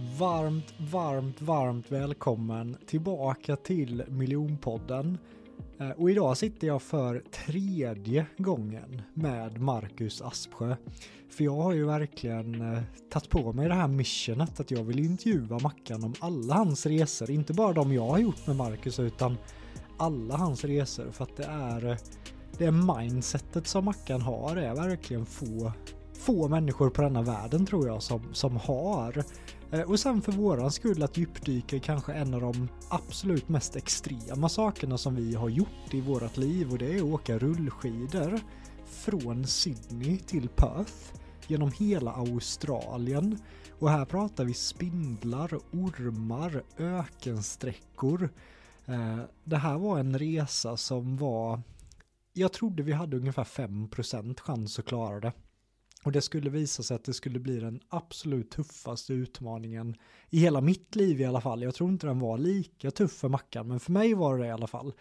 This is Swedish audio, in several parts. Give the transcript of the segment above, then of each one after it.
Varmt, varmt, varmt välkommen tillbaka till Miljonpodden. Eh, och idag sitter jag för tredje gången med Marcus Aspsjö. För jag har ju verkligen eh, tagit på mig det här missionet att jag vill intervjua Mackan om alla hans resor. Inte bara de jag har gjort med Marcus utan alla hans resor. För att det är eh, det mindsetet som Mackan har är verkligen få, få människor på denna världen tror jag som, som har. Eh, och sen för våran skull att djupdyka i kanske en av de absolut mest extrema sakerna som vi har gjort i vårat liv och det är att åka rullskidor från Sydney till Perth genom hela Australien. Och här pratar vi spindlar, ormar, ökensträckor. Eh, det här var en resa som var jag trodde vi hade ungefär 5% chans att klara det. Och det skulle visa sig att det skulle bli den absolut tuffaste utmaningen i hela mitt liv i alla fall. Jag tror inte den var lika tuff för Mackan, men för mig var det i alla fall.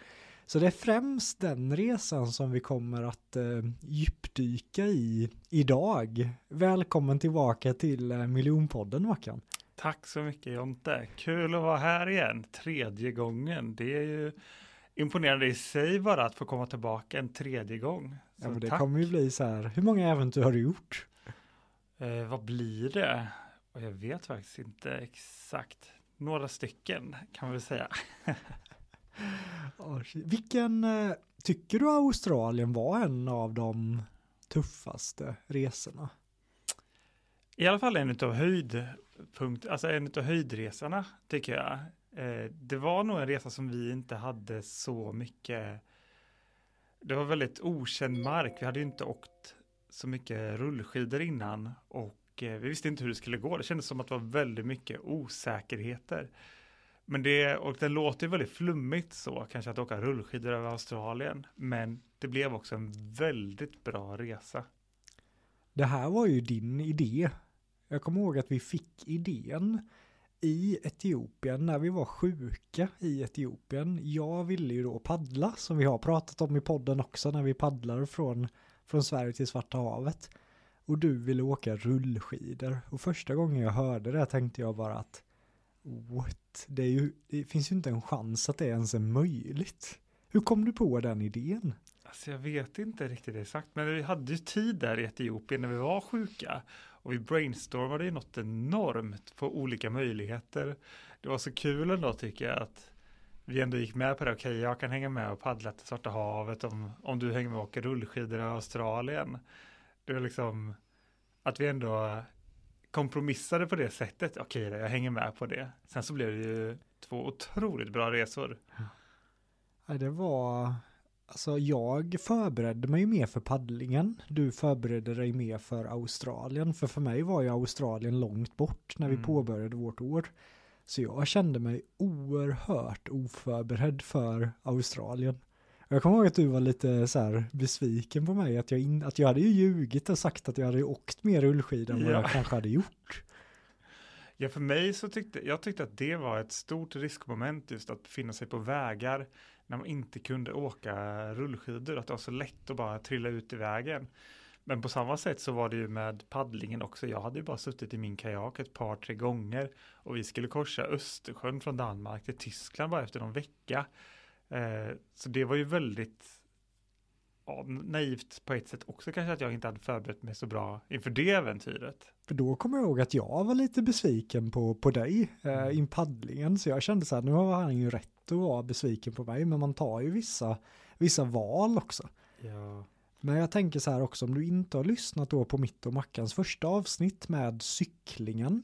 Så det är främst den resan som vi kommer att eh, djupdyka i idag. Välkommen tillbaka till eh, Miljonpodden Mackan. Tack så mycket Jonte. Kul att vara här igen, tredje gången. Det är ju imponerande i sig bara att få komma tillbaka en tredje gång. Så Ja, men det tack. kommer ju bli så här, hur många äventyr har du gjort? Eh, vad blir det? Och jag vet faktiskt inte exakt. Några stycken kan man väl säga. Oh. Vilken, eh, tycker du Australien var en av de tuffaste resorna? I alla fall en av höjdpunkt, alltså en av höjdresorna tycker jag. Eh, det var nog en resa som vi inte hade så mycket. Det var väldigt okänd mark. Vi hade ju inte åkt så mycket rullskidor innan och eh, vi visste inte hur det skulle gå. Det kändes som att det var väldigt mycket osäkerheter. Men det, och det låter ju väldigt flummigt så, kanske att åka rullskidor över Australien. Men det blev också en väldigt bra resa. Det här var ju din idé. Jag kommer ihåg att vi fick idén i Etiopien när vi var sjuka i Etiopien. Jag ville ju då paddla som vi har pratat om i podden också när vi paddlar från, från Sverige till Svarta havet. Och du ville åka rullskidor. Och första gången jag hörde det tänkte jag bara att what? Det, är ju, det finns ju inte en chans att det ens är möjligt. Hur kom du på den idén? Alltså jag vet inte riktigt exakt, men vi hade ju tid där i Etiopien när vi var sjuka. Och vi brainstormade ju något enormt på olika möjligheter. Det var så kul ändå tycker jag att vi ändå gick med på det. Okej, jag kan hänga med och paddla till Svarta havet om, om du hänger med och åker rullskidor i Australien. Det var liksom att vi ändå kompromissade på det sättet. Okej, jag hänger med på det. Sen så blev det ju två otroligt bra resor. Ja, det var, alltså jag förberedde mig mer för paddlingen. Du förberedde dig mer för Australien. För för mig var ju Australien långt bort när vi Mm. påbörjade vårt år. Så jag kände mig oerhört oförberedd för Australien. Jag kommer ihåg att du var lite så här besviken på mig. Att jag, in, att jag hade ju ljugit och sagt att jag hade åkt mer rullskida än vad Ja. jag kanske hade gjort. Ja, för mig så tyckte jag tyckte att det var ett stort riskmoment just att befinna sig på vägar när man inte kunde åka rullskidor, att det var så lätt att bara trilla ut i vägen. Men på samma sätt så var det ju med paddlingen också. Jag hade ju bara suttit i min kajak ett par, tre gånger och vi skulle korsa Östersjön från Danmark till Tyskland bara efter någon vecka. Eh, så det var ju väldigt ja, naivt på ett sätt också kanske att jag inte hade förberett mig så bra inför det äventyret. För då kommer jag ihåg att jag var lite besviken på, på dig eh, Mm. i paddlingen. Så jag kände så här, nu har han ju rätt att vara besviken på mig. Men man tar ju vissa, vissa val också. Ja. Men jag tänker så här också, om du inte har lyssnat då på mitt och Mackans första avsnitt med cyklingen.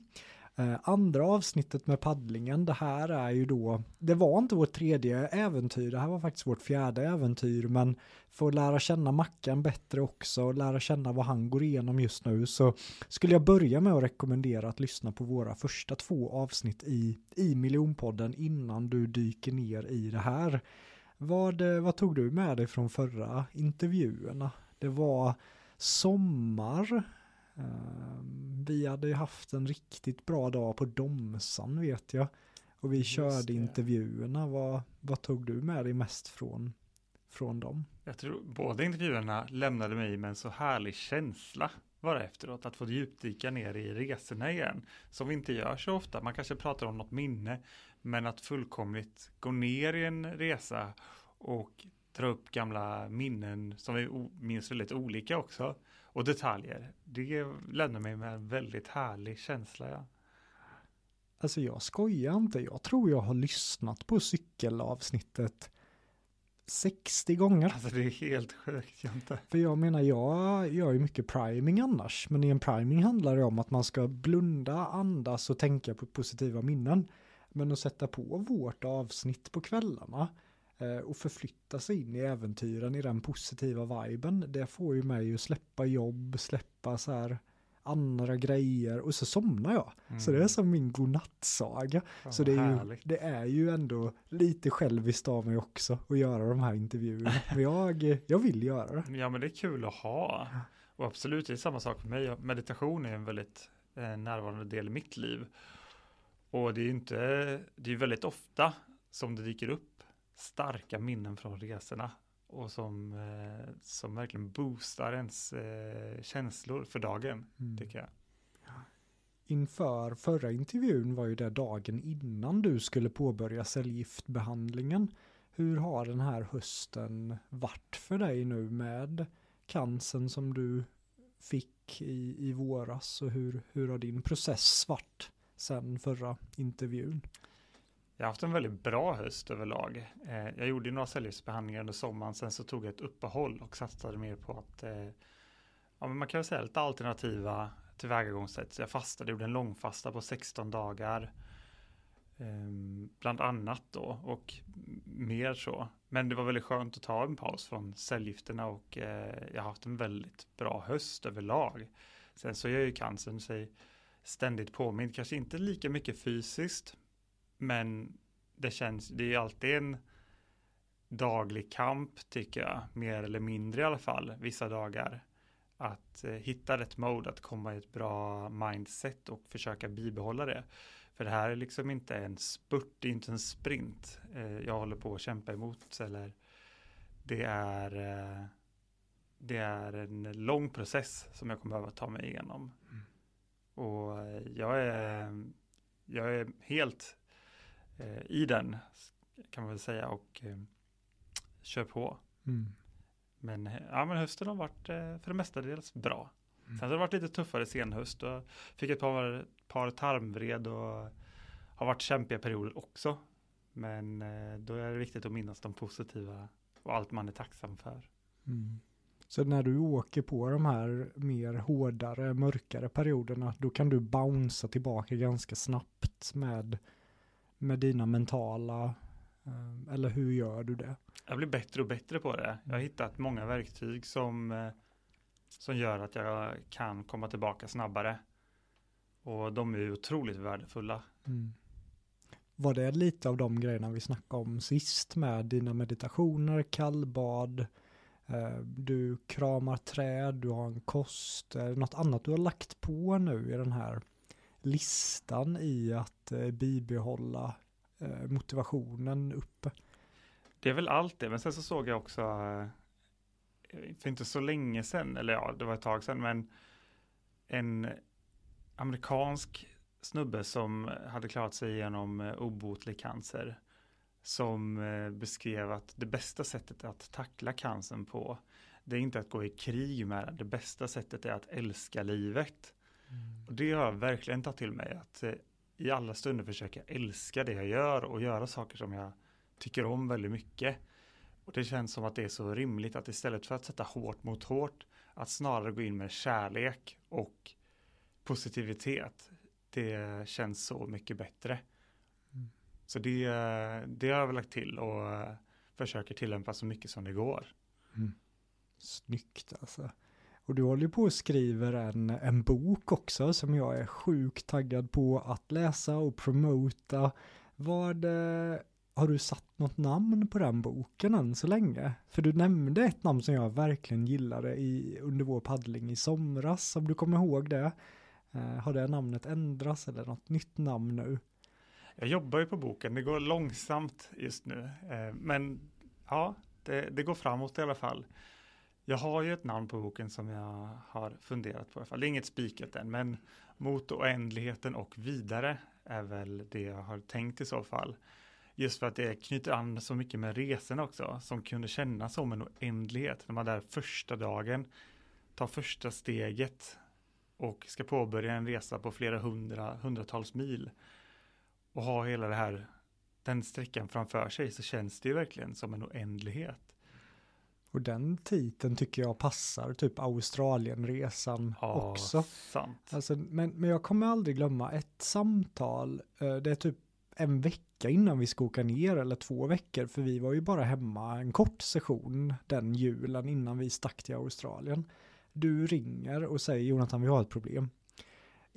Eh, andra avsnittet med paddlingen, det här är ju då, det var inte vårt tredje äventyr, det här var faktiskt vårt fjärde äventyr, men för att lära känna Mackan bättre också och lära känna vad han går igenom just nu så skulle jag börja med att rekommendera att lyssna på våra första två avsnitt i, i miljonpodden innan du dyker ner i det här. Vad, eh, vad tog du med dig från förra intervjuerna? Det var sommar. Ehm, Vi hade ju haft en riktigt bra dag på Domsan vet jag. Och vi Just körde det. intervjuerna. Vad, vad tog du med dig mest från, från dem? Jag tror båda intervjuerna lämnade mig med en så härlig känsla. vara efteråt, att få djupdyka ner i resorna igen, som vi inte gör så ofta. Man kanske pratar om något minne, men att fullkomligt gå ner i en resa och dra upp gamla minnen som vi minns väldigt olika också och detaljer. Det lämnar mig med en väldigt härlig känsla. Ja. Alltså jag skojar inte, jag tror jag har lyssnat på cykelavsnittet 60 gånger. Alltså det är helt sjukt Jonte. För jag menar, jag gör ju mycket priming annars, men i en priming handlar det om att man ska blunda, andas och tänka på positiva minnen. Men att sätta på vårt avsnitt på kvällarna och förflytta sig in i äventyren i den positiva viben, det får ju mig att släppa jobb, släppa så här andra grejer och så somnar jag. Mm. Så det är mm. som min godnattsaga. Ja, så det är, ju, det är ju ändå lite själviskt av mig också att göra de här intervjuerna. Men jag, jag vill göra det. Ja men det är kul att ha. Och absolut, det är samma sak för mig. Meditation är en väldigt eh, närvarande del i mitt liv. Och det är ju inte, det är väldigt ofta som det dyker upp starka minnen från resorna och som, eh, som verkligen boostar ens eh, känslor för dagen, mm. tycker jag. Inför förra intervjun var ju det dagen innan du skulle påbörja cellgiftbehandlingen. Hur har den här hösten varit för dig nu med cancern som du fick i, i våras och hur, hur har din process varit sen förra intervjun? Jag har haft en väldigt bra höst överlag. Eh, jag gjorde några cellgiftsbehandlingar under sommaren, sen så tog jag ett uppehåll och satsade mer på att, eh, ja men man kan väl säga lite alternativa tillvägagångssätt. Så jag fastade, gjorde en långfasta på 16 dagar. Ehm, bland annat då och mer så. Men det var väldigt skönt att ta en paus från cellgifterna och eh, jag har haft en väldigt bra höst överlag. Sen så gör ju cancern sig ständigt påmind, kanske inte lika mycket fysiskt, men det känns, det är alltid en daglig kamp tycker jag, mer eller mindre i alla fall, vissa dagar. Att eh, hitta rätt mode, att komma i ett bra mindset och försöka bibehålla det. För det här är liksom inte en spurt, det är inte en sprint eh, jag håller på att kämpa emot. Eller det är, eh, det är en lång process som jag kommer behöva ta mig igenom. Mm. Och eh, jag är, jag är helt i den kan man väl säga och eh, kör på. Mm. Men, ja, men hösten har varit eh, för det mesta dels bra. Mm. Sen har det varit lite tuffare senhöst och fick ett par, par tarmvred och har varit kämpiga perioder också. Men eh, då är det viktigt att minnas de positiva och allt man är tacksam för. Mm. Så när du åker på de här mer hårdare, mörkare perioderna, då kan du bouncea tillbaka ganska snabbt med med dina mentala, eh, eller hur gör du det? Jag blir bättre och bättre på det. Jag har hittat många verktyg som, eh, som gör att jag kan komma tillbaka snabbare. Och de är otroligt värdefulla. Mm. Var det lite av de grejerna vi snackade om sist med dina meditationer, kallbad, eh, du kramar träd, du har en kost, är det något annat du har lagt på nu i den här listan i att eh, bibehålla eh, motivationen uppe. Det är väl allt det, men sen så såg jag också eh, för inte så länge sedan, eller ja, det var ett tag sedan, men en amerikansk snubbe som hade klarat sig igenom eh, obotlig cancer som eh, beskrev att det bästa sättet att tackla cancern på det är inte att gå i krig med den. Det bästa sättet är att älska livet. Och det har jag verkligen tagit till mig, att eh, i alla stunder försöka älska det jag gör och göra saker som jag tycker om väldigt mycket. Och det känns som att det är så rimligt att istället för att sätta hårt mot hårt, att snarare gå in med kärlek och positivitet. Det känns så mycket bättre. Mm. Så det, det har jag väl lagt till och eh, försöker tillämpa så mycket som det går. Mm. Snyggt alltså. Och du håller på och skriver en, en bok också som jag är sjukt taggad på att läsa och promota. Vad, eh, har du satt något namn på den boken än så länge? För du nämnde ett namn som jag verkligen gillade i, under vår paddling i somras, om du kommer ihåg det. Eh, har det namnet ändrats eller något nytt namn nu? Jag jobbar ju på boken, det går långsamt just nu. Eh, men ja, det, det går framåt i alla fall. Jag har ju ett namn på boken som jag har funderat på i alla fall. Det är inget spikat än, men mot oändligheten och vidare är väl det jag har tänkt i så fall. Just för att det knyter an så mycket med resorna också, som kunde kännas som en oändlighet. När man där första dagen tar första steget och ska påbörja en resa på flera hundra, hundratals mil och ha hela det här, den sträckan framför sig så känns det ju verkligen som en oändlighet. Och den titeln tycker jag passar typ Australienresan Ja, också. sant. Alltså, men, men jag kommer aldrig glömma ett samtal, eh, det är typ en vecka innan vi ska åka ner eller två veckor för vi var ju bara hemma en kort session den julen innan vi stack till Australien. Du ringer och säger Jonathan vi har ett problem.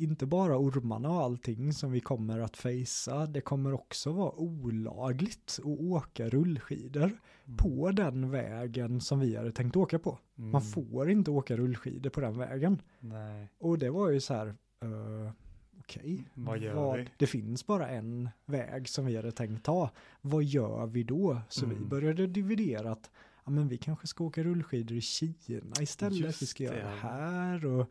Inte bara ormarna och allting som vi kommer att fejsa, det kommer också vara olagligt att åka rullskidor Mm. på den vägen som vi hade tänkt åka på. Man Mm. får inte åka rullskidor på den vägen. Nej. Och det var ju så här, uh, okej, Vad gör vi? det finns bara en väg som vi hade tänkt ta. Vad gör vi då? Så vi Mm. började dividera att ja, men vi kanske ska åka rullskidor i Kina istället. Just vi ska göra det. det här. Och,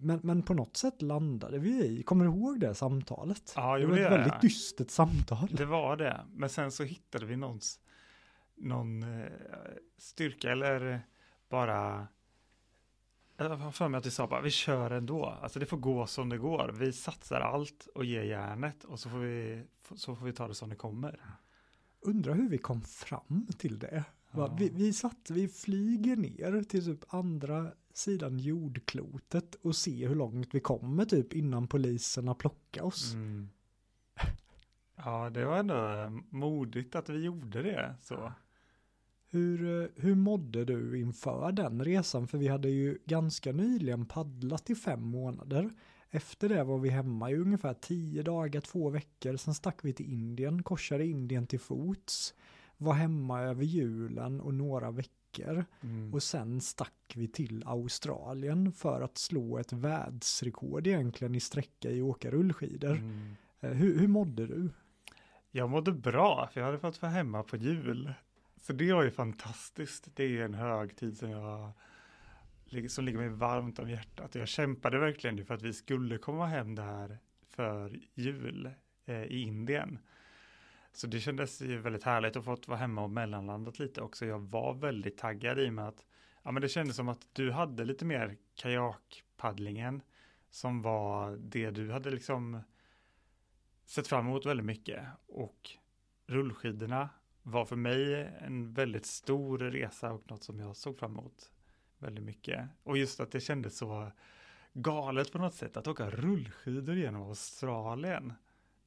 men, men på något sätt landade vi i, kommer du ihåg det samtalet? Ja, det var ett väldigt jag. dystert samtal. Det var det, men sen så hittade vi någons, någon eh, styrka eller bara jag har för mig att vi sa bara, vi kör ändå. Alltså det får gå som det går. Vi satsar allt och ger järnet och så får vi, så får vi ta det som det kommer. Undrar hur vi kom fram till det. Ja. Vi, vi satt, vi flyger ner till typ andra sidan jordklotet och ser hur långt vi kommer typ innan poliserna plockar oss. Mm. Ja, det var ändå modigt att vi gjorde det. Så. Hur, hur mådde du inför den resan? För vi hade ju ganska nyligen paddlat i fem månader. Efter det var vi hemma i ungefär tio dagar, två veckor. Sen stack vi till Indien, korsade Indien till fots. Var hemma över julen och några veckor. Mm. Och sen stack vi till Australien för att slå ett världsrekord egentligen i sträcka i åka rullskidor. Mm. Eh, Hur, hur mådde du? Jag mådde bra, för jag hade fått vara hemma på jul. Så det var ju fantastiskt. Det är en högtid som jag som ligger mig varmt om hjärtat. Jag kämpade verkligen för att vi skulle komma hem där för jul eh, i Indien. Så det kändes ju väldigt härligt att fått vara hemma och mellanlandat lite också. Jag var väldigt taggad i och med att ja, men det kändes som att du hade lite mer kajakpaddlingen som var det du hade liksom sett fram emot väldigt mycket och rullskidorna var för mig en väldigt stor resa och något som jag såg fram emot väldigt mycket. Och just att det kändes så galet på något sätt att åka rullskidor genom Australien.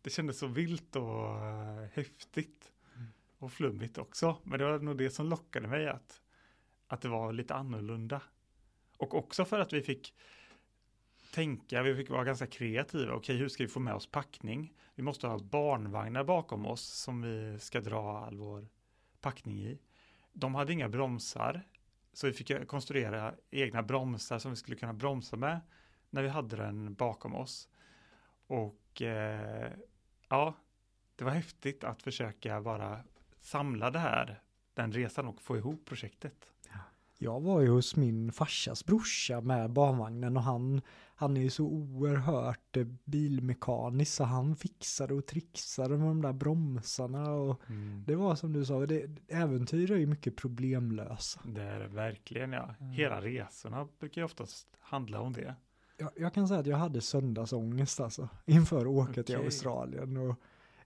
Det kändes så vilt och eh, häftigt Mm. och flummigt också. Men det var nog det som lockade mig att, att det var lite annorlunda. Och också för att vi fick tänka, vi fick vara ganska kreativa. Okej, hur ska vi få med oss packning? Vi måste ha barnvagnar bakom oss som vi ska dra all vår packning i. De hade inga bromsar, så vi fick konstruera egna bromsar som vi skulle kunna bromsa med när vi hade den bakom oss. Och eh, ja, det var häftigt att försöka bara samla det här, den resan och få ihop projektet. Jag var ju hos min farsas brorsa med barnvagnen och han, han är ju så oerhört eh, bilmekanisk så han fixade och trixade med de där bromsarna och det var som du sa, det, äventyr är ju mycket problemlösa. Det är det verkligen ja. Mm. Hela resorna brukar ju oftast handla om det. Jag, jag kan säga att jag hade söndagsångest alltså inför att åka till Okej. Australien och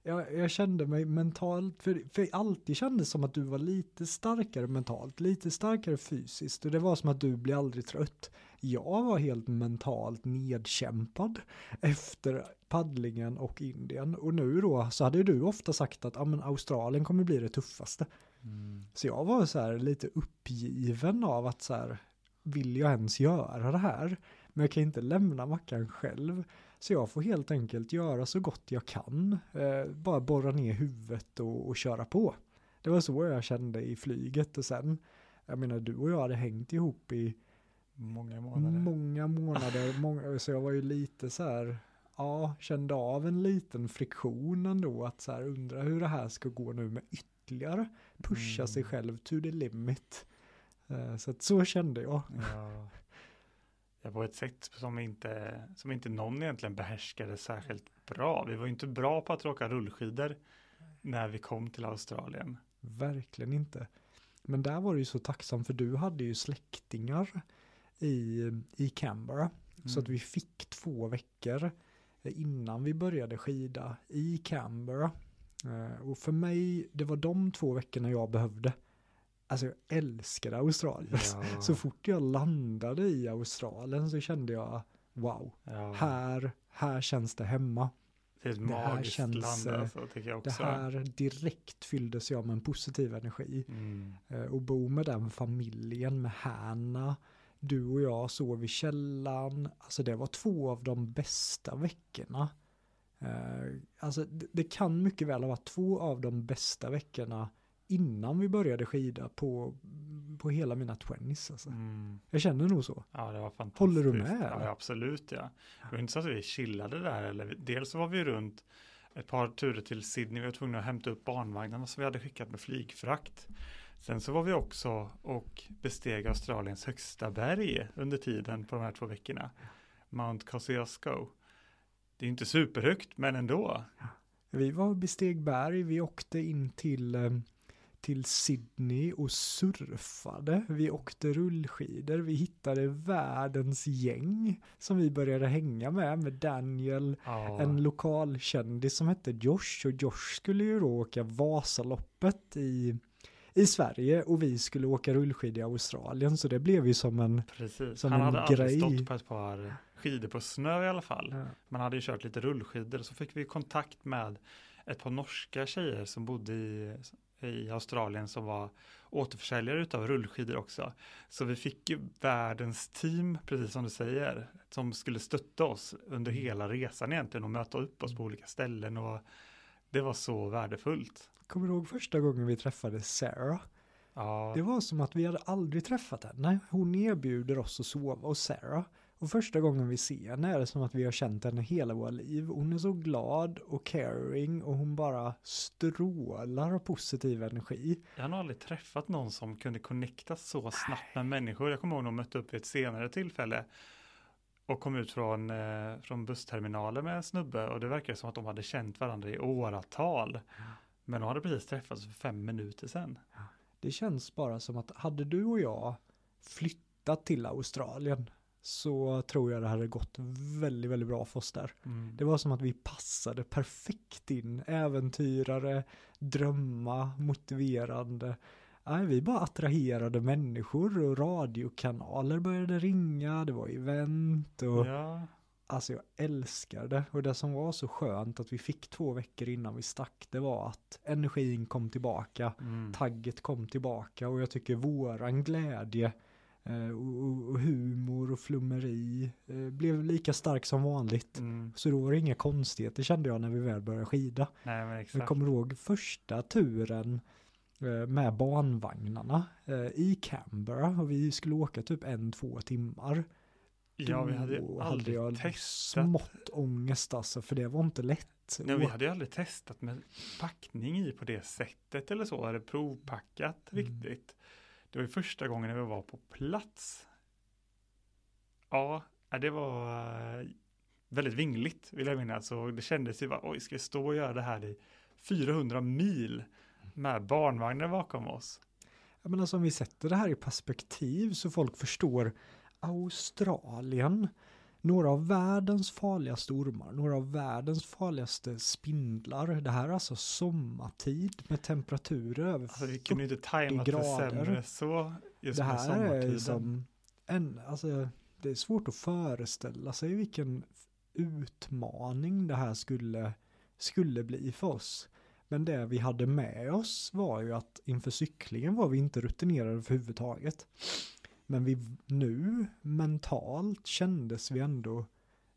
jag, jag kände mig mentalt, för, för alltid kändes som att du var lite starkare mentalt, lite starkare fysiskt och det var som att du blir aldrig trött. Jag var helt mentalt nedkämpad efter paddlingen och Indien och nu då så hade du ofta sagt att ah, men Australien kommer bli det tuffaste. Så jag var så här lite uppgiven av att så här, vill jag ens göra det här? Men jag kan inte lämna mackan själv. Så jag får helt enkelt göra så gott jag kan. Eh, bara borra ner huvudet och, och köra på. Det var så jag kände i flyget och sen, jag menar du och jag hade hängt ihop i Många månader. många månader, många, så jag var ju lite så här, ja, kände av en liten friktion ändå att så här undra hur det här ska gå nu med ytterligare pusha Mm. sig själv to the limit. Eh, Så att så kände jag. Ja. På ett sätt som inte, som inte någon egentligen behärskade särskilt bra. Vi var ju inte bra på att åka rullskidor när vi kom till Australien. Verkligen inte. Men där var det ju så tacksam för du hade ju släktingar i, i Canberra. Så Mm. att vi fick två veckor innan vi började skida i Canberra. Eh, Och för mig, det var de två veckorna jag behövde. Alltså jag älskade Australien. Ja. Så fort jag landade i Australien så kände jag wow, ja. här, här känns det hemma. det är ett det magiskt känns, land eh, alltså, tycker jag Det också. här direkt fylldes jag med en positiv energi. Mm. Eh, Och bo med den familjen, med Hanna. Du och jag sov i källaren. Alltså det var två av de bästa veckorna. Eh, Alltså det, det kan mycket väl ha varit två av de bästa veckorna innan vi började skida på, på hela mina 20s. Alltså. Mm. Jag känner nog så. Ja, det var fantastiskt. Håller du med, Ja, absolut ja. Det var inte så att vi chillade där. Eller, dels var vi runt ett par turer till Sydney. Vi var tvungna att hämta upp barnvagnarna som vi hade skickat med flygfrakt. Sen så var vi också och besteg Australiens högsta berg under tiden på de här två veckorna. Mount Kosciuszko. Det är inte superhögt, men ändå. Vi var besteg berg, vi åkte in till, eh, till Sydney och surfade. Vi åkte rullskidor, vi hittade världens gäng som vi började hänga med, med Daniel, Ja, en lokal kändis som hette Josh och Josh skulle ju då åka Vasaloppet i, i Sverige och vi skulle åka rullskidor i Australien så det blev ju som en precis. som Han en hade aldrig grej. stått på ett par skidor på snö i alla fall. ja, Man hade ju kört lite rullskidor så fick vi kontakt med ett par norska tjejer som bodde i, i Australien som var återförsäljare utav rullskidor också. Så vi fick ju världens team, precis som du säger, som skulle stötta oss under hela resan egentligen och möta upp oss på olika ställen och det var så värdefullt. Kommer du ihåg första gången vi träffade Sarah? Ja, Det var som att vi hade aldrig träffat henne. Hon erbjuder oss att sova hos Sarah. Och första gången vi ser henne är det som att vi har känt henne hela våra liv. Hon är så glad och caring och hon bara strålar av positiv energi. jag har nog aldrig träffat någon som kunde connecta så snabbt med människor. Jag kommer ihåg när de mötte upp vid ett senare tillfälle och kom ut från, eh, från bussterminalen med en snubbe och det verkar som att de hade känt varandra i åratal. Men de hade precis träffats för fem minuter sedan. Det känns bara som att hade du och jag flyttat till Australien så tror jag det hade gått väldigt, väldigt bra för oss där. Det var som att vi passade perfekt in, äventyrare, drömma, motiverande. Nej, vi bara attraherade människor och radiokanaler började ringa, det var event och Ja, alltså jag älskar det. Och det som var så skönt att vi fick två veckor innan vi stack, det var att energin kom tillbaka, mm. tagget kom tillbaka och jag tycker våran glädje och, och, och humor och flummeri eh, blev lika stark som vanligt. Mm. Så då var det inga konstigheter kände jag när vi väl började skida. Nej, Jag kommer ihåg första turen eh, med barnvagnarna eh, i Canberra och vi skulle åka typ en, två timmar. Ja, vi hade ju Då hade aldrig jag testat. smått ångest alltså för det var inte lätt. Nej, vi hade ju aldrig testat med packning i på det sättet eller så. Eller provpackat Mm. riktigt. Det var ju första gången vi var på plats. Ja, det var eh, väldigt vingligt vill jag minnas. och det kändes ju bara, oj, ska vi stå och göra det här i 400 mil med barnvagnar bakom oss? Jag menar, alltså, om vi sätter det här i perspektiv så folk förstår Australien, några av världens farligaste ormar, några av världens farligaste spindlar. Det här är alltså sommartid med temperaturer över Alltså, vi kunde inte tajmat det grader. sämre så just Det här är sommartiden. som en, alltså det är svårt att föreställa sig vilken utmaning det här skulle, skulle bli för oss. Men det vi hade med oss var ju att inför cyklingen var vi inte rutinerade överhuvudtaget. Men vi nu mentalt kändes vi ändå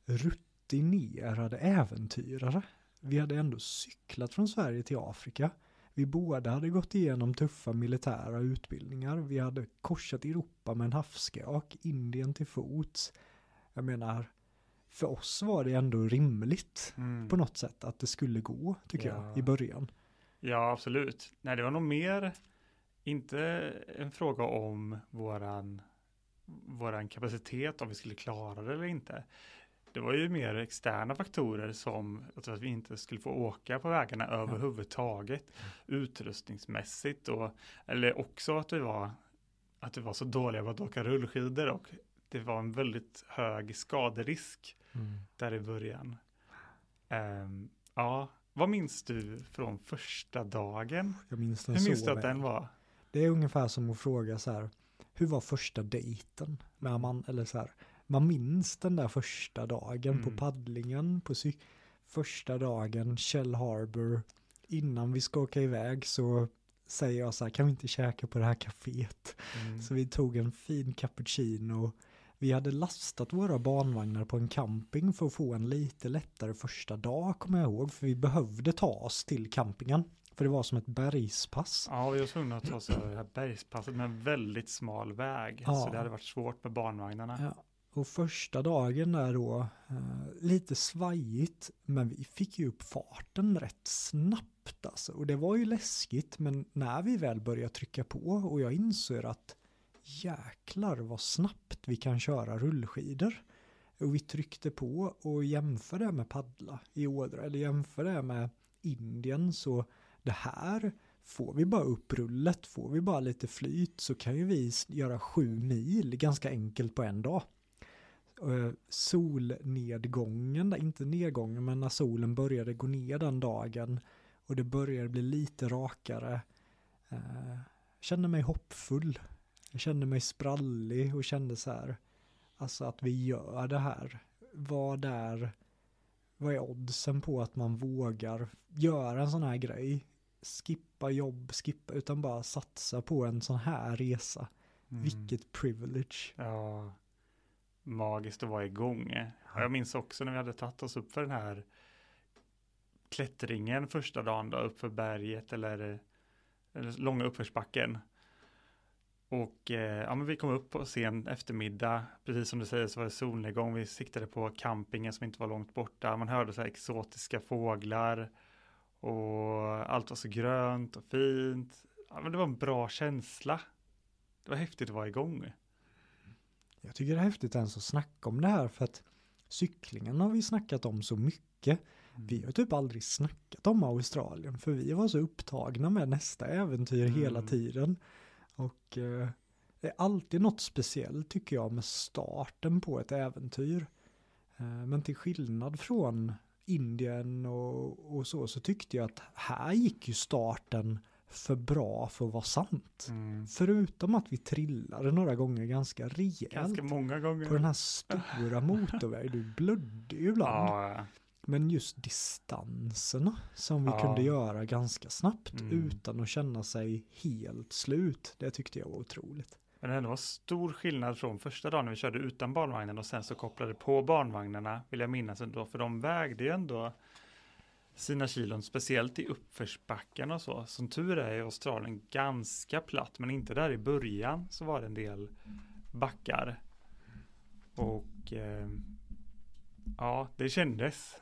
rutinerade äventyrare. Vi hade ändå cyklat från Sverige till Afrika. Vi båda hade gått igenom tuffa militära utbildningar. Vi hade korsat Europa med en havsskak, Indien till fots. Jag menar, för oss var det ändå rimligt Mm. på något sätt att det skulle gå, tycker Ja. jag, i början. Ja, absolut. Nej, det var nog mer inte en fråga om våran, våran kapacitet, om vi skulle klara det eller inte. Det var ju mer externa faktorer som att vi inte skulle få åka på vägarna överhuvudtaget utrustningsmässigt och eller också att vi var att vi var så dåliga på att åka rullskidor och det var en väldigt hög skaderisk Mm. där i början. Ehm, ja, vad minns du från första dagen? Jag minns den Hur minns så du att väl. den var? Det är ungefär som att fråga så här, hur var första dejten? När man, eller så här, man minns den där första dagen på Mm. paddlingen, på cy- första dagen, Shell Harbor. Innan vi ska åka iväg så säger jag så här, kan vi inte käka på det här kaféet? Mm. Så vi tog en fin cappuccino. Vi hade lastat våra barnvagnar på en camping för att få en lite lättare första dag, kommer jag ihåg. För vi behövde ta oss till campingen. För det var som ett bergspass. Ja, vi var tvungna att ta oss över det här bergspasset med en väldigt smal väg. Ja. Så det hade varit svårt med barnvagnarna. Ja, och första dagen där då, eh, lite svajigt, men vi fick ju upp farten rätt snabbt alltså. Och det var ju läskigt, men när vi väl började trycka på och jag insåg att jäklar vad snabbt vi kan köra rullskidor. Och vi tryckte på och jämför det med paddla i Ådra, eller jämför det med Indien, så det här Får vi bara upp rullet, får vi bara lite flyt så kan ju vi göra sju mil ganska enkelt på en dag. Eh, solnedgången, inte nedgången men när solen började gå ner den dagen och det började bli lite rakare. Eh, Jag Kände mig hoppfull. Jag kände mig sprallig och kände så här, alltså att vi gör det här. Vad är, vad är oddsen på att man vågar göra en sån här grej? Skippa jobb, skippa, utan bara satsa på en sån här resa. Mm. Vilket privilege. Ja, magiskt att vara igång. Jag minns också när vi hade tagit oss upp för den här klättringen första dagen då, upp för berget eller, eller långa uppförsbacken. Och eh, ja, men vi kom upp på sen eftermiddag, precis som du säger så var det solnedgång, vi siktade på campingen som inte var långt borta, man hörde så här exotiska fåglar och allt var så grönt och fint. Ja, men det var en bra känsla. Det var häftigt att vara igång. Jag tycker det är häftigt ens att snacka om det här för att cyklingen har vi snackat om så mycket. Vi har typ aldrig snackat om Australien för vi var så upptagna med nästa äventyr hela Mm. tiden. Och eh, det är alltid något speciellt tycker jag med starten på ett äventyr. Eh, men till skillnad från Indien och, och så så tyckte jag att här gick ju starten för bra för att vara sant. Mm. Förutom att vi trillade några gånger ganska rejält Ganska många gånger. på den här stora motorvägen. Du blödde ju ibland. Ja, Men just distanserna som vi Ja. kunde göra ganska snabbt Mm. utan att känna sig helt slut. Det tyckte jag var otroligt. Men det var stor skillnad från första dagen när vi körde utan barnvagnen och sen så kopplade på barnvagnarna, vill jag minnas ändå, för de vägde ju ändå sina kilon, speciellt i uppförsbacken och så. Som tur är är Australien ganska platt, men inte där i början så var det en del backar. Och eh, ja, det kändes.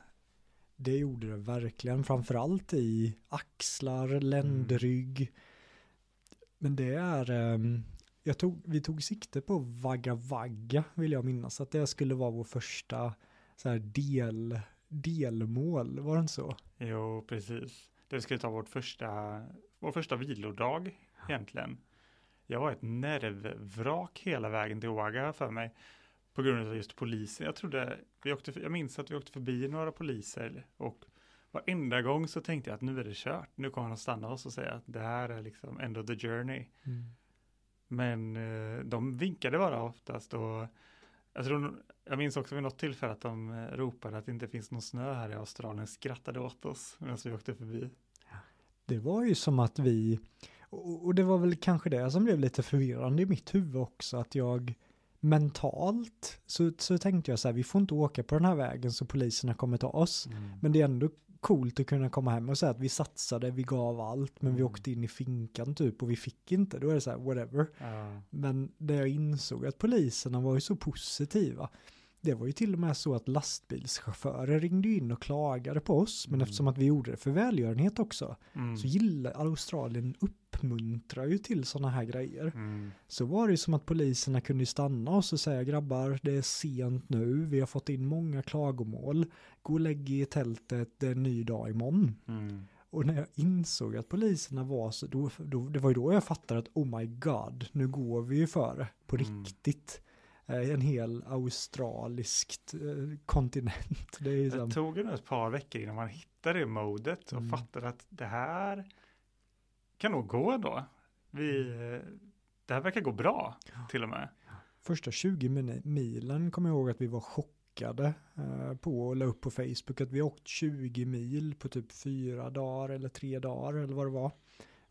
Det gjorde det verkligen, framförallt i axlar, ländrygg. Men det är, ehm, jag tog, vi tog sikte på Vagga Vagga vill jag minnas, att det skulle vara vår första så här del, delmål, var det inte så? Jo, precis. Det skulle ta vårt första, vår första vilodag egentligen. Jag var ett nervvrak hela vägen till Oaga för mig. På grund av just polisen. Jag trodde, vi åkte, jag minns att vi åkte förbi några poliser och varenda gång så tänkte jag att nu är det kört. Nu kommer de stanna oss och säga att det här är liksom end of the journey. Men eh, de vinkade bara oftast och jag, tror, jag minns också vid något tillfälle att de eh, ropade att det inte finns någon snö här i Australien, skrattade åt oss medan vi åkte förbi. Det var ju som att vi, och det var väl kanske det som blev lite förvirrande i mitt huvud också, att jag mentalt så, så tänkte jag så här, vi får inte åka på den här vägen så poliserna kommer ta oss. Men det är ändå coolt att kunna komma hem och säga att vi satsade, vi gav allt, men vi Mm. åkte in i finkan typ och vi fick inte. Då är det så här, whatever. Ja. Men det jag insåg att poliserna var ju så positiva. Det var ju till och med så att lastbilschaufförer ringde in och klagade på oss, men Mm. eftersom att vi gjorde det för välgörenhet också, Mm. så gillar Australien uppmuntrar ju till sådana här grejer. Mm. Så var det ju som att poliserna kunde stanna oss och säga grabbar, det är sent nu, vi har fått in många klagomål, gå och lägg i tältet, det är en ny dag imorgon. Mm. Och när jag insåg att poliserna var så, då, då, det var ju då jag fattade att oh my god, nu går vi ju för på Mm. riktigt. Eh, En hel australiskt eh, kontinent. Det är ju Det tog ju ett par veckor innan man hittade det modet och Mm. fattade att det här kan nog gå då. Vi, eh, det här verkar gå bra till och med. första 20 mini- milen kommer jag ihåg att vi var chockade på och la upp på Facebook att vi åkt 20 mil på typ fyra dagar eller tre dagar eller vad det var.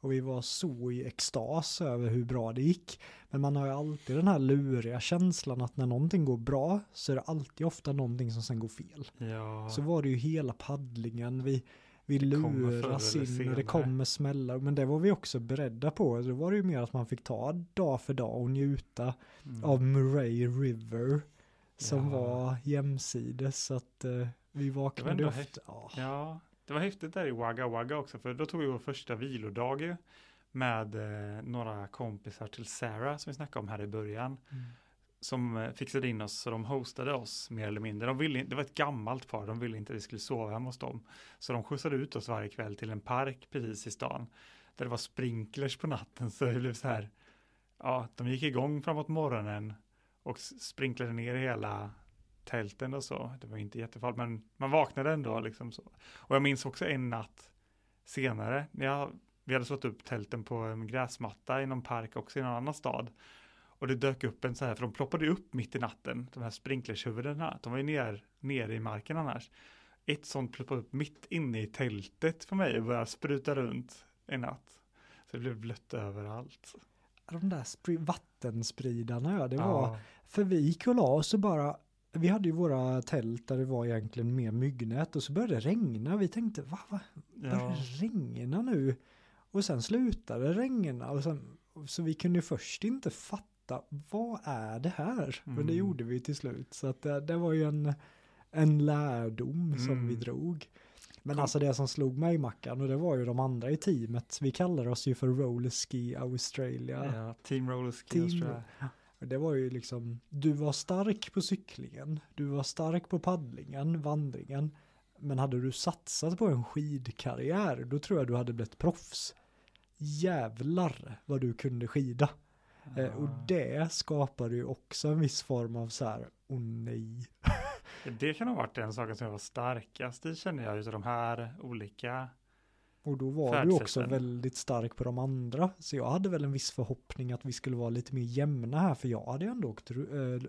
Och vi var så i extas över hur bra det gick. Men man har ju alltid den här luriga känslan att när någonting går bra så är det alltid ofta någonting som sen går fel. Ja, Så var det ju hela paddlingen. Vi, vi Det luras in och det kommer smälla. Men det var vi också beredda på. Då var det ju mer att man fick ta dag för dag och njuta mm. av Murray River. Som Ja. var jämsides. Så att eh, vi vaknade ofta. Ja, det var häftigt där i Wagga Wagga också, för då tog vi vår första vilodag ju med eh, några kompisar till Sarah som vi snackade om här i början. Mm. Som eh, fixade in oss, så de hostade oss mer eller mindre. De ville, det var ett gammalt par, de ville inte att vi skulle sova hemma hos dem. Så de skjutsade ut oss varje kväll till en park precis i stan. Där det var sprinklers på natten, så det blev så här. Ja, de gick igång framåt morgonen och sprinklade ner hela tälten och så. Det var inte jättefarligt, men man vaknade ändå liksom så. Och jag minns också en natt senare, när jag, vi hade slått upp tälten på en gräsmatta i någon park också i någon annan stad. Och det dök upp en så här, för de ploppade upp mitt i natten, de här sprinklershuvudena. De var ju ner, nere i marken annars. Ett sånt ploppade upp mitt inne i tältet för mig och började spruta runt en natt. Så det blev blött överallt. De där spri- vattenspridarna, ja, det var Ja, För vi gick och la oss och bara, vi hade ju våra tält där det var egentligen mer myggnät och så började det regna. Vi tänkte, va, va, börjar ja, det regna nu? Och sen slutade det regna och sen, så vi kunde först inte fatta, vad är det här? Men det Mm. gjorde vi till slut. Så att det, det var ju en, en lärdom som Mm. vi drog. Men alltså det som slog mig Mackan och det var ju de andra i teamet. Vi kallar oss ju för Roller Ski Australia. ja, Team Roller Ski Team- Australia. Och Det var ju liksom, du var stark på cyklingen, du var stark på paddlingen, vandringen. Men hade du satsat på en skidkarriär, då tror jag du hade blivit proffs. Jävlar vad du kunde skida. Eh, och Ja. det skapade ju också en viss form av så här, åh nej. Det kan ha varit den saken som jag var starkast i känner jag utav de här olika. Och då var du också väldigt stark på de andra. Så jag hade väl en viss förhoppning att vi skulle vara lite mer jämna här, för jag hade ändå åkt äh,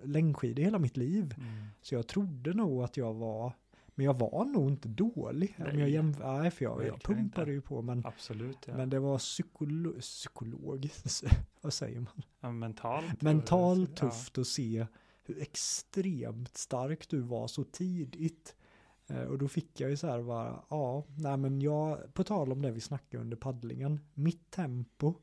längdskidor hela mitt liv. Så jag trodde nog att jag var, men jag var nog inte dålig. Om jag Nej, jämför, nej, för jag, jag pumpade ju på, men, Absolut, ja. men det var psykolo psykologiskt, vad säger man? ja mentalt. Mentalt ja. tufft att se hur extremt stark du var så tidigt. Eh, Och då fick jag ju så här bara, ja, nej men jag, på tal om det vi snackade under paddlingen, mitt tempo,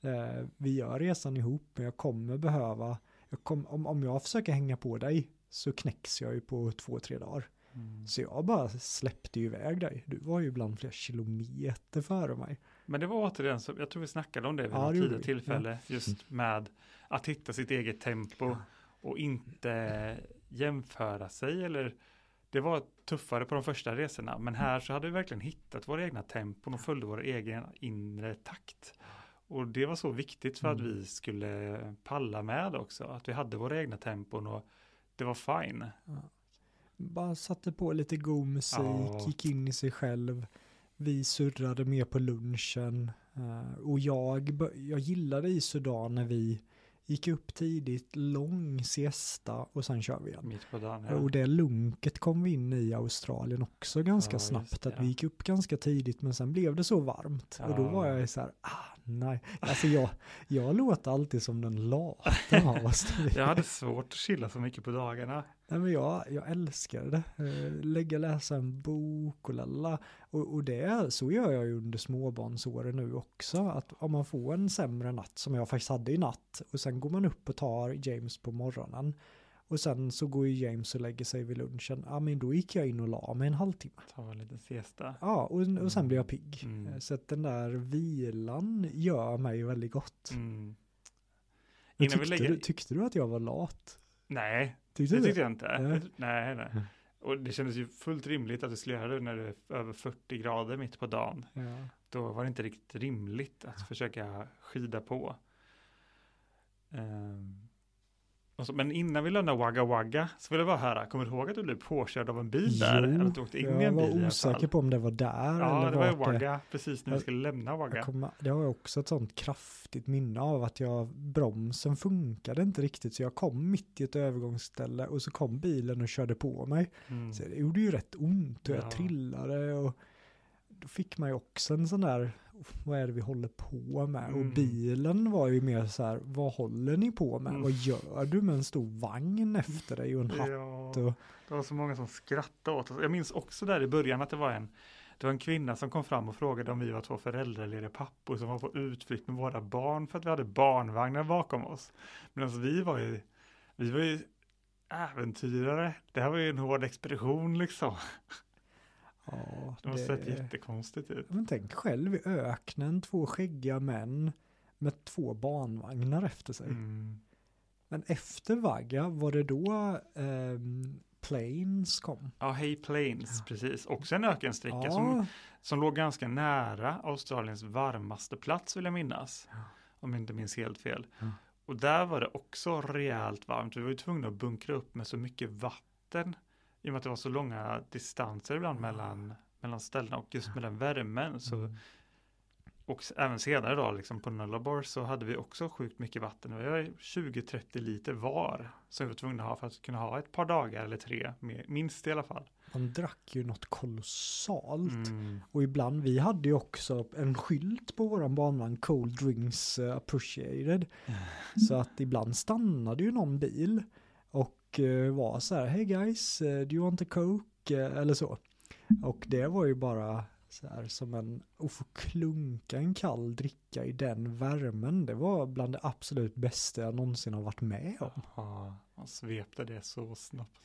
eh, vi gör resan ihop, men jag kommer behöva, jag kom, om, om jag försöker hänga på dig så knäcks jag ju på två, tre dagar. Mm. Så jag bara släppte ju iväg dig. Du var ju ibland flera kilometer före mig. Men det var återigen, så, jag tror vi snackade om det vid Ja, något tidigare tillfälle, just med att hitta sitt eget tempo och inte jämföra sig eller det var tuffare på de första resorna, men här så hade vi verkligen hittat våra egna tempon och följde vår egen inre takt. Och det var så viktigt för att Mm. vi skulle palla med också, att vi hade våra egna tempon och det var fine. Bara satte på lite god musik, Ja. gick in i sig själv. Vi surrade mer på lunchen. eh, och jag, jag gillade i Sudan när vi gick upp tidigt, lång siesta och sen kör vi igen. Mitt på dagen. Och det lunket kom vi in i Australien också ganska Ja, snabbt. Att ja. vi gick upp ganska tidigt men sen blev det så varmt. Och då Ja. var jag så här, ah nej. Alltså jag, jag låter alltid som den lata av oss. Jag hade svårt att chilla så mycket på dagarna. Nej men jag, jag älskar det. Eh, Lägga läsa en bok och lalla. Och, och det, så gör jag ju under småbarnsåren nu också. Att om man får en sämre natt som jag faktiskt hade i natt. Och sen går man upp och tar James på morgonen. Och sen så går ju James och lägger sig vid lunchen. Ja men då gick jag in och la mig en halvtimme. Ta en liten siesta. Ja och, och sen blir jag pigg. Mm. Eh, Så att den där vilan gör mig väldigt gott. Mm. Tyckte, lägger- du, tyckte du att jag var lat? Nej, Tyckte det tyckte jag inte. Nej. Nej, nej. Mm. Och det kändes ju fullt rimligt att du skulle göra det när det är över 40 grader mitt på dagen. Ja. Då var det inte riktigt rimligt att försöka skida på. Ehm, och så, men innan vi lämnar Wagga Wagga så vill jag bara höra, kommer du ihåg att du blev påkörd av en bil där? Eller att du åkte in i jag en bil i var osäker på om det var där Ja, eller det var ju vart det- Wagga precis när vi Jag- skulle lämna Jag Wagga. kommer, det har jag också ett sånt kraftigt minne av att jag, bromsen funkade inte riktigt så jag kom mitt i ett övergångsställe och så kom bilen och körde på mig. Mm. Så det gjorde ju rätt ont och Ja. jag trillade och då fick man ju också en sån där, vad är det vi håller på med? Mm. Och bilen var ju mer så här, vad håller ni på med? Mm. Vad gör du med en stor vagn efter dig och en hatt? Ja, och- det var så många som skrattade åt oss. Jag minns också där i början att det var en det var en kvinna som kom fram och frågade om vi var två föräldralediga pappor som var på utflykt med våra barn för att vi hade barnvagnar bakom oss. Medan vi var ju, vi var ju äventyrare. Det här var ju en hård expedition liksom. Ja, Det måste sett jättekonstigt ut. Men tänk själv i öknen, två skäggiga män med två barnvagnar efter sig. Mm. Men efter Vagga, var det då ehm, Planes kom? Ja, Hay Plains, precis. Också en ökensträcka Ja, som, som låg ganska nära Australiens varmaste plats vill jag minnas. Ja. Om jag inte minns helt fel. Ja. Och där var det också rejält varmt. Vi var ju tvungna att bunkra upp med så mycket vatten. I och med att det var så långa distanser ibland mellan, mellan ställena och just med den värmen. Så, Mm. och även senare då, liksom på Nullarbor så hade vi också sjukt mycket vatten. Vi var 20-30 liter var. Som vi var tvungna att ha för att kunna ha ett par dagar eller tre, minst i alla fall. man drack ju något kolossalt. Mm. Och ibland, vi hade ju också en skylt på våran barnvagn, Cold Drinks eh, Appreciated. Så att ibland stannade ju någon bil och eh, var så här, hey guys, eh, do you want a coke? Eh, Eller så. Och det var ju bara så här som en, att få klunka en kall dricka i den värmen, det var bland det absolut bästa jag någonsin har varit med om. Ja, man svepte det så snabbt.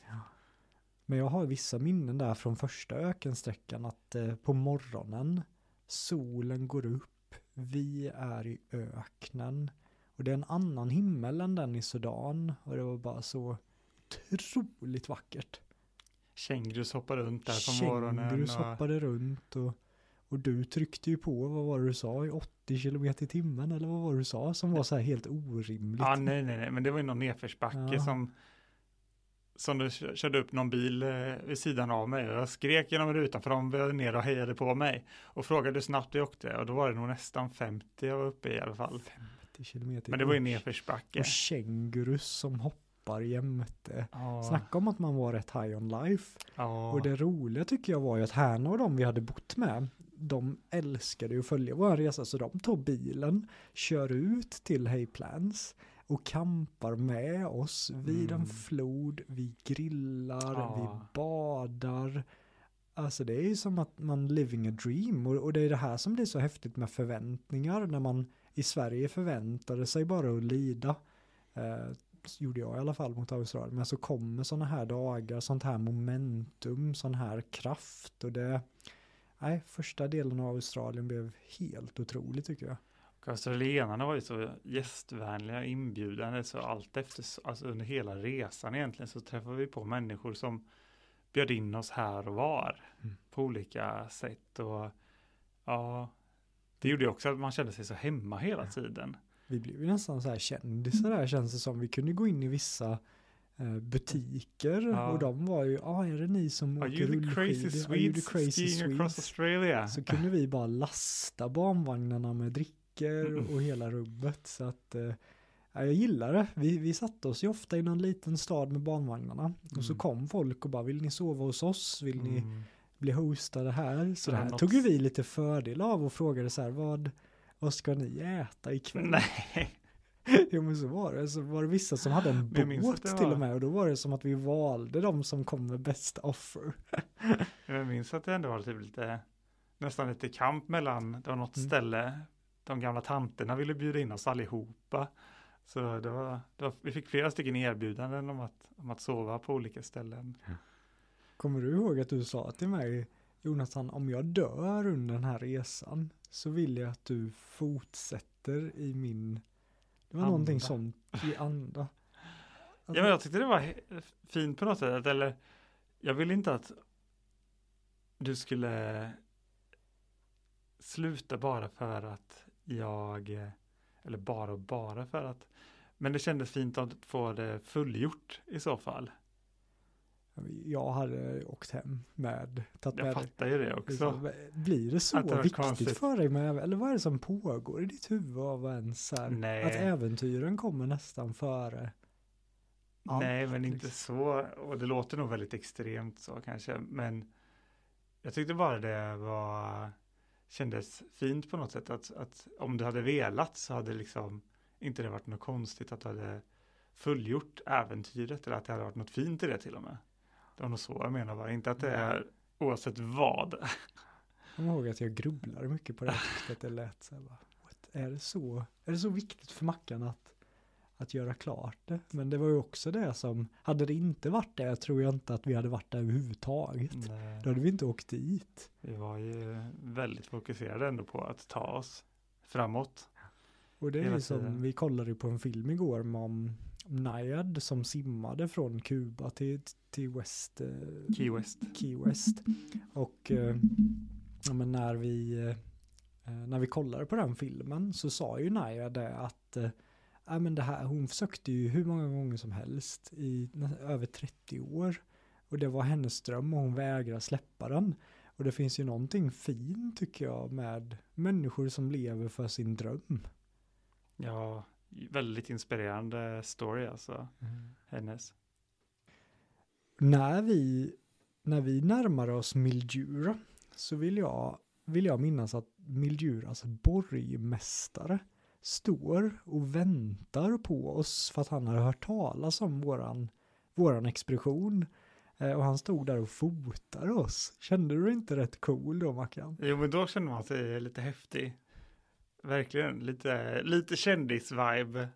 Men jag har vissa minnen där från första ökensträckan att eh, på morgonen solen går upp, vi är i öknen och det är en annan himmel än den i Sudan och det var bara så otroligt vackert. Kängurus hoppar runt där på morgonen. Kängurus och- hoppade runt och, och du tryckte ju på, vad var det du sa, i 80 km i timmen eller vad var det du sa som var så här helt orimligt. Ja, nej, nej, nej, men det var ju någon nedförsbacke Ja. som som du kö- körde upp någon bil eh, vid sidan av mig och jag skrek genom rutan för de var ner och hejade på mig och frågade hur snabbt jag åkte och då var det nog nästan 50 jag var uppe i alla fall. 50 km Men det var ju nedförsbacke. Och kängurus som hoppar jämte. Ja, Snacka om att man var rätt high on life. ja. Och det roliga tycker jag var ju att Hanna och de vi hade bott med, de älskade ju att följa vår resa så de tog bilen, kör ut till Hayplans och kampar med oss vid en Mm. flod, vi grillar, Ja. vi badar. Alltså det är ju som att man living a dream och, och det är det här som blir så häftigt med förväntningar när man i Sverige förväntade sig bara att lida. Eh, gjorde jag i alla fall mot Australien. Men så kommer sådana här dagar, sånt här momentum, sån här kraft och det Nej, första delen av Australien blev helt otrolig tycker jag. Och australienarna var ju så gästvänliga, inbjudande, så allt efter, alltså under hela resan egentligen så träffade vi på människor som bjöd in oss här och var Mm. på olika sätt och ja, det gjorde ju också att man kände sig så hemma hela tiden. Vi blev ju nästan så här kändisar där känns det som. Vi kunde gå in i vissa eh, butiker Ja. och de var ju, ja ah, är det ni som Are åker crazy rullskidor? Are you the Swedes crazy skiing across Swedes? Australia? Så kunde vi bara lasta barnvagnarna med drickor Mm. och hela rubbet. Så att, eh, ja, jag gillar det. Vi, vi satte oss ju ofta i någon liten stad med barnvagnarna. Och så Mm. kom folk och bara, vill ni sova hos oss? Vill ni Mm. bli hostade här? Så Det det är här tog ju vi lite fördel av och frågade så här, vad, vad ska ni äta ikväll? Nej, Jo men så var det. Så var det vissa som hade en båt till och med. Och då var det som att vi valde de som kom med bästa offer. jag minns att det ändå var typ lite, nästan lite kamp mellan, det var något Mm. ställe, de gamla tanterna ville bjuda in oss allihopa. Så det var, det var, vi fick flera stycken erbjudanden om att, om att sova på olika ställen. Kommer du ihåg att du sa till mig, Jonathan, om jag dör under den här resan så vill jag att du fortsätter i min, det var Anda. någonting sånt i anda. Ja, men jag tyckte det var fint på något sätt, eller jag ville inte att du skulle sluta bara för att jag, eller bara och bara för att, men det kändes fint att få det fullgjort i så fall. Jag hade åkt hem med, tagit Jag med fattar ju det också. liksom, Blir det så det viktigt konstigt. för dig med, eller vad är det som pågår i ditt huvud av ens här, att äventyren kommer nästan före? allt, Nej, men inte liksom. så. Och det låter nog väldigt extremt så kanske. Men jag tyckte bara det var kändes fint på något sätt. Att, att om du hade velat så hade liksom inte det varit något konstigt att du hade fullgjort äventyret eller att det hade varit något fint i det till och med. Det var nog så jag menar bara. Inte att det är oavsett vad. Jag kommer ihåg att jag grubblade mycket på det. Jag tyckte att det lät så här, bara, är, det så, är det så viktigt för Mackan att, att göra klart det? Men det var ju också det som, hade det inte varit det tror jag inte att vi hade varit där överhuvudtaget. Nej, Då hade vi inte åkt dit. vi var ju väldigt fokuserade ändå på att ta oss framåt. Och det är ju som, vi kollade ju på en film igår om Nayad som simmade från Kuba till, till West, eh, Key West. Key West. Och eh, ja, men när vi eh, när vi kollade på den filmen så sa ju Naya det att ja, men det här, hon försökte ju hur många gånger som helst i över 30 år. Och det var hennes dröm och hon vägrar släppa den. Och det finns ju någonting fint tycker jag med människor som lever för sin dröm. Ja, väldigt inspirerande story alltså, hennes. När vi, när vi närmar oss Mildura så vill jag, vill jag minnas att Milduras borgmästare står och väntar på oss för att han har hört talas om våran, våran expedition. Eh, Och han stod där och fotade oss. Kände du inte rätt cool då Mackan? Jo, men då känner man sig lite häftig. Verkligen, lite, lite kändis-vibe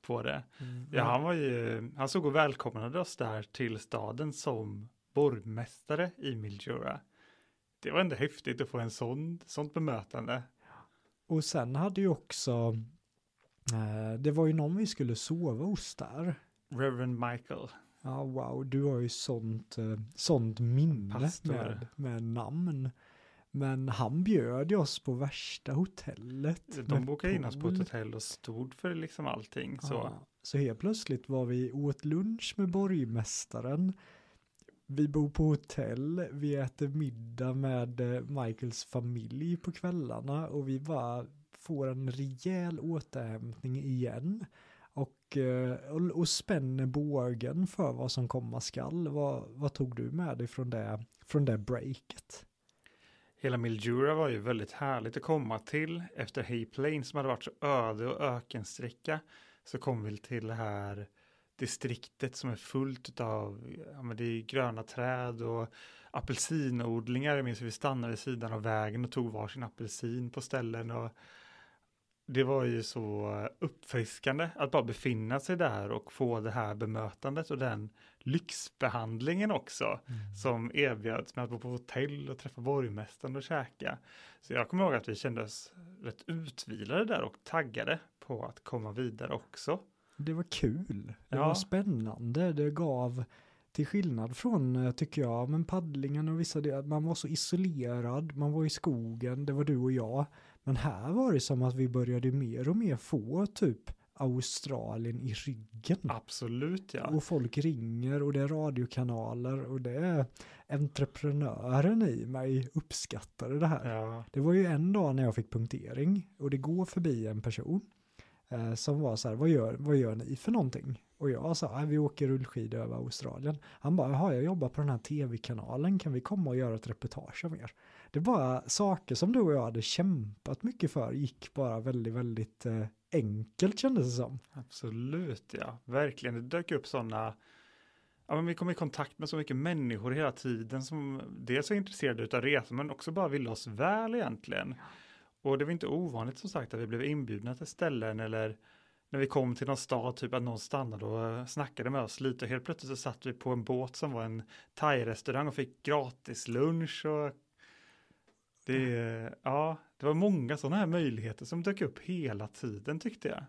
på det. Ja, han var ju, han såg och välkomnade oss där till staden som borgmästare i Mildura. Det var ändå häftigt att få en sån, sånt bemötande. Och sen hade ju också, eh, det var ju någon vi skulle sova hos där. Reverend Michael. Ja, wow, du har ju sånt, eh, sånt minne Pastor. med, med namn. Men han bjöd ju oss på värsta hotellet. De bokade in oss på ett hotell och stod för liksom allting. Så. Ja, så helt plötsligt var vi åt lunch med borgmästaren. Vi bor på hotell, vi äter middag med eh, Michaels familj på kvällarna och vi bara får en rejäl återhämtning igen. Och, eh, och, och spänner bågen för vad som komma skall. Vad, vad tog du med dig från det, från det breaket? Hela Mildura var ju väldigt härligt att komma till. Efter Hay Plain som hade varit så öde och ökensträcka så kom vi till det här distriktet som är fullt av, ja men det är gröna träd och apelsinodlingar. Jag minns hur vi stannade vid sidan av vägen och tog varsin apelsin på ställen och det var ju så uppfriskande att bara befinna sig där och få det här bemötandet och den lyxbehandlingen också som erbjöds med att bo på hotell och träffa borgmästaren och käka. Så jag kommer ihåg att vi kände oss rätt utvilade där och taggade på att komma vidare också. Det var kul. Det Ja. var spännande. Det gav, till skillnad från, eh, tycker jag, men paddlingen och vissa delar, man var så isolerad, man var i skogen, det var du och jag. Men här var det som att vi började mer och mer få typ Australien i ryggen. Absolut ja. Och folk ringer och det är radiokanaler och det är entreprenören i mig uppskattade det här. ja. Det var ju en dag när jag fick punktering och det går förbi en person eh, som var så här, vad gör, vad gör ni för någonting? Och jag sa, "Nej, vi åker rullskidor över Australien. Han bara, jaha, jag jobbar på den här tv-kanalen, kan vi komma och göra ett reportage om er? Det bara saker som du och jag hade kämpat mycket för, gick bara väldigt, väldigt eh, enkelt kändes det som. Absolut ja. Verkligen. Det dök upp sådana Ja, men vi kom i kontakt med så mycket människor hela tiden som dels är intresserade av resor men också bara ville oss väl egentligen. Och det var inte ovanligt som sagt att vi blev inbjudna till ställen eller när vi kom till någon stad, typ att någon stannade och snackade med oss lite. Och helt plötsligt så satt vi på en båt som var en thai-restaurang och fick gratis lunch. Och det, ja, det var många sådana här möjligheter som dök upp hela tiden tyckte jag.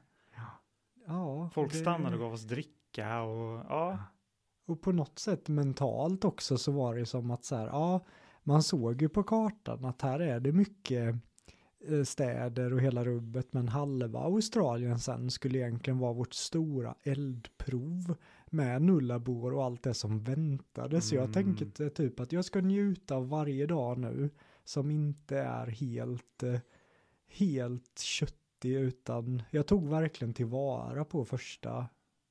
Ja, Folk det- stannade och gav oss dricka och ja. Och på något sätt mentalt också så var det som att så här, ja, man såg ju på kartan att här är det mycket eh, städer och hela rubbet, men halva Australien sen skulle egentligen vara vårt stora eldprov med Nullarbor och allt det som väntade. Så jag Mm. tänkte typ att jag ska njuta av varje dag nu som inte är helt, eh, helt köttig utan jag tog verkligen tillvara på första,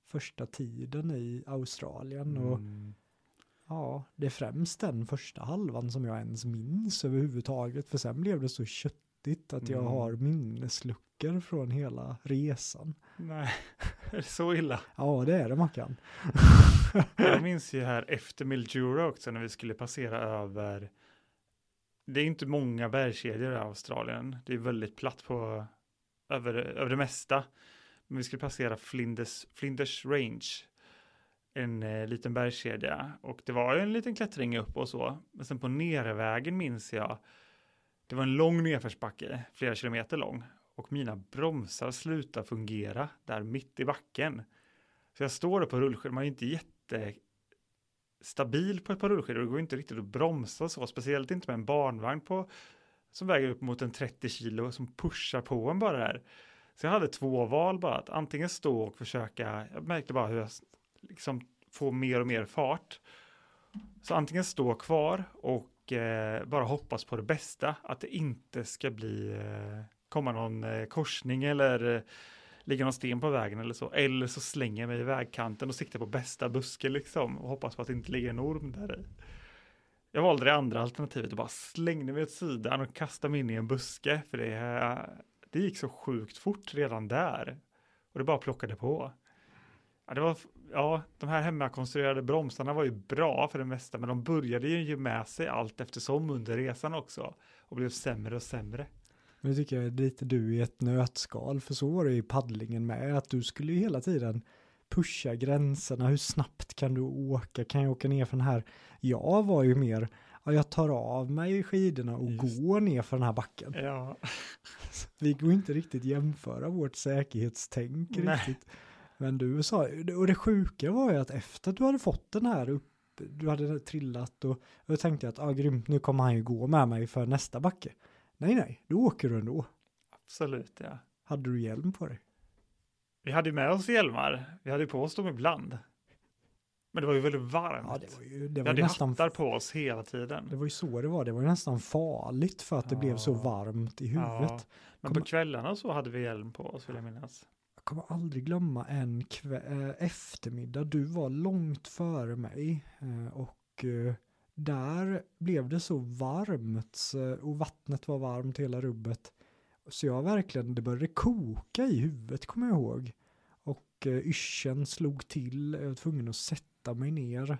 första tiden i Australien och Mm. ja, det är främst den första halvan som jag ens minns överhuvudtaget för sen blev det så köttigt att jag Mm. har minnesluckor från hela resan. Nej, är det så illa? Ja, det är det Mackan. Jag minns ju här efter Mildura också när vi skulle passera över. Det är inte många bergskedjor i Australien. Det är väldigt platt på över, över det mesta. Men vi skulle passera Flinders, Flinders Range. En eh, liten bergskedja. Och det var ju en liten klättring upp och så. Men sen på nervägen minns jag. Det var en lång nedförsbacke, flera kilometer lång. Och mina bromsar slutade fungera där mitt i backen. Så jag står där på rullskidor, man är inte stabil på ett par rullskidor, det går inte riktigt att bromsa så, speciellt inte med en barnvagn på som väger upp mot en 30 kilo som pushar på en bara där. Så jag hade två val bara, att antingen stå och försöka, jag märkte bara hur jag liksom får mer och mer fart. Så antingen stå kvar och eh, bara hoppas på det bästa, att det inte ska bli, eh, komma någon eh, korsning eller eh, ligger ligga någon sten på vägen eller så. Eller så slänger jag mig i vägkanten och siktar på bästa buske liksom och hoppas på att det inte ligger en orm där i. Jag valde det andra alternativet och bara slängde mig åt sidan och kastade mig in i en buske för det, det gick så sjukt fort redan där. Och det bara plockade på. Ja, det var, ja, de här hemmakonstruerade bromsarna var ju bra för det mesta, men de började ju ge med sig allt eftersom under resan också och blev sämre och sämre. Men det tycker jag är lite du i ett nötskal, för så var det i paddlingen med, att du skulle ju hela tiden pusha gränserna, hur snabbt kan du åka, kan jag åka ner för den här? Jag var ju mer, ja, jag tar av mig skidorna och Just. går ner för den här backen. Ja, Vi går inte riktigt jämföra vårt säkerhetstänk Nej. riktigt. Men du sa, och det sjuka var ju att efter att du hade fått den här upp, du hade trillat och, och jag tänkte att, ja ah, grymt, nu kommer han ju gå med mig för nästa backe. Nej, nej, då åker du ändå. absolut ja. Hade du hjälm på dig? Vi hade ju med oss hjälmar. Vi hade på oss dem ibland. Men det var ju väldigt varmt. Ja, det var ju, det vi var hade ju ju nästan, hattar på oss hela tiden. det var ju så det var, det var ju nästan farligt för att det blev så Ja. varmt i huvudet. Ja, men Kommer- på kvällarna så hade vi hjälm på oss vill jag minnas. Jag kommer aldrig glömma en kvä- äh, eftermiddag. Du var långt före mig eh, och eh, där blev det så varmt och vattnet var varmt hela rubbet. Så jag verkligen, det började koka i huvudet kommer jag ihåg. Och eh, yrseln slog till, jag var tvungen att sätta mig ner.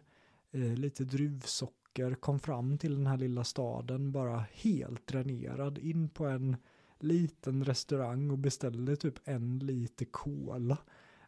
Eh, lite druvsocker, kom fram till den här lilla staden bara helt dränerad in på en liten restaurang och beställde typ en liter cola.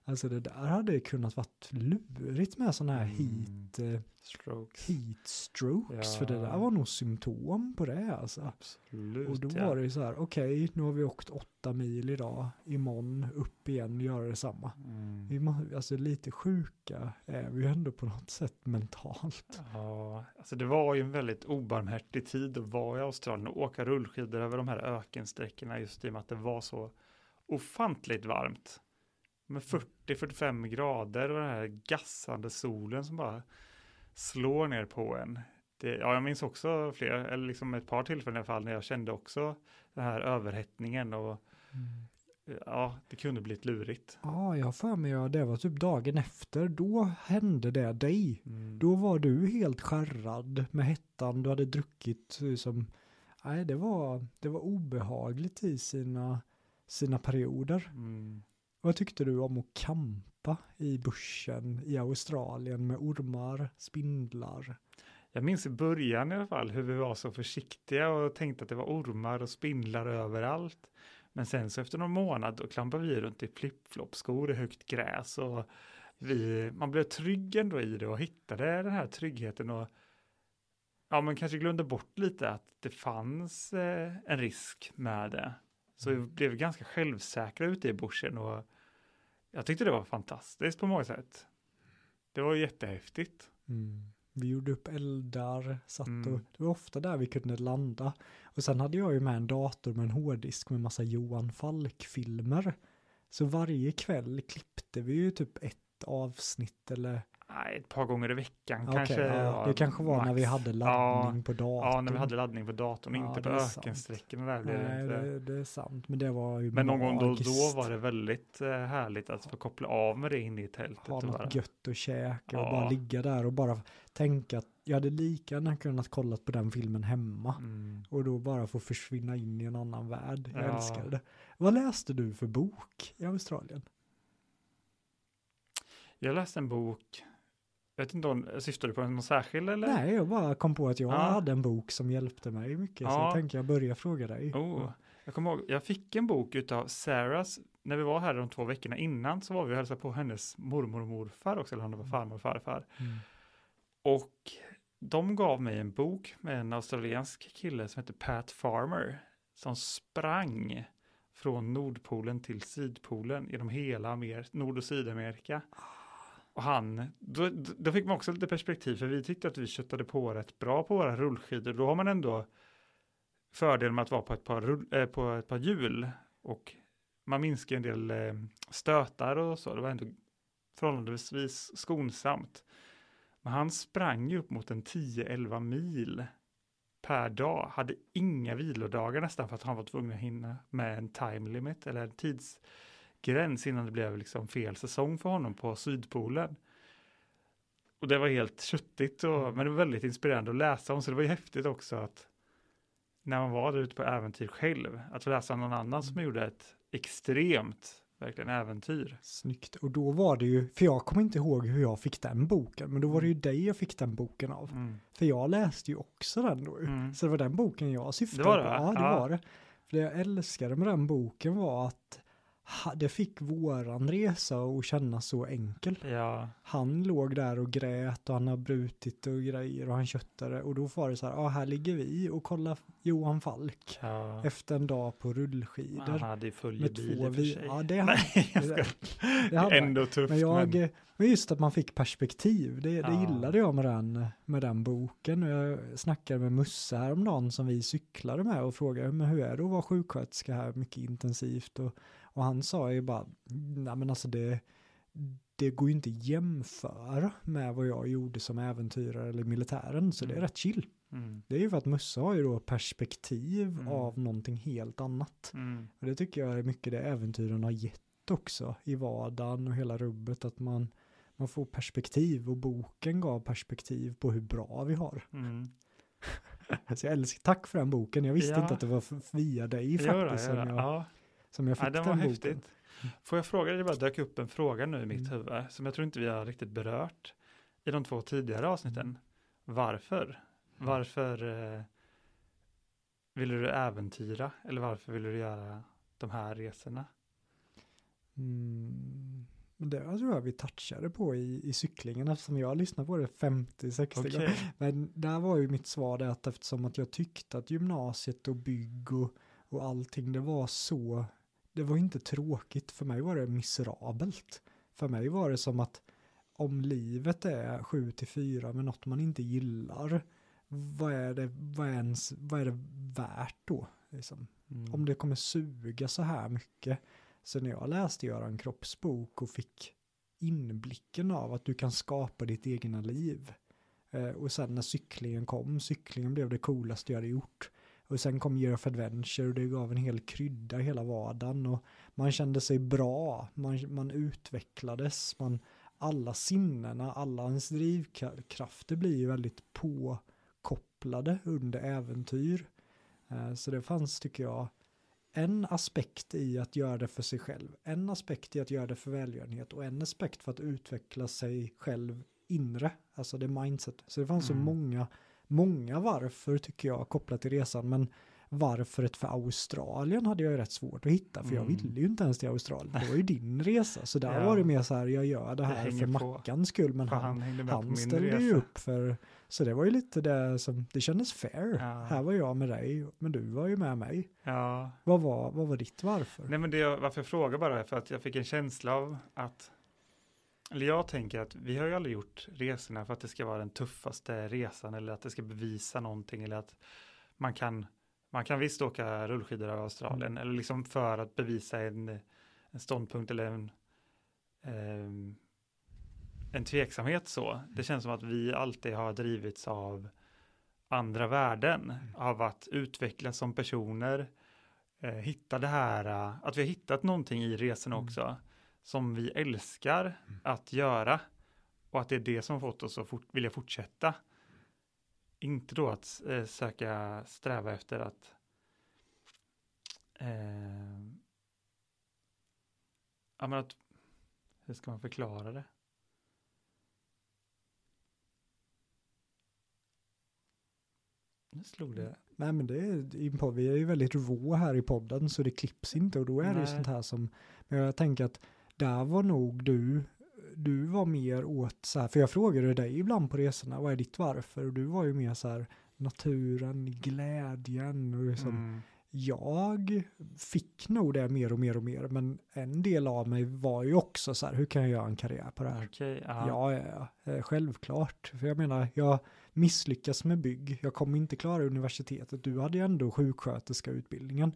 Alltså det där hade kunnat varit lurigt med sådana här Mm. heat, eh, Strokes. heat strokes. För det där Ja. var nog symptom på det alltså. Absolut. Och då ja. var det ju så här, okej, nu har vi åkt åtta mil idag, imorgon upp igen och göra detsamma. Mm. Vi alltså lite sjuka är vi ju ändå på något sätt mentalt. Ja, alltså det var ju en väldigt obarmhärtig tid att vara i Australien och åka rullskidor över de här ökensträckorna just i och med att det var så ofantligt varmt. Med 40-45 grader och den här gassande solen som bara slår ner på en. Det, ja, jag minns också fler, eller liksom ett par tillfällen i alla fall när jag kände också den här överhettningen och ja, det kunde blivit lurigt. Ja, jag har för mig att det var typ dagen efter, då hände det dig. Mm. Då var du helt skärrad med hettan, du hade druckit som, nej det var, det var obehagligt i sina, sina perioder. Mm. Vad tyckte du om att kampa i bussen i Australien med ormar, spindlar? Jag minns i början i alla fall hur vi var så försiktiga och tänkte att det var ormar och spindlar överallt. Men sen så efter någon månad då klampade vi runt i flipflop-skor i högt gräs och vi, man blev trygg ändå i det och hittade den här tryggheten och ja, men kanske glömde bort lite att det fanns eh, en risk med det. Så vi Mm. blev ganska självsäkra ute i bushen och jag tyckte det var fantastiskt på många sätt. Det var jättehäftigt. Mm. Vi gjorde upp eldar, satt Mm. och det var ofta där vi kunde landa. Och sen hade jag ju med en dator med en hårddisk med massa Johan Falk-filmer. Så varje kväll klippte vi ju typ ett avsnitt eller ett par gånger i veckan Okej, kanske. ja, det kanske var när vi max. hade laddning på datorn. Ja, när vi hade laddning på datorn, Ja, inte det på ökensträckorna där blev det Nej, inte. det, det är sant. Men det var ju Men någon gång då, då var det väldigt eh, härligt att få koppla av med det inne i tältet. ha och bara- något gött att käka och Ja. bara ligga där och bara tänka att jag hade lika gärna kunnat kolla på den filmen hemma. Mm. Och då bara få försvinna in i en annan värld. Jag Ja. älskar det. Vad läste du för bok i Australien? Jag läste en bok, jag vet inte om, syftar du på någon särskild eller? Nej, jag bara kom på att jag Ja. hade en bok som hjälpte mig mycket. Så Ja. jag tänker jag börjar fråga dig. Oh, jag kommer ihåg, jag fick en bok utav Sarahs, när vi var här de två veckorna innan så var vi och hälsade på hennes mormor och morfar också, eller om det var farmor och farfar. Mm. Och de gav mig en bok med en australiensk kille som heter Pat Farmer, som sprang från Nordpolen till Sydpolen genom hela Amer- Nord och Sydamerika. Och han, då, då fick man också lite perspektiv, för vi tyckte att vi köttade på rätt bra på våra rullskidor. Då har man ändå fördel med att vara på ett par, rull, eh, på ett par hjul och man minskar en del eh, stötar och så. Det var ändå förhållandevis skonsamt. Men han sprang ju upp mot en 10-11 mil per dag, hade inga vilodagar nästan för att han var tvungen att hinna med en time limit eller en tidsgräns innan det blev liksom fel säsong för honom på Sydpolen. Och det var helt köttigt, och, men det var väldigt inspirerande att läsa om, så det var ju häftigt också att när man var där ute på äventyr själv, att läsa någon annan som gjorde ett extremt, verkligen äventyr. Snyggt. Och då var det ju, för jag kommer inte ihåg hur jag fick den boken, men då var det ju dig jag fick den boken av. Mm. För jag läste ju också den då. Mm. Så det var den boken jag syftade Det var det, på. Ja, det Ja. var det. För det jag älskade med den boken var att det fick våran resa att kännas så enkel. Ja, Han låg där och grät och han har brutit och grejer och han köttade och då var det så här, ja här ligger vi och kollar Johan Falk ja. efter en dag på rullskidor. Han hade ju följebil i och för sig. ja, det har- Nej, jag det- skojar. det hade ändå tufft. Men jag, men... men just att man fick perspektiv, det, det Ja. gillade jag med den, med den boken. Och Jag snackade med Musse häromdagen som vi cyklade med och frågade, men hur är det att vara sjuksköterska här mycket intensivt? Och, och han sa ju bara, nej men alltså det, det går ju inte jämföra med vad jag gjorde som äventyrare eller militären, så det är Mm. rätt chill. Mm. Det är ju för att Musse har ju då perspektiv Mm. av någonting helt annat. Mm. Och det tycker jag är mycket det äventyren har gett också i vardagen och hela rubbet att man, man får perspektiv och boken gav perspektiv på hur bra vi har. Mm. Så jag älskar, tack för den boken, jag visste Ja. inte att det var via dig faktiskt gör som det. jag, Ja. Som jag fick Ja, den den, var boken. häftigt. Får jag fråga dig, det bara dök upp en fråga nu i mitt Mm. huvud som jag tror inte vi har riktigt berört i de två tidigare avsnitten. Varför? Varför eh, ville du äventyra eller varför ville du göra de här resorna? Mm. Men det tror jag vi touchade på i, i cyklingen eftersom jag lyssnade på det 50-60 Okej. gånger. Men där var ju mitt svar det att eftersom att jag tyckte att gymnasiet och bygg och, och allting det var så, det var inte tråkigt, för mig var det miserabelt. För mig var det som att om livet är 7 till 4 med något man inte gillar, vad är det, vad är ens, vad är det värt då? Liksom? Mm. Om det kommer suga så här mycket. Så när jag läste Göran Kropps bok och fick inblicken av att du kan skapa ditt egna liv. Eh, och sen när cyklingen kom, cyklingen blev det coolaste jag hade gjort. Och sen kom Year of Adventure och det gav en hel krydda hela vardagen. Och man kände sig bra, man, man utvecklades, man, alla sinnena, alla ens drivkrafter blir ju väldigt påkopplade under äventyr. Eh, Så det fanns, tycker jag, en aspekt i att göra det för sig själv, en aspekt i att göra det för välgörenhet och en aspekt för att utveckla sig själv inre, alltså det mindset. Så det fanns Mm. så många, många varför tycker jag kopplat till resan, men varföret för Australien hade jag ju rätt svårt att hitta för jag Mm. ville ju inte ens till Australien. Det var ju din resa så där Ja. var det mer så här jag gör det här för. Mackans skull men För han, han han ställde ju upp för så det var ju lite det som det kändes fair. Ja. Här var jag med dig men du var ju med mig. Ja, Vad var, vad var ditt varför? nej men det jag, varför jag frågar bara är för att jag fick en känsla av att eller jag tänker att vi har ju aldrig gjort resorna för att det ska vara den tuffaste resan eller att det ska bevisa någonting eller att man kan man kan visst åka rullskidor över Australien Mm. eller liksom för att bevisa en, en ståndpunkt eller en ehm, en tveksamhet så. Det känns som att vi alltid har drivits av andra värden, av att utvecklas som personer, eh, hitta det här, att vi har hittat någonting i resan Mm. Som vi älskar att göra och att det är det som fått oss att fort, vilja fortsätta. Inte då att eh, söka sträva efter att eh, ja, men att hur ska man förklara det? Nu slog det. Nej men det är, vi är ju väldigt rå här i podden så det klipps inte och då är det ju Nej. sånt här som, men jag tänker att där var nog du, du var mer åt så här, för jag frågade dig ibland på resorna, vad är ditt varför? Och du var ju mer så här, naturen, glädjen och liksom, Mm. jag fick nog det mer och mer och mer, men en del av mig var ju också så här, hur kan jag göra en karriär på det här? Okej, ja. Ja, ja, ja, eh, självklart. För jag menar, jag misslyckas med bygg. Jag kommer inte klara universitetet. Du hade ju ändå sjuksköterskeutbildningen.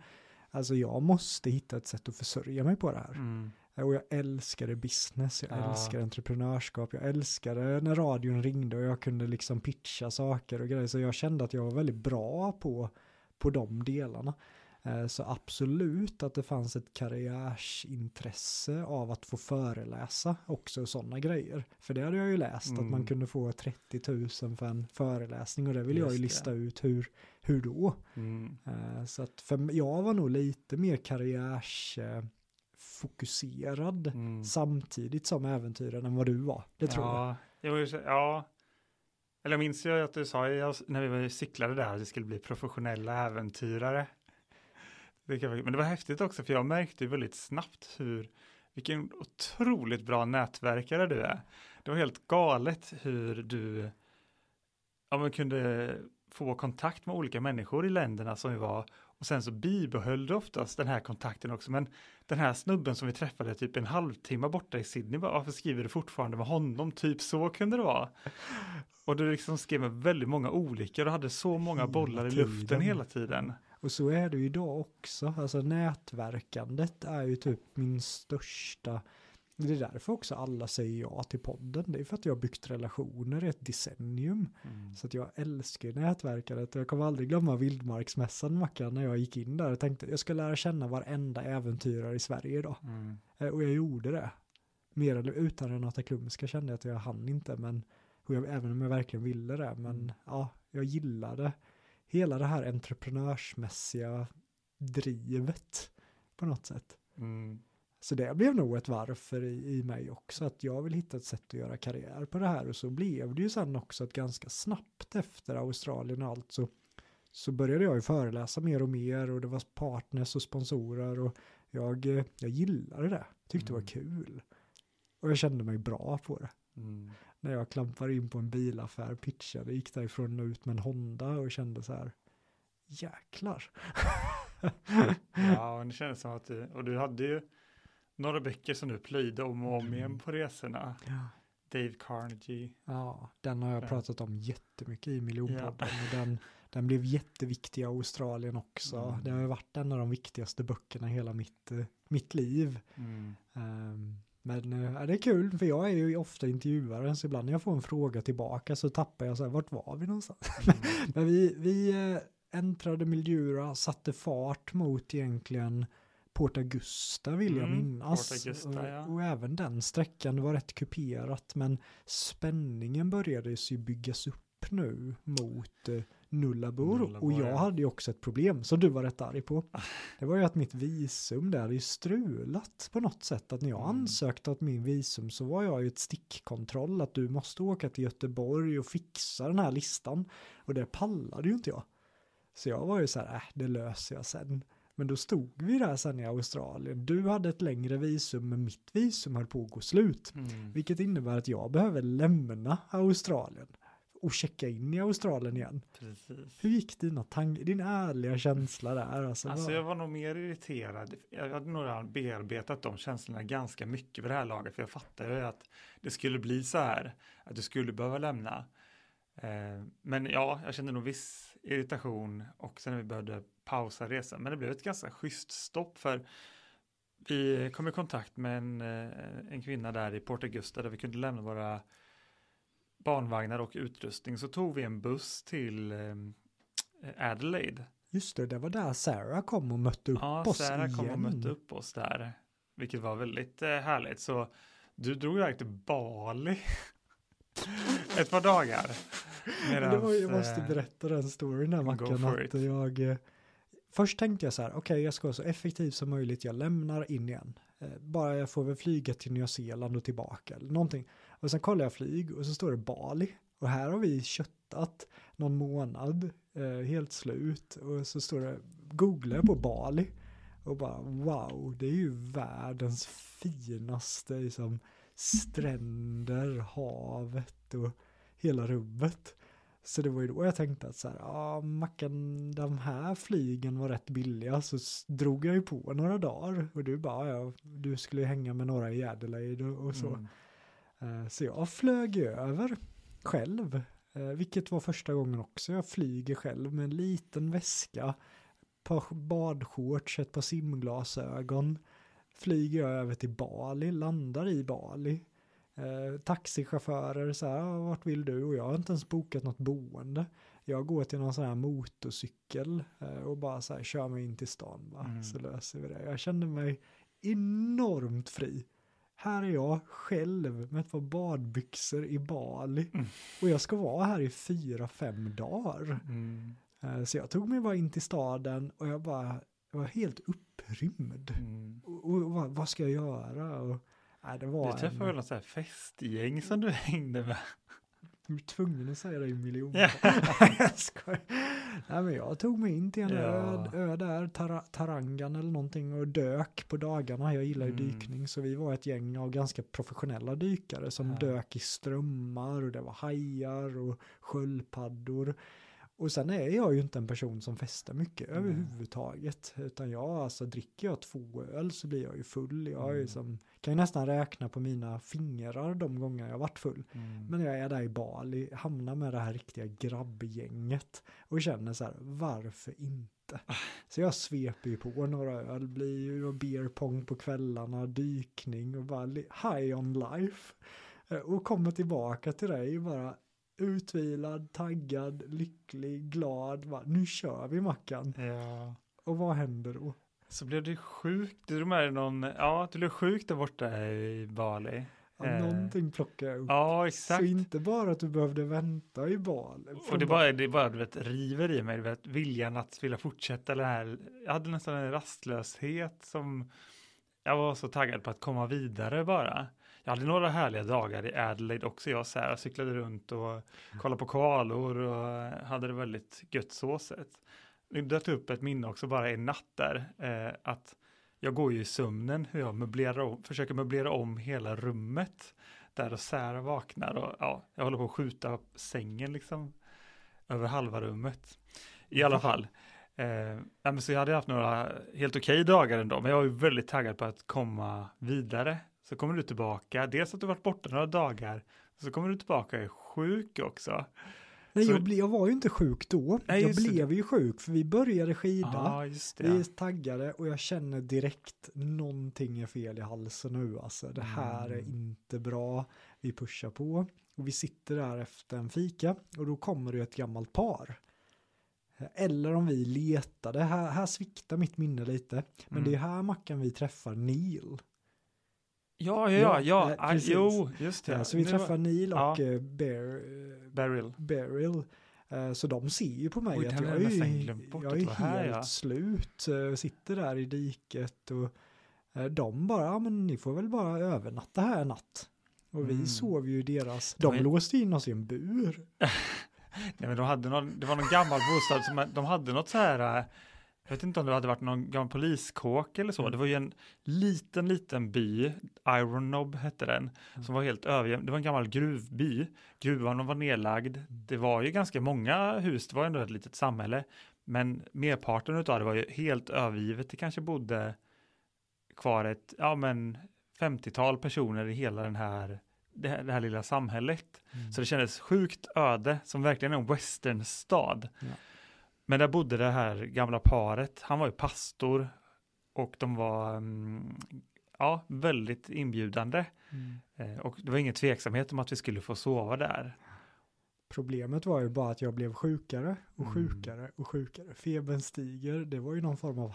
Alltså jag måste hitta ett sätt att försörja mig på det här. Mm. Och jag älskade business, jag Ja. älskade entreprenörskap, jag älskade när radion ringde och jag kunde liksom pitcha saker och grejer. Så jag kände att jag var väldigt bra på, på de delarna. Eh, Så absolut att det fanns ett karriärsintresse av att få föreläsa också sådana grejer. För det hade jag ju läst, att man Mm. kunde få 30 000 för en föreläsning och det vill jag ju Just det. lista ut hur, hur då. Mm. Eh, Så att för jag var nog lite mer karriärsfokuserad Mm. samtidigt som äventyraren än vad du var. Det tror jag. ja, jag. Ja. Eller jag minns ju att du sa när vi cyklade där att vi skulle bli professionella äventyrare. Det kan, men det var häftigt också för jag märkte väldigt snabbt hur vilken otroligt bra nätverkare du är. Det var helt galet hur du ja, kunde få kontakt med olika människor i länderna som vi var och sen så bibehöll du oftast den här kontakten också. Men den här snubben som vi träffade typ en halvtimme borta i Sydney, bara, varför skriver du fortfarande med honom? Typ så kunde det vara. Och du liksom skrev med väldigt många olika, du hade så många bollar i luften hela tiden. Och så är det ju idag också. Alltså nätverkandet är ju typ min största. Det är därför också alla säger ja till podden. Det är för att jag har byggt relationer i ett decennium. Så att jag älskar nätverkandet. Jag kommer aldrig glömma vildmarksmässan Mackan när jag gick in där och tänkte jag ska lära känna varenda äventyrare i Sverige idag. Mm. Eh, Och jag gjorde det. Mer eller utan Renata Klumska kände jag att jag hann inte. Men och jag, även om jag verkligen ville det. Men Mm. ja, jag gillade hela det här entreprenörsmässiga drivet på något sätt. Mm. Så det blev nog ett varför i, i mig också. Att jag vill hitta ett sätt att göra karriär på det här. Och så blev det ju sen också att ganska snabbt efter Australien och allt så, så började jag ju föreläsa mer och mer. Och det var partners och sponsorer. Och jag, jag gillade det. Tyckte Mm. det var kul. Och jag kände mig bra på det. Mm. När jag klampade in på en bilaffär, pitchade, gick därifrån och ut med en Honda och kände så här. Jäklar. Ja, och det kändes som att du, och du hade ju några böcker som du plöjde om och om igen på resorna. Ja. Dave Carnegie. Ja, den har jag Ja. pratat om jättemycket i miljonpodden. Och den, den blev jätteviktig i Australien också. Mm. Det har ju varit en av de viktigaste böckerna i hela mitt, eh, mitt liv. Mm. Ehm, men eh, ja, det är kul, för jag är ju ofta intervjuare, så ibland när jag får en fråga tillbaka så tappar jag så här, vart var vi någonstans? Mm. Men vi, vi eh, äntrade Mildura, satte fart mot egentligen Port Augusta vill jag Mm, minnas. Augusta, och, ja. och även den sträckan, var rätt kuperat, men spänningen började ju byggas upp nu mot eh. Nullarbor, Och jag ja. hade ju också ett problem som du var rätt arg på. Det var ju att mitt visum där är strulat på något sätt. Att när jag Mm. ansökte åt min visum så var jag ju ett stickkontroll att du måste åka till Göteborg och fixa den här listan. Och det pallade ju inte jag. Så jag var ju så här, äh, det löser jag sen. Men då stod vi där sen i Australien. Du hade ett längre visum, men mitt visum höll på att gå slut. Mm. Vilket innebär att jag behöver lämna Australien och checka in i Australien igen. Precis. Hur gick dina tankar, din ärliga känsla där? Alltså, Alltså jag var nog mer irriterad. Jag hade nog bearbetat de känslorna ganska mycket vid det här laget. För jag fattade ju att det skulle bli så här. Att du skulle behöva lämna. Eh, men ja, jag kände nog viss irritation också när vi behövde pausa resan. Men det blev ett ganska schysst stopp för vi kom i kontakt med en, eh, en kvinna där i Port Augusta där vi kunde lämna våra barnvagnar och utrustning. Så tog vi en buss till eh, Adelaide. Just det, det var där Sarah kom och mötte upp Ja, oss Sarah igen. kom och mötte upp oss där. Vilket var väldigt eh, härligt. Så du drog iväg till Bali ett par dagar. Var, jag Medans, måste eh, berätta den storyn go Mackan. Att jag, eh, först tänkte jag så här, okej jag ska vara så effektiv som möjligt, jag lämnar in igen. Eh, Bara jag får väl flyga till Nya Zeeland och tillbaka eller någonting. Och sen kollar jag flyg och så står det Bali. Och här har vi köttat någon månad, helt slut. Och så står det, googlar jag på Bali. Och bara wow, det är ju världens finaste liksom, stränder, havet och hela rubbet. Så det var ju då jag tänkte att så här, ja Mackan, de här flygen var rätt billiga så drog jag ju på några dagar och du bara, ja, du skulle ju hänga med några i Adelaide och, så. Mm. Eh, Så jag flög över själv, eh, vilket var första gången också jag flyger själv med en liten väska, ett par badshorts, ett par simglasögon. Flyger jag över till Bali, landar i Bali. Eh, taxichaufförer så här, "Ja, vart vill du? Och jag har inte ens bokat något boende. Jag går till någon sån här motorcykel eh, och bara så här kör mig in till stan va? Mm. så löser vi det. Jag kände mig enormt fri. Här är jag själv med ett par badbyxor i Bali. Mm. Och jag ska vara här i fyra, fem dagar. Mm. Eh, Så jag tog mig bara in till staden och jag bara jag var helt upprymd. Mm. Och, och vad, vad ska jag göra? Och, nej, det var Du träffade väl något så här festgäng som du hängde med? Jag är tvungen att säga det i miljon. Ja. jag skojar. Nej men jag tog mig in till en Ja. ö, ö där, Tara, Tarangan eller någonting och dök på dagarna. Jag gillar ju Mm. dykning så vi var ett gäng av ganska professionella dykare som Ja. dök i strömmar och det var hajar och sköldpaddor. Och sen är jag ju inte en person som festar mycket Nej. överhuvudtaget. Utan jag, alltså dricker jag två öl så blir jag ju full. Jag Mm. som, kan ju nästan räkna på mina fingrar de gånger jag varit full. Mm. Men jag är där i Bali, hamnar med det här riktiga grabbgänget och känner så här, varför inte? Så jag sveper ju på några öl, blir ju beer pong på kvällarna, dykning och bara high on life. Eh, Och kommer tillbaka till dig bara utvilad, taggad, lycklig, glad. Bara, nu kör vi Mackan. Ja. Och vad händer då? Så blev du sjuk? Du drog med dig någon, ja, du blev sjuk där borta i Bali. Ja, Eh, någonting plockar jag upp. Ja, Så exakt. inte bara att du behövde vänta i Bali. Och det bara, det bara du vet, river i mig, du vet, viljan att vilja fortsätta det här. Jag hade nästan en rastlöshet som jag var så taggad på att komma vidare bara. Jag hade några härliga dagar i Adelaide också. Jag så här, cyklade runt och kollade på koalor och hade det väldigt gött så sett. Det dök upp ett minne också bara en natt där. Eh, att jag går ju i sömnen hur jag möblerar om, försöker möblera om hela rummet. Där och Sarah vaknar och ja, jag håller på att skjuta upp sängen liksom. Över halva rummet. I alla fall. Eh, ja, men så jag hade haft några helt okej dagar ändå. Men jag var ju väldigt taggad på att komma vidare. Så kommer du tillbaka. Dels att du varit borta några dagar. Så kommer du tillbaka och är sjuk också. Nej, Så- jag, ble, jag var ju inte sjuk då. Nej, jag just det. blev ju sjuk för vi började skida. Det. Vi är taggade och jag känner direkt någonting är fel i halsen nu. Alltså det här är Mm. inte bra. Vi pushar på och vi sitter där efter en fika och då kommer det ett gammalt par. Eller om vi letade, här, här sviktar mitt minne lite. Men Mm. det är här Mackan vi träffar Neil. Ja, ja, ja, Ja, ja. eh, precis. jo, just det. Ja, så vi Det träffar Neil och ja. eh, Bear, eh, Beryl. Beryl. Eh, Så de ser ju på mig Oj, att jag är, jag är här, helt ja. slut. eh, Sitter där i diket och eh, de bara, ja men ni får väl bara övernatta här en natt. Och vi Mm. sov ju deras, de Men- låste in oss i en bur. Nej, men de hade någon, det var någon gammal bostad, som, de hade något så här, äh, jag vet inte om det hade varit någon gammal poliskåk eller så, Mm. det var ju en liten, liten by, Iron Knob hette den, Mm. som var helt övergiven, det var en gammal gruvby, gruvan var nedlagd, det var ju ganska många hus, det var ändå ett litet samhälle, men merparten av det var ju helt övergivet, det kanske bodde kvar ett, ja men 50-tal personer i hela den här, det här, det här lilla samhället. Mm. Så det kändes sjukt öde, som verkligen är en westernstad. Ja. Men där bodde det här gamla paret, han var ju pastor och de var mm, ja, väldigt inbjudande. Mm. Eh, och det var ingen tveksamhet om att vi skulle få sova där. Problemet var ju bara att jag blev sjukare och Mm. sjukare och sjukare. Febern stiger, det var ju någon form av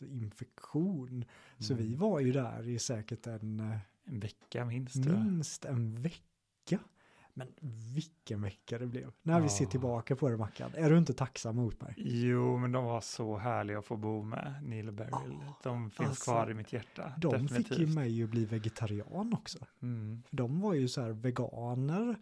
halsinfektion. Så Mm. vi var ju där i säkert en, eh, En vecka minst. minst en vecka. Men vilken vecka det blev. När vi ser Ja. tillbaka på det Mackan, är du inte tacksam mot mig? Jo, men de var så härliga att få bo med, Neil och Beryl. De finns alltså, kvar i mitt hjärta. De definitivt. fick ju mig att bli vegetarian också. Mm. För de var ju så här veganer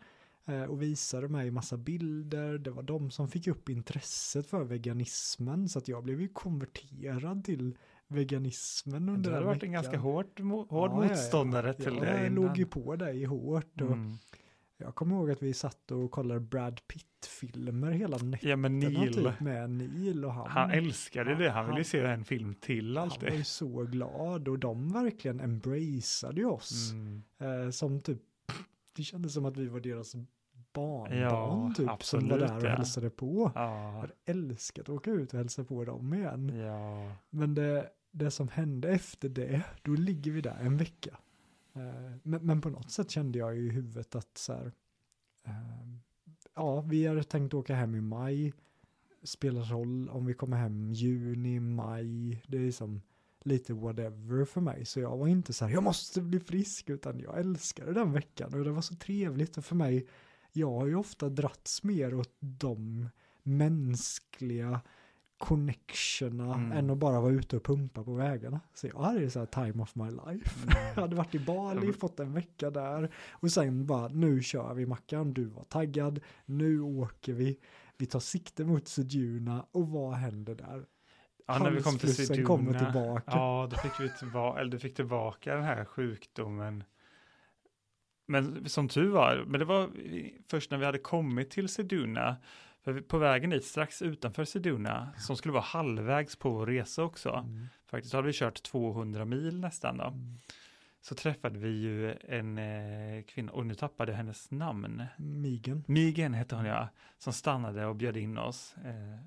eh, och visade mig massa bilder. Det var de som fick upp intresset för veganismen så att jag blev ju konverterad till veganismen under Du hade den varit en veckan. ganska hård, hård Ja, ja, ja. motståndare till det Jag innan. låg ju på dig hårt och Mm. Jag kommer ihåg att vi satt och kollade Brad Pitt-filmer hela nätterna Ja, men Neil, typ med Neil och han. han älskade han- det. Han ville han- se en film till han var alltid. ju så glad och de verkligen embraceade ju oss. Mm. Eh, som typ, det kändes som att vi var deras barnbarn Ja, typ, som absolut, var där och ja. hälsade på. Jag Ja, hade älskat att åka ut och hälsa på dem igen. ja. Men det, det som hände efter det, då ligger vi där en vecka. Eh, men, men på något sätt kände jag i huvudet att så här, eh, ja, vi hade tänkt åka hem i maj. Spelar roll om vi kommer hem juni, maj. Det är som lite whatever för mig. Så jag var inte så här, jag måste bli frisk, utan jag älskade den veckan och det var så trevligt. Och för mig, jag har ju ofta dratts mer åt de mänskliga connectionerna Mm. än att bara vara ute och pumpa på vägarna. Så jag hade ju så här time of my life. Jag Mm. hade varit i Bali, Ja, fått en vecka där och sen bara nu kör vi Mackan, du var taggad, nu åker vi, vi tar sikte mot Sejuna och vad händer där? Ja, när vi kom till Siduna. kommer tillbaka. Ja, då fick vi tillbaka, eller du fick tillbaka den här sjukdomen. Men som tur var, men det var först när vi hade kommit till Seduna, för på vägen dit strax utanför Seduna, som skulle vara halvvägs på vår resa också, Mm. faktiskt hade vi kört 200 mil nästan då, Mm. så träffade vi ju en eh, kvinna, och nu tappade jag hennes namn. Migen. Migen hette hon ja, som stannade och bjöd in oss, eh,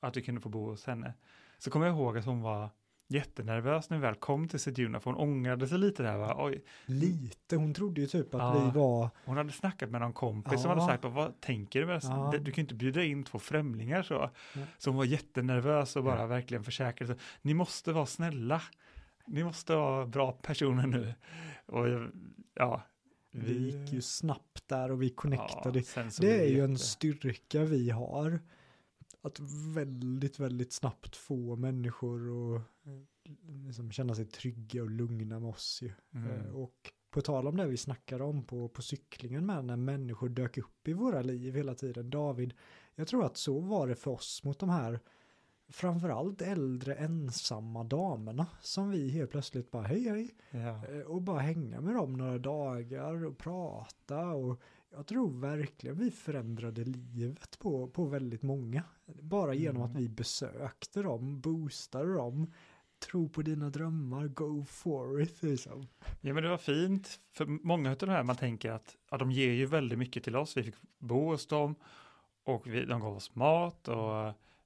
att vi kunde få bo hos henne. Så kommer jag ihåg att hon var jättenervös när vi väl kom till Seduna, för hon ångrade sig lite där. Va? Oj, Lite, hon trodde ju typ att Ja. vi var, hon hade snackat med någon kompis som Ja. hade sagt, vad tänker du med? Ja. Du kan ju inte bjuda in två främlingar så. Nej. Så hon var jättenervös och bara Ja. verkligen försäkrade sig. Ni måste vara snälla. Ni måste vara bra personer nu. Och ja, vi gick ju snabbt där och vi connectade. så det är ju en jätte- styrka vi har. Att väldigt, väldigt snabbt få människor att eh, liksom känna sig trygga och lugna med oss ju. Mm. Eh, Och på tal om det vi snackade om på, på cyklingen med när människor dök upp i våra liv hela tiden. David, jag tror att så var det för oss mot de här framförallt äldre ensamma damerna som vi helt plötsligt bara hej hej Ja. eh, och bara hänga med dem några dagar och prata och jag tror verkligen vi förändrade livet på, på väldigt många. Bara genom Mm. att vi besökte dem, boostade dem, tro på dina drömmar, go for it liksom. Ja men det var fint, för många av de här man tänker att ja, de ger ju väldigt mycket till oss, vi fick bo hos dem och vi, de gav oss mat och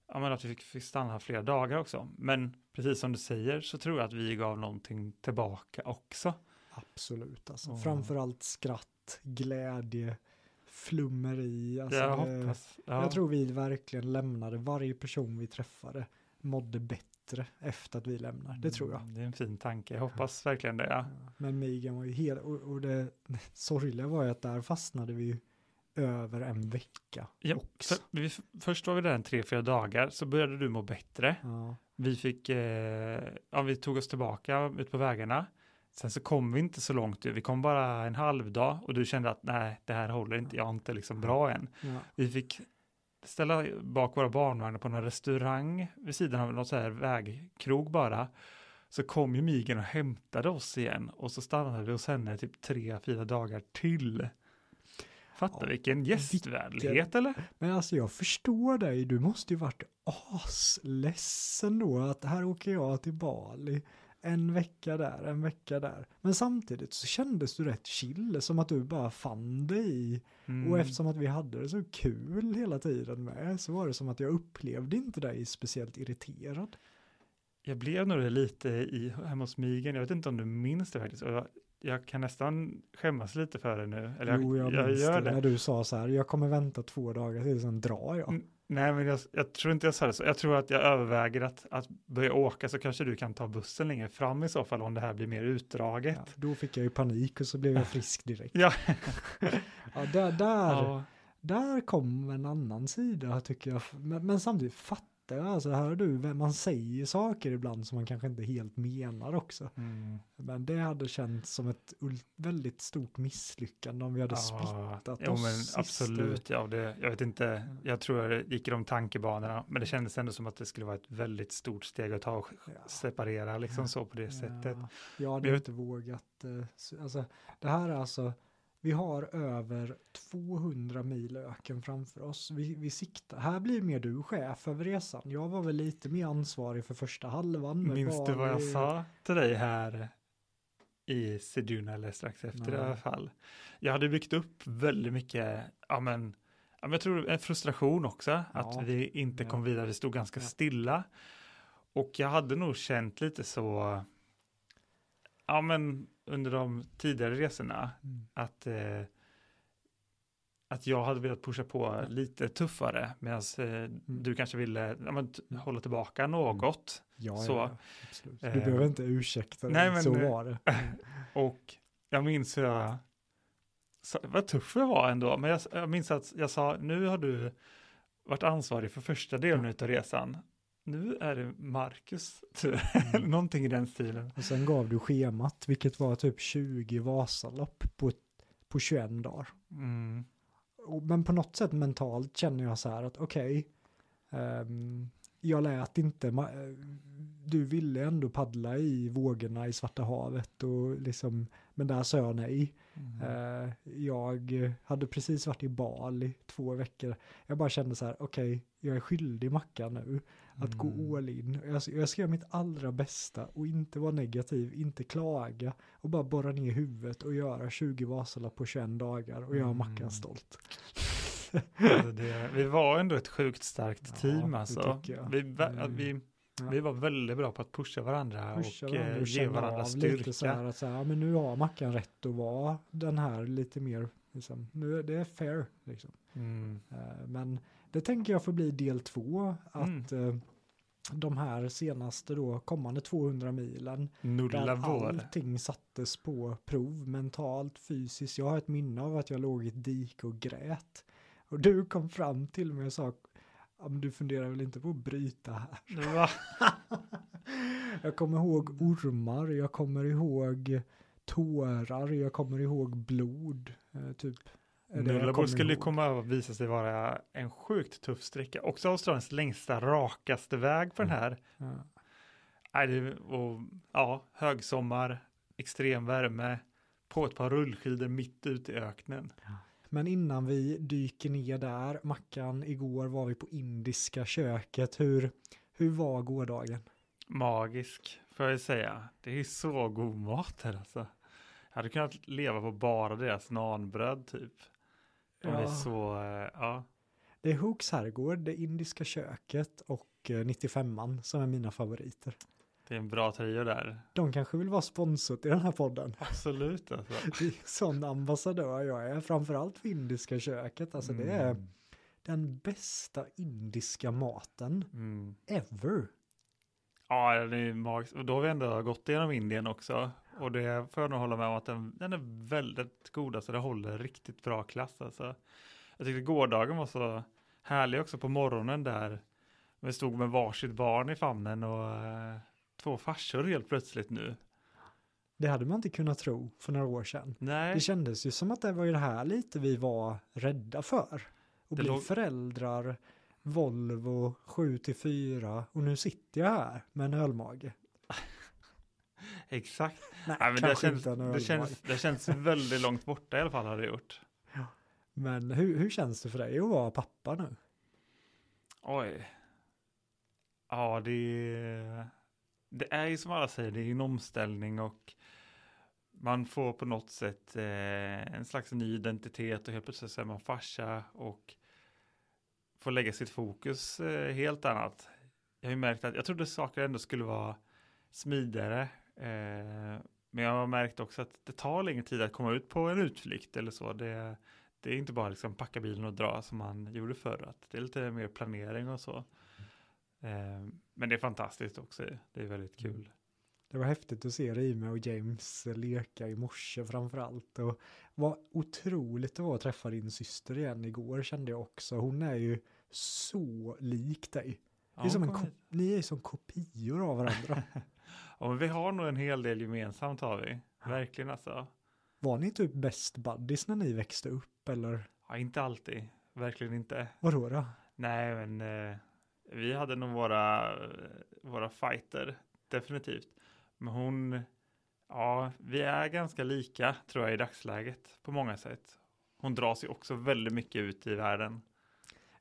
ja, men att vi fick, fick stanna flera dagar också. Men precis som du säger så tror jag att vi gav någonting tillbaka också. Absolut, alltså. Ja. framförallt skratt, glädje, flummeri. Alltså jag det, hoppas. Ja. Jag tror vi verkligen lämnade, varje person vi träffade mådde bättre efter att vi lämnar. Det tror jag. Mm, Det är en fin tanke, jag hoppas verkligen det. Ja. Ja, Men Migan var ju helt, och, och det sorgliga var ju att där fastnade vi ju över en vecka Ja, också. för, vi, först var vi där en tre, fyra dagar, så började du må bättre. Vi fick, eh, ja, vi tog oss tillbaka ut på vägarna. Sen så kom vi inte så långt, vi kom bara en halv dag och du kände att nej, det här håller inte, jag är inte liksom bra än. Ja. Vi fick ställa bak våra barnvagnar på en restaurang vid sidan av någon så här vägkrog bara. Så kom ju Migen och hämtade oss igen och så stannade vi hos henne typ tre, fyra dagar till. Fattar Ja, vilken gästvänlighet eller? Men alltså jag förstår dig, du måste ju varit asledsen då att här åker jag till Bali. En vecka där, en vecka där. Men samtidigt så kändes du rätt chill, som att du bara fann dig i. Mm. Och eftersom att vi hade det så kul hela tiden med så var det som att jag upplevde inte dig speciellt irriterad. Jag blev nog lite i, hemma hos Migen, jag vet inte om du minns det faktiskt. Jag, jag kan nästan skämmas lite för det nu. Eller jag, jo, jag, jag minns gör det det. när du sa så här, jag kommer vänta två dagar till sen drar jag. Mm, Nej, men jag, jag tror inte jag sa det så. Jag tror att jag överväger att, att börja åka så kanske du kan ta bussen längre fram i så fall om det här blir mer utdraget. Ja, då fick jag ju panik och så blev jag frisk direkt. Ja. ja, där, där, Ja. där kom en annan sida tycker jag. Men, men samtidigt fattar jag, alltså hör du, man säger saker ibland som man kanske inte helt menar också. Mm. Men det hade känts som ett väldigt stort misslyckande om vi hade splittat jo, oss men absolut. Ja, det, jag vet inte, jag tror jag gick i de tankebanorna, men det kändes ändå som att det skulle vara ett väldigt stort steg att ta och Ja. separera liksom så på det sättet. Ja, jag hade jag inte vågat. eh, Alltså, det här är alltså, vi har över 200 mil öken framför oss. Vi, vi siktar, här blir mer du chef över resan. Jag var väl lite mer ansvarig för första halvan. Minns du vad jag Bali. sa till dig här i Seduna eller strax efter Nej. i alla fall? Jag hade byggt upp väldigt mycket, ja men, ja, men jag tror en frustration också, Ja. att vi inte kom vidare, vi stod ganska Ja. stilla. Och jag hade nog känt lite så, ja men under de tidigare resorna, Mm. att, eh, att jag hade velat pusha på lite tuffare, medan eh, du kanske ville ja, men, Mm. hålla tillbaka något. Ja, Så, ja, absolut. Du eh, behöver inte ursäkta dig, nej, men, så eh, var det. Och jag minns hur jag, så, vad tuff jag var ändå, men jag, jag minns att jag sa, nu har du varit ansvarig för första delen av resan. Nu är det Marcus tur, Mm. någonting i den stilen. Och sen gav du schemat, vilket var typ 20 Vasalopp på, på 21 dagar. Mm. Men på något sätt mentalt känner jag så här att okej, ehm, jag lät inte, eh, du ville ändå paddla i vågorna i Svarta havet och liksom, men där sa jag nej. Mm. Eh, jag hade precis varit i Bali två veckor. Jag bara kände så här, okej, jag är skyldig Mackan nu att gå Mm. all in. Jag, jag ska göra mitt allra bästa och inte vara negativ, inte klaga och bara borra ner huvudet och göra 20 Vasalopp på 21 dagar och göra Mackan Mm. stolt. Alltså det, vi var ändå ett sjukt starkt Ja, team alltså. Vi, Mm. vi, Ja. vi var väldigt bra på att pusha varandra Pusha och, varandra eh, och ge varandra lite så här styrka. att så här, men nu har Mackan rätt att vara den här lite mer, liksom, nu är det fair liksom. Mm. Eh, Men det tänker jag får bli del två, att eh, de här senaste då kommande 200 milen, Nulla där vår. allting sattes på prov, mentalt, fysiskt. Jag har ett minne av att jag låg i ett dike och grät. Och du kom fram till mig och sa, men du funderar väl inte på att bryta här? Va? Jag kommer ihåg ormar, jag kommer ihåg tårar, jag kommer ihåg blod, eh, typ. Nullarbor skulle ju ihåg. komma att visa sig vara en sjukt tuff sträcka. Också Australiens längsta, rakaste väg på den Mm. här. Ja. Nej, det, och, ja, högsommar, extrem värme, på ett par rullskidor mitt ute i öknen. Men innan vi dyker ner där, Mackan, igår var vi på indiska köket. Hur, hur var gårdagen? Magisk, får jag säga. Det är så god mat här alltså. Jag hade kunnat leva på bara deras nanbröd typ. De är Ja. så, eh, ja. Det är Hooks herrgård, det indiska köket och eh, 95an som är mina favoriter. Det är en bra trio där. De kanske vill vara sponsor till den här podden. Absolut alltså. Det är sån ambassadör jag är, framförallt för indiska köket. Alltså det är Mm. den bästa indiska maten Mm. ever. Ja, det är magiskt. Och då har vi ändå gått igenom Indien också. Och det får jag nog hålla med om att den, den är väldigt god. Alltså det håller riktigt bra klass. Alltså. Jag tyckte gårdagen var så härlig också på morgonen där. Vi stod med varsitt barn i famnen och eh, två farsor helt plötsligt nu. Det hade man inte kunnat tro för några år sedan. Nej, Det kändes ju som att det var ju det här lite vi var rädda för. Att bli låg- föräldrar, Volvo 7 till 4 och nu sitter jag här med en ölmage. exakt. Nej, Nej, men det, känns, det, känns, det känns väldigt långt borta i alla fall har det gjort. Men hur, hur känns det för dig att vara pappa nu? Oj. Ja, det det är ju som alla säger, det är en omställning och man får på något sätt eh, en slags ny identitet och helt plötsligt så är man farsa och får lägga sitt fokus eh, helt annat. Jag har ju märkt att jag trodde saker ändå skulle vara smidigare. Eh, men jag har märkt också att det tar längre tid att komma ut på en utflykt eller så. Det, det är inte bara liksom packa bilen och dra som man gjorde förr. Att det är lite mer planering och så. Eh, men det är fantastiskt också. Det är väldigt kul. Det var häftigt att se Rime och James leka i morse framförallt. Och vad otroligt det var att träffa din syster igen igår kände jag också. Hon är ju så lik dig. Det är Ja, som en kom ni är som kopior av varandra. ja, men vi har nog en hel del gemensamt har vi. Verkligen alltså. Var ni typ best buddies när ni växte upp eller Ja, inte alltid. Verkligen inte. vadå då? Nej, men eh, vi hade nog våra, våra fighter, definitivt. Men hon, ja, vi är ganska lika tror jag i dagsläget på många sätt. Hon dras ju också väldigt mycket ut i världen.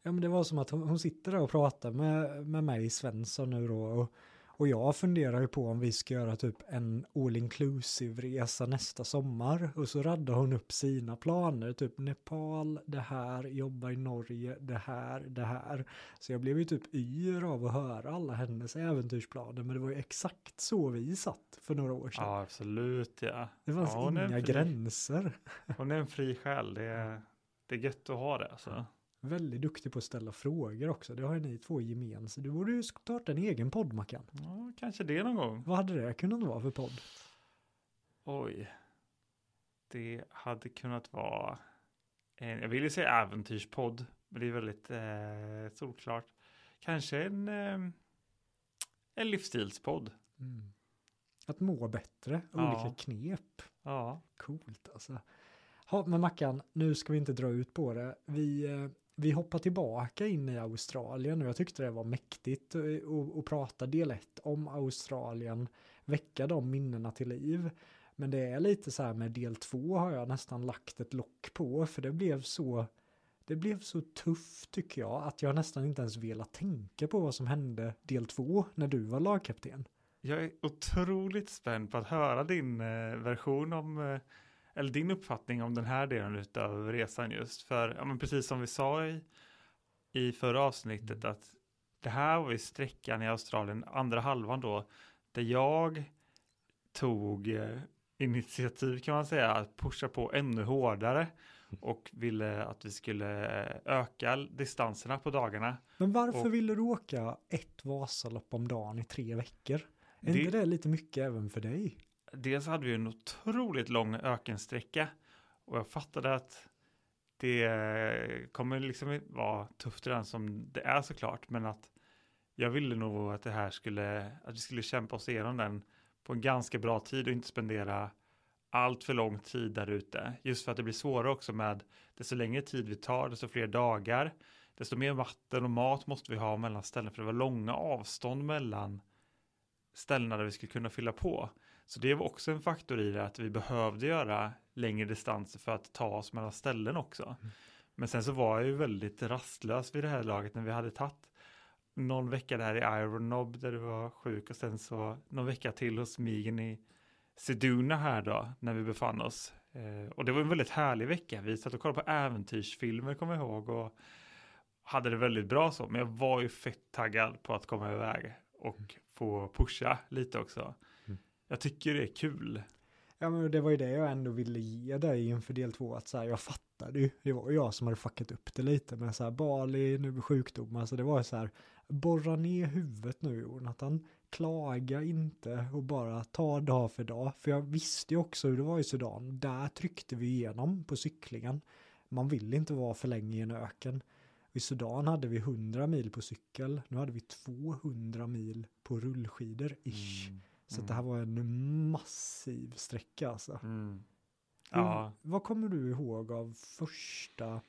Ja men det var som att hon, hon sitter där och pratar med, med mig Svensson nu då och, och jag funderar ju på om vi ska göra typ en all inclusive resa nästa sommar och så raddar hon upp sina planer typ Nepal, det här, jobba i Norge, det här, det här. Så jag blev ju typ yr av att höra alla hennes äventyrsplaner men det var ju exakt så vi satt för några år sedan. Ja, absolut ja. Det fanns ja, inga fri- gränser. Hon är en fri själ, det är, det är gött att ha det alltså. Väldigt duktig på att ställa frågor också. Det har ni två gemensamt. Du borde ju starta en egen podd Mackan. Ja, kanske det någon gång. Vad hade det kunnat vara för podd? Oj. Det hade kunnat vara, en, jag ju säga äventyrspodd, men det är väldigt eh, solklart. Kanske en, eh, en livsstilspodd. Att må bättre, Ja. olika knep. Ja, Coolt alltså. Ja, men Mackan, nu ska vi inte dra ut på det. Vi, eh, vi hoppar tillbaka in i Australien och jag tyckte det var mäktigt eh, att- prata del 1 om Australien, väcka de minnena till liv. Men det är lite så här med del 2 har jag nästan lagt ett lock på för det blev så det blev så tufft tycker jag att jag nästan inte ens velat tänka på vad som hände del 2 när du var lagkapten. jag är otroligt spänd på att höra din eh, version om, eh, eller din uppfattning om den här delen av resan just. För, ja, men precis som vi sa i, i förra avsnittet, att det här var ju sträckan i Australien, andra halvan då, där jag tog eh, initiativ kan man säga, att pusha på ännu hårdare och ville att vi skulle eh, öka distanserna på dagarna. Men varför Och- ville du åka ett Vasalopp om dagen i tre veckor? Är Det- inte det lite mycket även för dig? Dels hade vi en otroligt lång ökensträcka och jag fattade att det kommer liksom vara tufft redan som det är såklart, men att jag ville nog att det här skulle, att vi skulle kämpa oss igenom den på en ganska bra tid och inte spendera allt för lång tid där ute. Just för att det blir svårare också med desto längre tid vi tar, desto fler dagar, desto mer vatten och mat måste vi ha mellan ställen, för det var långa avstånd mellan ställena där vi skulle kunna fylla på. Så det var också en faktor i det att vi behövde göra längre distanser för att ta oss mellan ställen också. Men sen så var jag ju väldigt rastlös vid det här laget när vi hade tagit någon vecka där i Iron Knob där du var sjuk och sen så någon vecka till hos Migen i Seduna här då när vi befann oss. Eh, och det var en väldigt härlig vecka. Vi satt och kollade på äventyrsfilmer kommer jag ihåg och hade det väldigt bra så. Men jag var ju fett taggad på att komma iväg och få pusha lite också. Jag tycker det är kul. Ja men det var ju det jag ändå ville ge dig inför del två att så här, jag fattade ju, det var jag som hade fuckat upp det lite med så här Bali, nu med sjukdomar, så det var så här, borra ner huvudet nu Jonathan, klaga inte och bara ta dag för dag, för jag visste ju också hur det var i Sudan, där tryckte vi igenom på cyklingen, man vill inte vara för länge i en öken. I Sudan hade vi 100 mil på cykel, nu hade vi 200 mil på rullskidor ish. Mm. Så Mm. det här var en massiv sträcka alltså. Mm. Hur- Ja, Vad kommer du ihåg av första,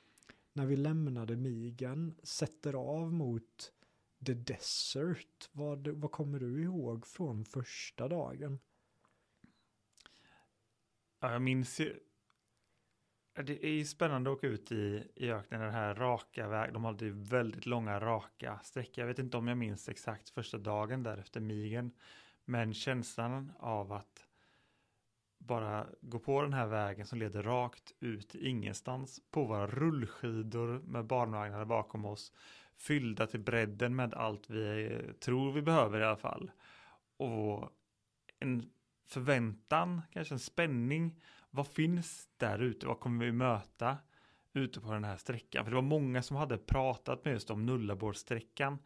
när vi lämnade Migen, sätter av mot The Desert? Vad, vad kommer du ihåg från första dagen? ja, jag minns ju. Det är ju spännande att åka ut i, i öknen, den här raka väg. De hade ju väldigt långa raka sträckor. Jag vet inte om jag minns exakt första dagen där efter migen. Men känslan av att bara gå på den här vägen som leder rakt ut ingenstans på våra rullskidor med barnvagnar bakom oss fyllda till bredden med allt vi eh, tror vi behöver i alla fall. Och en förväntan, kanske en spänning. Vad finns där ute? Vad kommer vi möta ute på den här sträckan? För det var många som hade pratat med just om Nullaborsträckan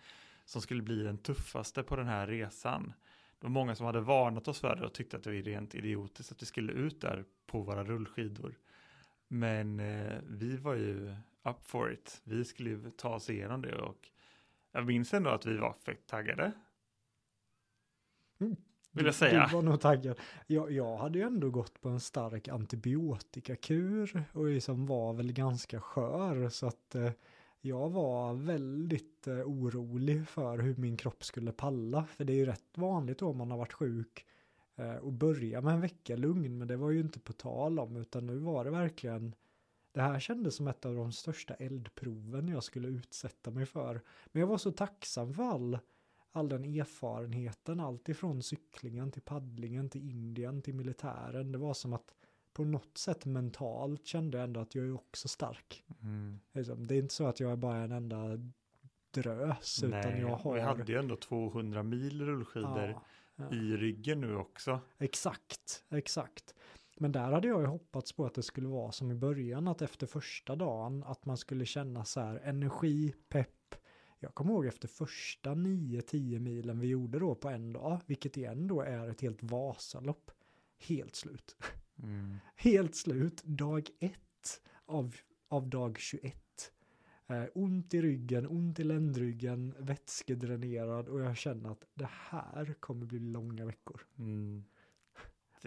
som skulle bli den tuffaste på den här resan. Det var många som hade varnat oss för det och tyckte att det var rent idiotiskt att vi skulle ut där på våra rullskidor. Men eh, vi var ju up for it. Vi skulle ju ta oss igenom det och jag minns ändå att vi var fett taggade. Mm. Vill jag Du- säga. Du var nog taggad. Jag, jag hade ju ändå gått på en stark antibiotikakur och liksom var väl ganska skör så att eh, jag var väldigt eh, orolig för hur min kropp skulle palla. För det är ju rätt vanligt då om man har varit sjuk eh, och börja med en vecka lugn men det var ju inte på tal om utan nu var det verkligen det här kändes som ett av de största eldproven jag skulle utsätta mig för. Men jag var så tacksam för all all den erfarenheten, allt ifrån cyklingen till paddlingen till Indien till militären. Det var som att på något sätt mentalt kände jag ändå att jag är också stark. Mm. Liksom, Det är inte så att jag är bara en enda drös, utan Nej, jag och har... vi hade ju ändå 200 mil rullskidor Ja, ja. i ryggen nu också. Exakt, exakt. Men där hade jag ju hoppats på att det skulle vara som i början, att efter första dagen, att man skulle känna så här energi, pepp. Jag kommer ihåg efter första 9-10 milen vi gjorde då på en dag, vilket igen då är ett helt Vasalopp, helt slut. Mm. Helt slut, dag ett av, av dag 21. Eh, ont i ryggen, ont i ländryggen, vätskedränerad och jag känner att det här kommer bli långa veckor. Mm.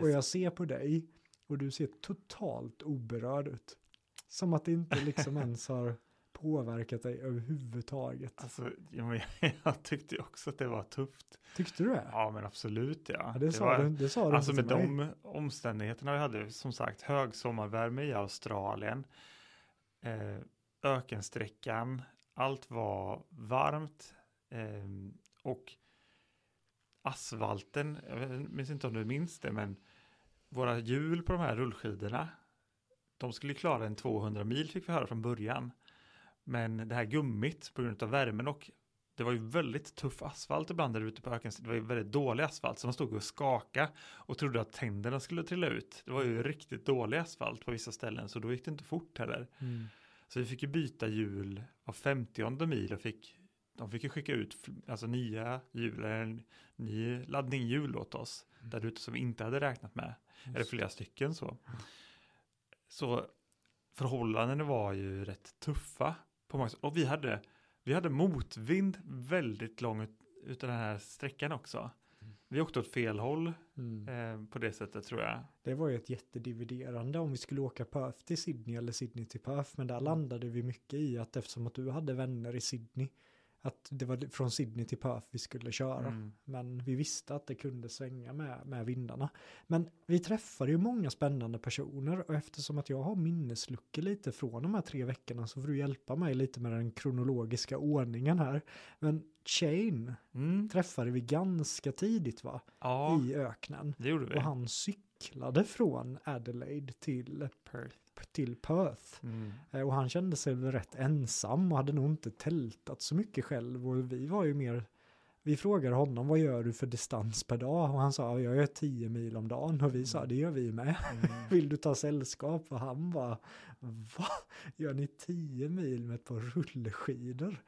Och jag ser på dig och du ser totalt oberörd ut. Som att det inte liksom ens har påverkat dig överhuvudtaget. Alltså, jag, jag tyckte också att det var tufft. Tyckte du det? Ja, men absolut ja. Ja, det, sa var, du, det sa du Alltså med mig. de omständigheterna vi hade, som sagt, högsommarvärme i Australien, eh, ökensträckan, allt var varmt eh, och asfalten, jag minns inte om du minns det, men våra hjul på de här rullskidorna, de skulle klara en 200 mil fick vi höra från början. Men det här gummit på grund av värmen och det var ju väldigt tuff asfalt ibland där ute på öken. Det var ju väldigt dålig asfalt så man stod och skaka och trodde att tänderna skulle trilla ut. Det var ju riktigt dålig asfalt på vissa ställen så då gick det inte fort heller. Mm. Så vi fick ju byta hjul var 50 mil och fick de fick ju skicka ut alltså nya hjul, eller ny laddning hjul åt oss där ute som vi inte hade räknat med. Eller Just. flera stycken så. Så förhållandena var ju rätt tuffa på sätt. Och vi hade, vi hade motvind väldigt långt utav den här sträckan också. Vi åkte åt fel håll Mm. eh, på det sättet tror jag. Det var ju ett jättedividerande om vi skulle åka Perth till Sydney eller Sydney till Perth. Men där landade vi mycket i att eftersom att du hade vänner i Sydney. Att det var från Sydney till Perth vi skulle köra. Mm. Men vi visste att det kunde svänga med, med vindarna. Men vi träffade ju många spännande personer och eftersom att jag har minnesluckor lite från de här tre veckorna så får du hjälpa mig lite med den kronologiska ordningen här. Men Shane Mm. träffade vi ganska tidigt va? Ja, I öknen. det gjorde vi. Och han cyklade från Adelaide till, Perth. Till Perth. Mm. Eh, Och han kände sig rätt ensam och hade nog inte tältat så mycket själv. Och vi var ju mer, vi frågade honom vad gör du för distans per dag? Och han sa jag gör 10 mil om dagen. Och vi sa det gör vi med. Mm. Vill du ta sällskap? Och han bara, va? Gör ni 10 mil med ett par rullskidor?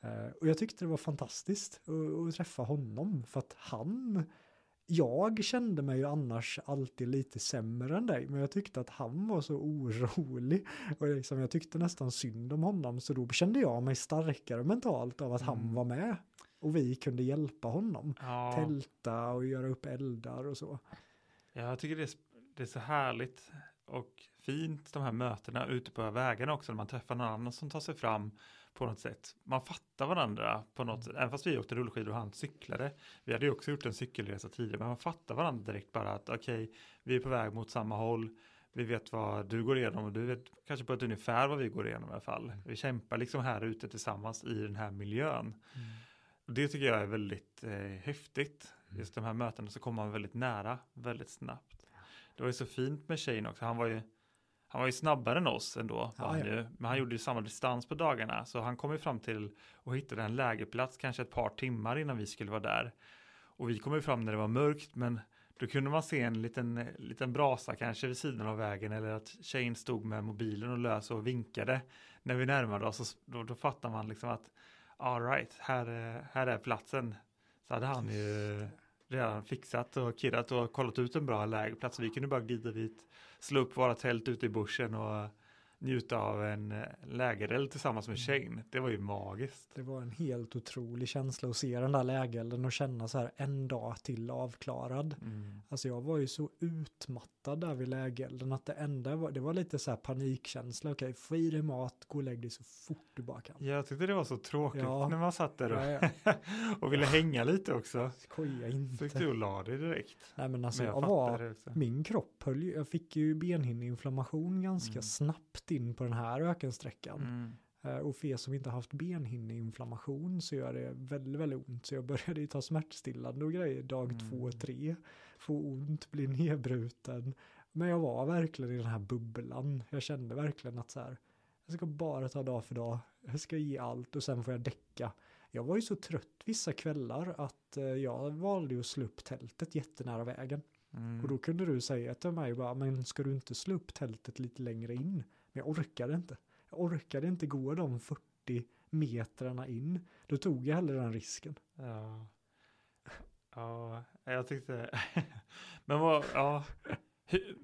Eh, Och jag tyckte det var fantastiskt att, att träffa honom. För att han, jag kände mig ju annars alltid lite sämre än dig. Men jag tyckte att han var så orolig. Och liksom, jag tyckte nästan synd om honom. Så då kände jag mig starkare mentalt av att han Mm. var med. Och vi kunde hjälpa honom. Ja, Tälta och göra upp eldar och så. jag tycker det är, det är så härligt och fint de här mötena ute på vägarna också när man träffar någon annan som tar sig fram på något sätt. Man fattar varandra på något sätt, även fast vi åkte rullskidor och han cyklade. Vi hade ju också gjort en cykelresa tidigare, men man fattar varandra direkt bara att okej, vi är på väg mot samma håll. Vi vet vad du går igenom och du vet kanske på ett ungefär vad vi går igenom i alla fall. Vi kämpar liksom här ute tillsammans i den här miljön. Och det tycker jag är väldigt eh, häftigt. Just de här mötena så kommer man väldigt nära väldigt snabbt. Det var ju så fint med Shane också. Han var ju, han var ju snabbare än oss ändå. Ja, han ja. ju. Men han gjorde ju samma distans på dagarna. Så han kom ju fram till och hittade en lägerplats kanske ett par timmar innan vi skulle vara där. Och vi kom ju fram när det var mörkt. Men då kunde man se en liten, liten brasa kanske vid sidan av vägen. Eller att Shane stod med mobilen och lös och vinkade. När vi närmade oss. Då, då fattar man liksom att all right, här, är- här är platsen. Så hade han ju redan fixat och kirrat och kollat ut en bra lägerplats. Vi kunde bara glida dit, slå upp våra tält ute i bushen och njuta av en eh, lägereld tillsammans med Shane. Det var ju magiskt. Det var en helt otrolig känsla att se den där lägelden och känna så här en dag till avklarad. Mm. Alltså jag var ju så utmattad där vid lägelden att det enda var, det var lite så här panikkänsla. Okej, få i dig mat, gå och lägg dig så fort du bara kan. Jag tyckte det var så tråkigt Ja. när man satt där och, Ja, ja. och ville hänga lite också. Skoja Så inte. gick du och la dig direkt. Nej men alltså Men jag jag, var, min kropp höll ju, jag fick ju benhinneinflammation ganska Mm. snabbt in på den här ökensträckan. Mm. Eh, Och för er som inte haft benhinneinflammation så gör det väldigt, väldigt ont. Så jag började ju ta smärtstillande och grejer dag Mm. två tre. Få ont, bli nedbruten. Men jag var verkligen i den här bubblan. Jag kände verkligen att så här, jag ska bara ta dag för dag. Jag ska ge allt och sen får jag däcka. Jag var ju så trött vissa kvällar att eh, jag valde att slå upp tältet jättenära vägen. Mm. Och då kunde du säga till mig bara, men ska du inte slå upp tältet lite längre in? Men jag orkade inte. Jag orkade inte gå de 40 metrarna in. Då tog jag hellre den risken. Ja. Ja, jag tyckte... Men vad, ja. Hur,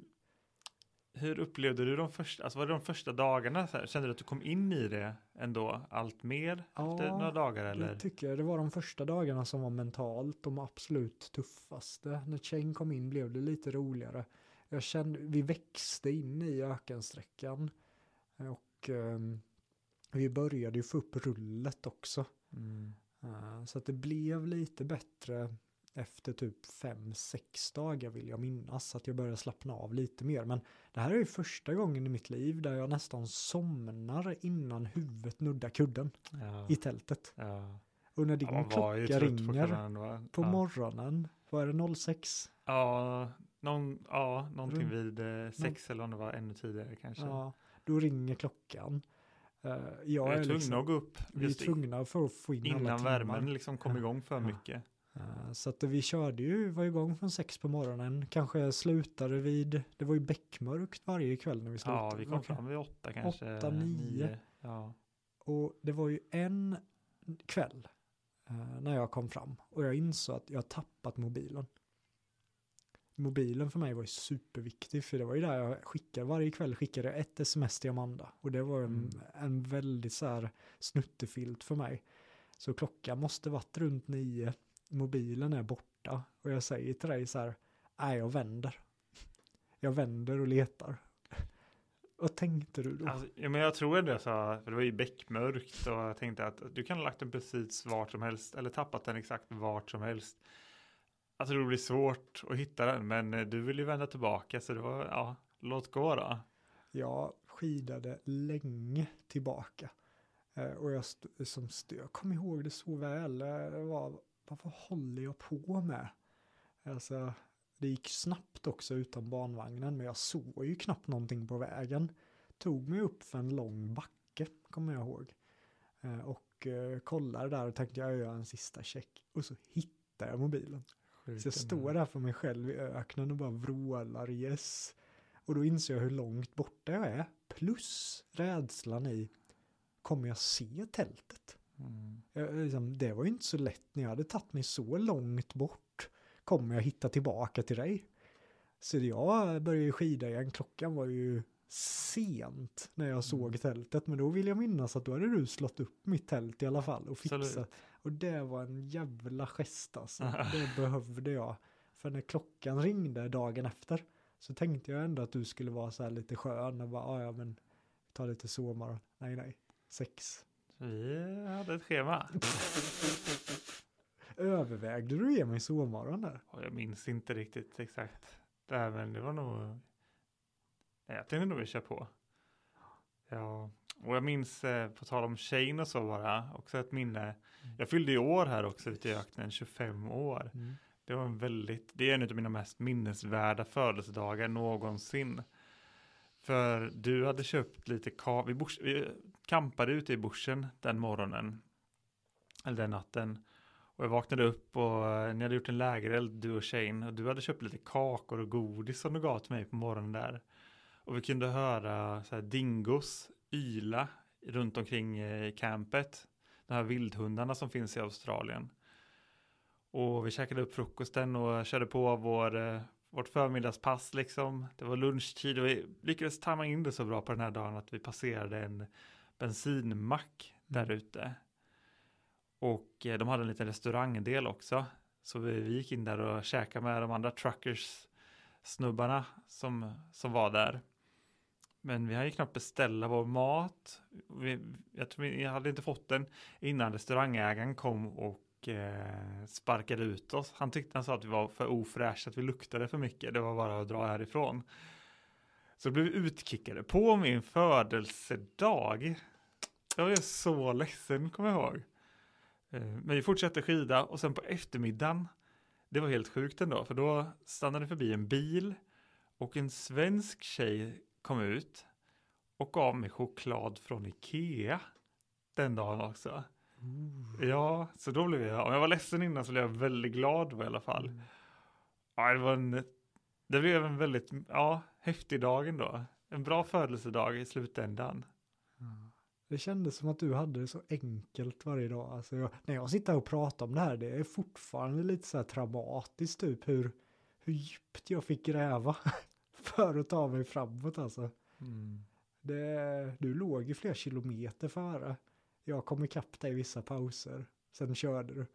hur upplevde du de första, alltså var det de första dagarna? Så här, kände du att du kom in i det ändå allt mer Ja, efter några dagar eller? Det tycker jag. Det var de första dagarna som var mentalt de absolut tuffaste. När Cheng kom in blev det lite roligare. Jag kände, vi växte in i ökensträckan. Och ehm, vi började ju få upp rullet också. Mm. Eh, Så att det blev lite bättre efter typ fem sex dagar vill jag minnas. Att jag började slappna av lite mer. Men det här är ju första gången i mitt liv där jag nästan somnar innan huvudet nuddar kudden Ja. i tältet. Ja. Och när din Ja, klocka på ringer på ja. morgonen, vad är det 06? Ja, någon, ja, någonting Runt- vid eh, sex eller om det var ännu tidigare kanske. Ja, då ringer klockan. Eh, jag är, är tvungna liksom, att gå upp vi är tvungna för att få in alla innan timmar. värmen liksom kom igång för Ja. mycket. Eh, Så att vi körde ju, var igång från sex på morgonen, kanske slutade vid, det var ju beckmörkt varje kväll när vi slutade. Ja, vi kom Okej. fram vid åtta kanske. Åtta, nio. Ja. Och det var ju en kväll eh, när jag kom fram och jag insåg att jag tappat mobilen. Mobilen för mig var ju superviktig för det var ju där jag skickade, varje kväll skickade jag ett sms till Amanda och det var en, Mm. en väldigt så här snuttefilt för mig. Så klockan måste varit runt nio, mobilen är borta och jag säger till dig så här, nej jag vänder. Jag vänder och letar. Vad tänkte du då? Alltså, ja, men jag tror jag sa, för det var ju beckmörkt och jag tänkte att du kan ha lagt den precis vart som helst eller tappat den exakt vart som helst. Jag tror det blir svårt att hitta den, men eh, du vill ju vända tillbaka så det var, ja, låt gå då. Jag skidade länge tillbaka. Eh, och jag, som jag kommer ihåg det så väl. Eh, det var, vad, håller jag på med? Alltså, det gick snabbt också utan barnvagnen, men jag såg ju knappt någonting på vägen. Tog mig upp för en lång backe, kommer jag ihåg. Och kollade där och tänkte jag gör en sista check. Och så hittade jag mobilen. Så jag står där för mig själv i öknen och bara vrålar yes. Och då inser jag hur långt borta jag är. Plus rädslan i, kommer jag se tältet? Mm. Jag, liksom, det var ju inte så lätt när jag hade tagit mig så långt bort. Kommer jag hitta tillbaka till dig? Så jag började skida igen. Klockan var ju sent när jag såg tältet. Men då vill jag minnas att då hade du slått upp mitt tält i alla fall och fixat. Och det var en jävla gest alltså. Det behövde jag. För när klockan ringde dagen efter så tänkte jag ändå att du skulle vara så här lite skön och bara, "Ah, ja men ta lite sovmorgon. Nej, nej, sex. Vi hade ett schema. Övervägde du att ge mig sovmorgon där? Jag minns inte riktigt exakt. Det här, men det var nog... Nej, jag tänkte nog vi kör på. Ja, och jag minns, eh, på tal om Shane och så bara, också ett minne. Jag fyllde i år här också ute i öknen, 25 år. Mm. Det var en väldigt, det är en av mina mest minnesvärda födelsedagar någonsin. För du hade köpt lite ka, vi, bors, vi campade ute i bushen den morgonen. Eller den natten. Och jag vaknade upp och eh, ni hade gjort en lägereld, du och Shane. Och du hade köpt lite kakor och godis som du gav till mig på morgonen där. Och vi kunde höra så här dingos yla runt omkring eh, campet. De här vildhundarna som finns i Australien. Och vi käkade upp frukosten och körde på vår, eh, vårt förmiddagspass liksom. Det var lunchtid och vi lyckades tajma in det så bra på den här dagen att vi passerade en bensinmack där ute. Och eh, de hade en liten restaurangdel också. Så vi, vi gick in där och käkade med de andra truckers snubbarna som, som var där. Men vi hade ju knappt beställa vår mat. Vi, jag tror vi hade inte fått den innan restaurangägaren kom och eh, sparkade ut oss. Han tyckte han sa att vi var för ofräscha, att vi luktade för mycket. Det var bara att dra härifrån. Så blev vi utkickade på min födelsedag. Jag var så ledsen, kommer jag ihåg. Eh, men vi fortsatte skida och sen på eftermiddagen, det var helt sjukt ändå, för då stannade förbi en bil och en svensk tjej kom ut och gav mig choklad från Ikea den dagen också. Ja, så då blev jag, om jag var ledsen innan så blev jag väldigt glad då i alla fall. Mm. Ja, det var en, det blev en väldigt, ja, häftig dag ändå. En bra födelsedag i slutändan. Det kändes som att du hade det så enkelt varje dag. Alltså jag, när jag sitter och pratar om det här, det är fortfarande lite så här traumatiskt typ hur, hur djupt jag fick gräva för att ta mig framåt alltså. Det, du låg ju flera kilometer före. Jag kom ikapp dig i vissa pauser. Sen körde du.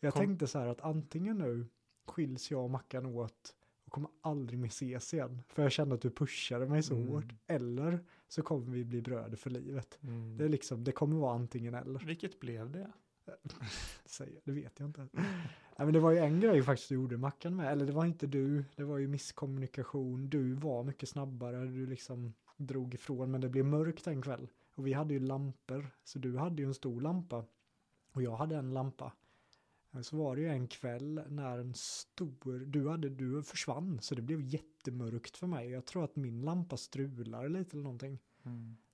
Jag Kom- tänkte så här att antingen nu skiljs jag och Mackan åt och kommer aldrig mer ses igen. För jag kände att du pushade mig så Mm. hårt. Eller så kommer vi bli bröder för livet. Det är liksom, det kommer vara antingen eller. Vilket blev det? Säger, det vet jag inte. Nej, men det var ju en grej faktiskt du gjorde Mackan med. Eller det var inte du, det var ju misskommunikation. Du var mycket snabbare, du liksom drog ifrån. Men det blev mörkt en kväll. Och vi hade ju lampor. Så du hade ju en stor lampa. Och jag hade en lampa. Men Så var det ju en kväll när en stor, du hade, du försvann. Så det blev jättemörkt för mig. Jag tror att min lampa strulade lite eller någonting.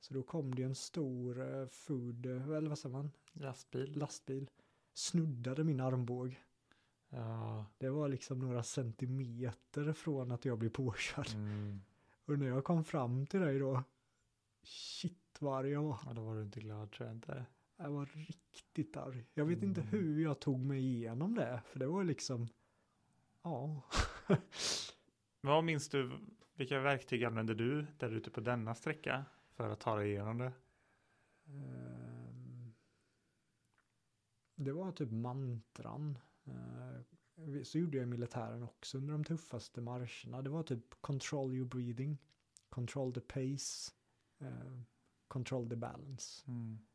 Så då kom det en stor eh, food, eh, eller vad säger man? Lastbil. lastbil snuddade min armbåge. Ja. Det var liksom några centimeter från att jag blev påkörd. Mm. Och när jag kom fram till dig då, shit vad arg jag var. ja, då var du inte glad tror jag inte. Jag var riktigt arg. Jag vet inte Mm. hur jag tog mig igenom det, för det var liksom, ja. Vad minns du, vilka verktyg använde du där ute på denna sträcka för att ta dig igenom det? Ehm, Det var typ mantran. Eh, Så gjorde jag militären också under de tuffaste marscherna. Det var typ control your breathing, control the pace, eh, control the balance,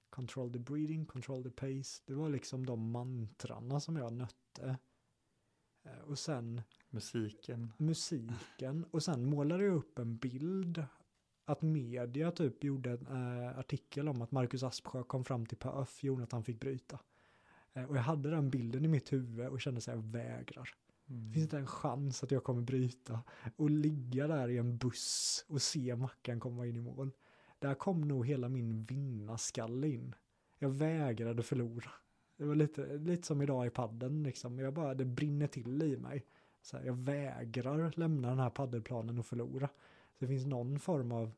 control the breathing, control the pace. Det var liksom de mantrarna som jag nötte. Eh, Och sen Musiken. musiken och sen målade jag upp en bild att media typ gjorde en eh, artikel om att Marcus Aspsjö kom fram till Perf, gjorde att han fick bryta. Eh, och jag hade den bilden i mitt huvud och kände så här, jag vägrar. Mm. Det finns inte en chans att jag kommer bryta. Och ligga där i en buss och se Mackan komma in i mål. Där kom nog hela min vinnarskalle in. Jag vägrade förlora. Det var lite, lite som idag i padden liksom. Jag bara, det brinner till i mig. Så här, jag vägrar lämna den här paddelplanen och förlora. Så det finns någon form av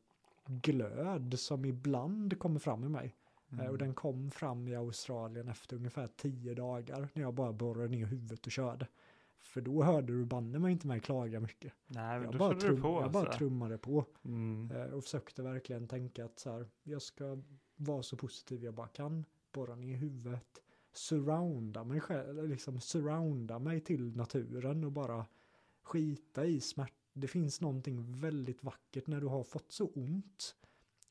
glöd som ibland kommer fram i mig. Eh, Mm. Och den kom fram i Australien efter ungefär tio dagar när jag bara borrade ner huvudet och körde. För då hörde du banne mig inte mig klaga mycket. Nej, men Jag då bara, trum, på jag bara alltså. trummade på Mm. eh, och försökte verkligen tänka att så här, jag ska vara så positiv jag bara kan. Borra ner huvudet, surrounda mig själv, liksom surrounda mig till naturen och bara skita i smärta. Det finns någonting väldigt vackert när du har fått så ont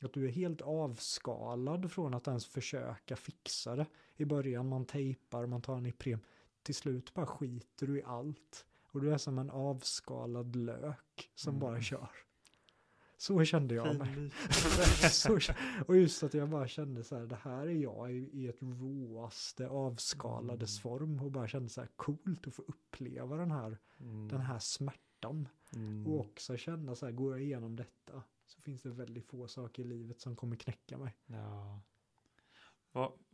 att du är helt avskalad från att ens försöka fixa det. I början man tejpar, man tar en Ipren. Till slut bara skiter du i allt. Och du är som en avskalad lök som mm. bara kör. Så kände jag mig. så, och just att jag bara kände så här, det här är jag i, i ett råaste avskalades mm. form och bara kände så här coolt att få uppleva den här, mm. den här smärtan. Mm. Och också känna så här, går jag igenom detta så finns det väldigt få saker i livet som kommer knäcka mig. Ja.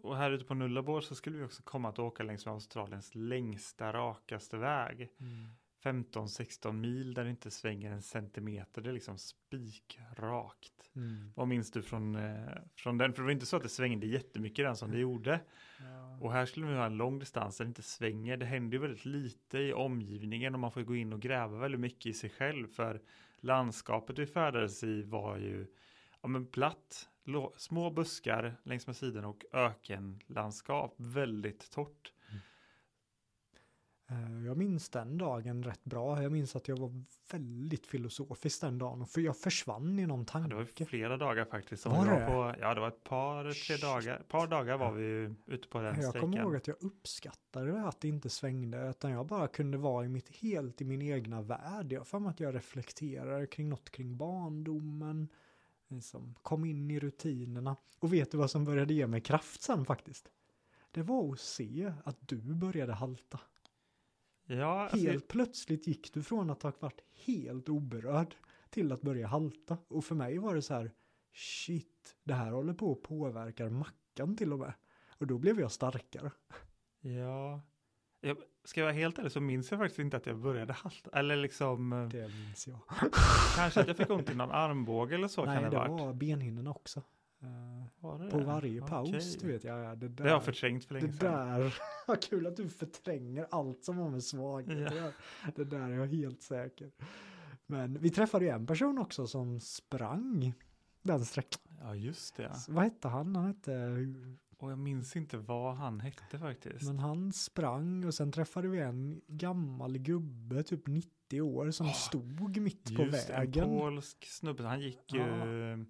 Och, här ute på Nullarbor så skulle vi också komma att åka längs med Australiens längsta, rakaste väg. Mm. 15-16 mil där det inte svänger en centimeter. Det är liksom spikrakt. Mm. Vad minns du från, eh, från den? För det var inte så att det svängde jättemycket den som det gjorde. Ja. Och här skulle vi ha en lång distans där det inte svänger. Det händer ju väldigt lite i omgivningen och man får gå in och gräva väldigt mycket i sig själv. För landskapet vi färdades i var ju ja, men platt, små buskar längs med sidorna och ökenlandskap, väldigt torrt. Eh, jag minns den dagen rätt bra. Jag minns att jag var väldigt filosofisk den dagen. För jag försvann i någon tanke. Ja, det var flera dagar faktiskt. Som var det? Var på, ja, det var ett par, tre dagar. Par dagar var vi ute på den Jag sträckan. kommer ihåg att jag uppskattade att det inte svängde. Utan jag bara kunde vara i mitt, helt i min egna värld. Jag för att jag reflekterar kring något kring barndomen. Liksom, kom in i rutinerna. Och vet du vad som började ge mig kraft sen faktiskt? Det var att se att du började halta. Ja, alltså helt plötsligt gick du från att ha varit helt oberörd till att börja halta. Och för mig var det så här, shit, det här håller på att påverka mackan till och med. Och då blev jag starkare. Ja, jag, ska jag vara helt ärlig så minns jag faktiskt inte att jag började halta. Eller liksom... Eh, det minns jag. Kanske att jag fick ont i någon armbåge eller så Nej, kan det, det varit. var benhinnorna också. Uh, på varje paus, okay. du vet jag. Det, där, det har förträngt för länge sedan. Det där, vad kul att du förtränger allt som har med svaghet ja. Det där är jag helt säker. Men vi träffade ju en person också som sprang den sträckan. Ja, just det. Så, vad hette han? Han hette... Och jag minns inte vad han hette faktiskt. Men han sprang och sen träffade vi en gammal gubbe, typ 90 år, som oh, stod mitt på vägen. En polsk snubbe, han gick ju...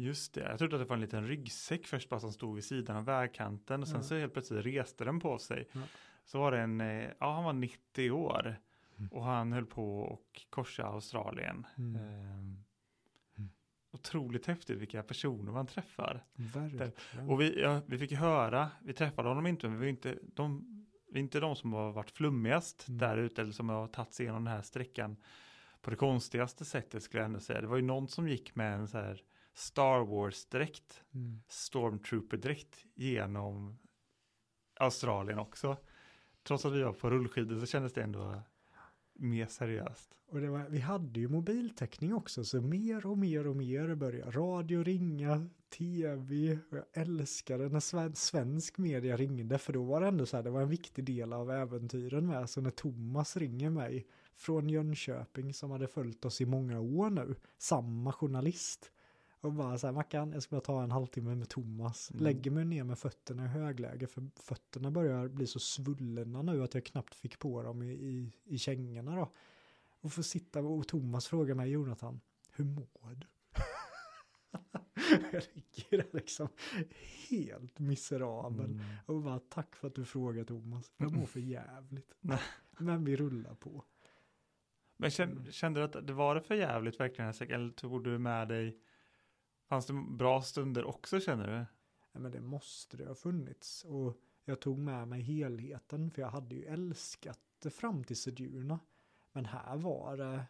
Just det, jag trodde att det var en liten ryggsäck först bara som stod vid sidan av vägkanten och sen ja. så helt plötsligt reste den på sig. Ja. Så var det en, eh, ja han var 90 år mm. och han höll på och korsa Australien. Mm. Ehm, mm. Otroligt häftigt vilka personer man träffar. Verkligen. Och vi, ja, vi fick höra, vi träffade honom inte, men vi var inte de, vi är inte de som har varit flummigast mm. där ute eller som har tagit sig igenom den här sträckan på det konstigaste sättet skulle jag ändå säga. Det var ju någon som gick med en så här Star Wars-dräkt, mm. Stormtrooper-dräkt genom Australien också. Trots att vi var på rullskidor så kändes det ändå mer seriöst. Och var, vi hade ju mobiltäckning också, så mer och mer och mer började radio ringa, tv, och jag älskade när svensk media ringde, för då var det ändå så här, det var en viktig del av äventyren med, så när Thomas ringer mig från Jönköping som hade följt oss i många år nu, samma journalist, och bara så här, Mackan, jag ska bara ta en halvtimme med Thomas. Mm. Lägger mig ner med fötterna i högläge för fötterna börjar bli så svullna nu att jag knappt fick på dem i, i, i kängorna då. Och får sitta och Thomas frågar mig, Jonathan, hur mår du? jag ligger där liksom helt miserabel. Mm. Och bara tack för att du frågar Thomas. Jag mår för jävligt. Men vi rullar på. Men kände, du att det var det för jävligt verkligen? Eller tog du med dig Fanns det bra stunder också känner du? Ja, men det måste det ha funnits. Och jag tog med mig helheten för jag hade ju älskat det fram till Sedjurna. Men här var det...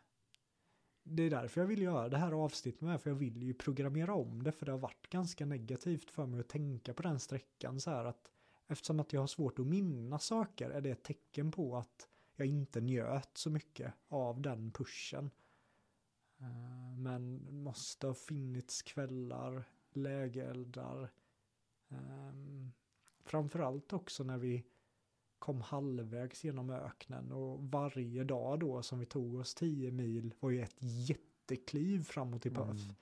Det är därför jag vill göra det här avsnittet med, för jag vill ju programmera om det, för det har varit ganska negativt för mig att tänka på den sträckan så här att eftersom att jag har svårt att minnas saker är det ett tecken på att jag inte njöt så mycket av den pushen. Eh, men måste ha funnits kvällar, lägereldar. Um, framförallt också när vi kom halvvägs genom öknen och varje dag då som vi tog oss 10 mil var ju ett jättekliv framåt i Perth. Mm.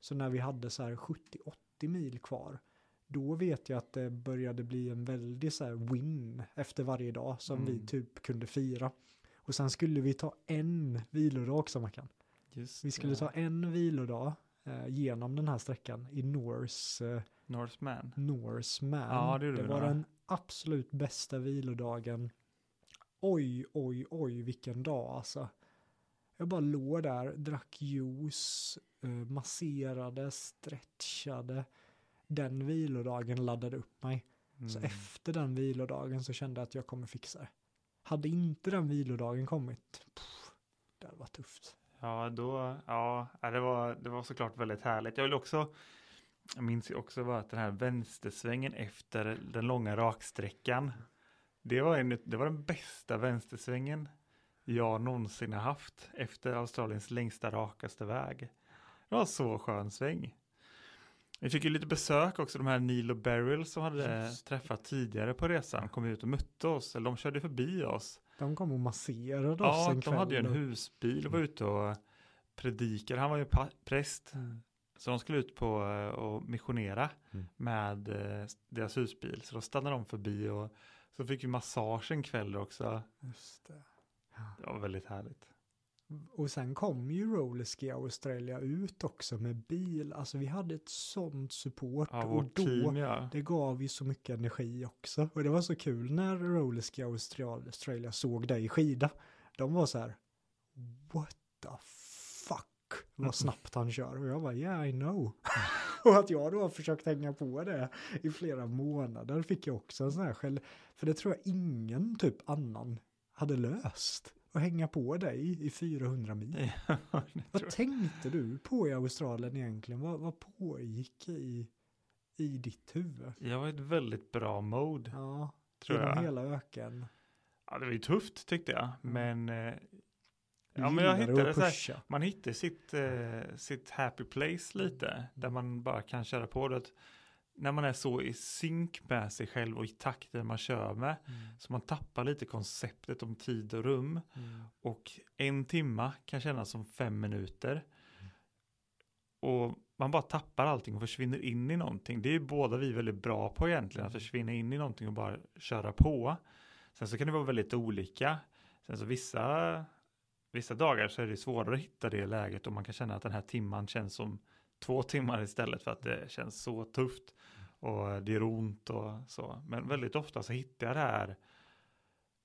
Så när vi hade så här 70-80 mil kvar, då vet jag att det började bli en väldig så här win efter varje dag som vi Mm. typ kunde fira. Och sen skulle vi ta en vilodag också Mackan. Just Vi skulle det. ta en vilodag eh, genom den här sträckan i Norse, eh, Norseman. Norseman. Ja, det vi var nog. den absolut bästa vilodagen. Oj, oj, oj, vilken dag alltså. Jag bara låg där, drack juice, eh, masserade, stretchade. Den vilodagen laddade upp mig. Så Mm. efter den vilodagen så kände jag att jag kommer fixa det. Hade inte den vilodagen kommit, pff, det hade varit tufft. Ja, då, ja, det var, det var såklart väldigt härligt. Jag vill också, jag minns ju också att den här vänstersvängen efter den långa raksträckan, det var, en, det var den bästa vänstersvängen jag någonsin har haft efter Australiens längsta rakaste väg. Det var så skön sväng. Vi fick ju lite besök också, de här Neil och Beryl som hade Just träffat tidigare på resan, kom ut och mötte oss, eller de körde förbi oss. De kom och masserade oss Ja, en de kväll. hade ju en husbil och var ute och predikade. Han var ju präst, Mm. så de skulle ut på eh, och missionera Mm. med eh, deras husbil. Så då stannade de förbi och så fick vi massage en kväll också. Just det. Det var väldigt härligt. Och sen kom ju Rollerski Australia ut också med bil. Alltså vi hade ett sånt support. Ja, och då, team ja. det gav ju så mycket energi också. Och det var så kul när Rollerski Austral- Australia såg dig skida. De var så här, what the fuck, vad snabbt han kör. Och jag bara, yeah I know. och att jag då har försökt hänga på det i flera månader fick jag också en sån här skäll. För det tror jag ingen typ annan hade löst. Att hänga på dig i 400 mil. Tror Vad tänkte du på i Australien egentligen? Vad, vad pågick i, i ditt huvud? jag var i ett väldigt bra mode, Ja, tror genom jag. hela öken. Ja, det var ju tufft tyckte jag, men eh, Ja, men jag hittade så här-. Man hittar sitt, eh, sitt happy place lite, där man bara kan köra på det. När man är så i synk med sig själv och i takten man kör med, Mm, så man tappar lite konceptet om tid och rum. mm, Och en timma kan kännas som fem minuter. Och man bara tappar allting och försvinner in i någonting. Det är ju båda vi väldigt bra på egentligen, att Mm. försvinna in i någonting och bara köra på. Sen så kan det vara väldigt olika. Sen så vissa, vissa dagar så är det svårare att hitta det läget och man kan känna att den här timman känns som två timmar istället för att det känns så tufft och det gör ont och så. Men väldigt ofta så hittar jag det här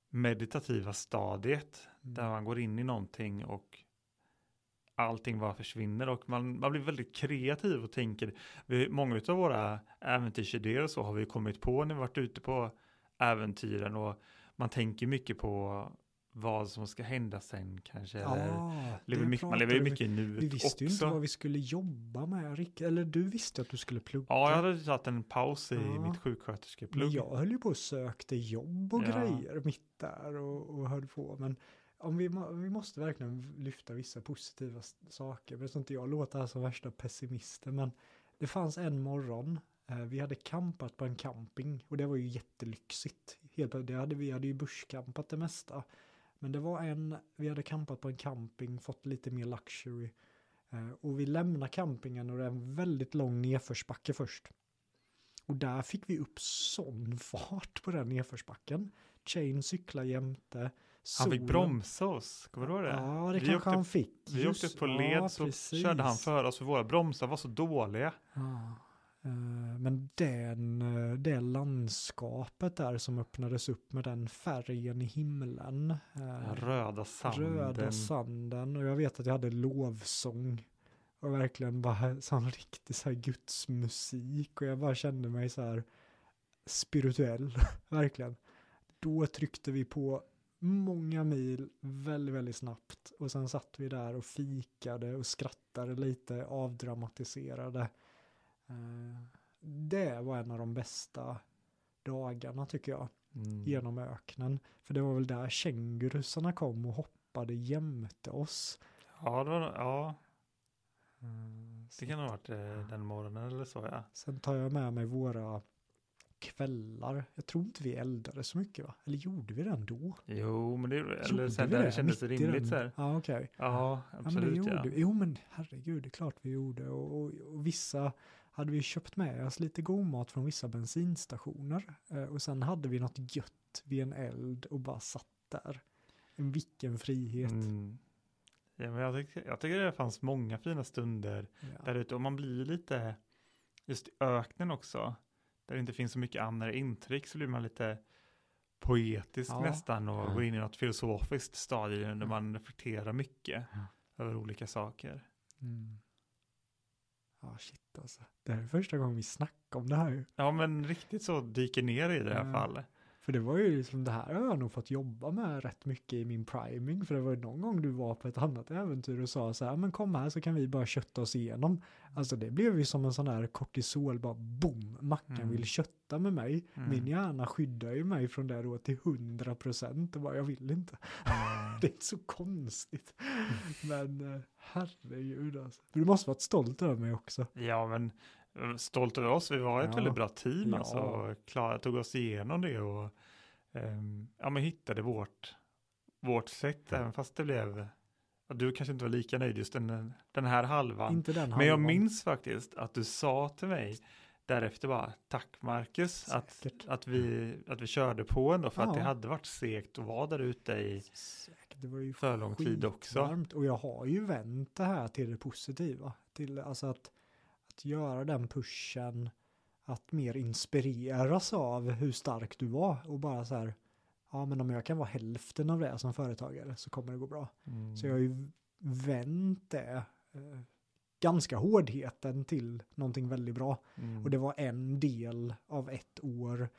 meditativa stadiet mm. där man går in i någonting och allting bara försvinner och man, man blir väldigt kreativ och tänker, vi, många av våra äventyrsidéer och så har vi kommit på när vi varit ute på äventyren och man tänker mycket på vad som ska hända sen kanske. Ja, lever mycket, man lever ju mycket i nuet Vi visste ju också. inte vad vi skulle jobba med, Rick. Eller du visste att du skulle plugga. Ja, jag hade tagit en paus i Ja. mitt sjuksköterskeplugg. jag höll ju på och sökte jobb och Ja. grejer mitt där och, och höll på. Men om vi, vi måste verkligen lyfta vissa positiva saker. Men så inte jag låter här som värsta pessimisten. Men det fanns en morgon. Eh, vi hade campat på en camping och det var ju jättelyxigt. Helt, det hade, vi hade ju bushcampat det mesta. Men det var en, vi hade campat på en camping, fått lite mer luxury. Eh, och vi lämnar campingen och det är en väldigt lång nedförsbacke först. Och där fick vi upp sån fart på den nedförsbacken. Chain cyklar jämte. Han fick solen- bromsa oss, kommer du ihåg det? Ja, det Vi kanske åkte- han fick. Vi Just- åkte på ja, led så precis. körde han för oss för våra bromsar var så dåliga. Ja, men den, eh, det landskapet där som öppnades upp med den färgen i himlen. eh, Den röda sanden. Röda sanden och jag vet att jag hade lovsång. Och verkligen bara sån riktig så här gudsmusik och jag bara kände mig så här spirituell, verkligen. Då tryckte vi på många mil väldigt, väldigt snabbt och sen satt vi där och fikade och skrattade lite, avdramatiserade. Eh, Det var en av de bästa dagarna tycker jag Mm. genom öknen. För det var väl där kängurusarna kom och hoppade jämte oss. Ja, det var, ja, Mm, det kan ha varit eh, den morgonen eller så ja. Sen tar jag med mig våra kvällar. Jag tror inte vi eldade så mycket va? Eller gjorde vi den då? Jo, men det, eller sen där det kändes Mitt rimligt så här. Ja, okej. Ja, Ja, men det absolut gjorde ja. vi. Jo, men herregud, det är klart vi gjorde. Och, och, och vissa, hade vi köpt med oss lite god mat från vissa bensinstationer. Eh, och sen hade vi något gött vid en eld och bara satt där. En vilken frihet. Mm. Ja, men jag, tycker, jag tycker det fanns många fina stunder Ja. där ute och man blir lite, just i öknen också, där det inte finns så mycket andra intryck så blir man lite poetisk Ja. nästan och Mm. går in i något filosofiskt stadie där Mm. man reflekterar mycket Ja. över olika saker. Mm. Ja, shit alltså. Det här är första gången vi snackar om det här ju. Ja, men riktigt så dyker ner i det i alla fall. För det var ju liksom, det här har jag nog fått jobba med rätt mycket i min priming. För det var ju någon gång du var på ett annat äventyr och sa så här, men kom här så kan vi bara kötta oss igenom. Alltså det blev ju som en sån här kortisol, bara boom, Mackan Mm. vill kötta med mig. Mm. Min hjärna skyddar ju mig från det då till 100 procent och bara, jag vill inte. Mm. Det är inte så konstigt. Men eh, herregud alltså. Du måste varit stolt över mig också. Ja, men stolt över oss. Vi var ett Ja. väldigt bra team Ja. alltså. Klara tog oss igenom det och ehm, ja, men hittade vårt, vårt sätt, Ja. även fast det blev, ja, du kanske inte var lika nöjd just den, den här halvan. Inte den men jag halvan. minns faktiskt att du sa till mig därefter bara, tack Marcus, att, Säkert. att, vi, att vi körde på ändå, för att det Ja. hade varit segt att vara där ute i Säkert, det var ju för lång tid också. skitvarmt. Och jag har ju vänt det här till det positiva. Till alltså att, att göra den pushen, att mer inspireras av hur stark du var och bara så här, ja men om jag kan vara hälften av det som företagare så kommer det gå bra. Mm. Så jag har ju vänt det eh, ganska hårdheten till någonting väldigt bra. Mm. Och det var en del av ett år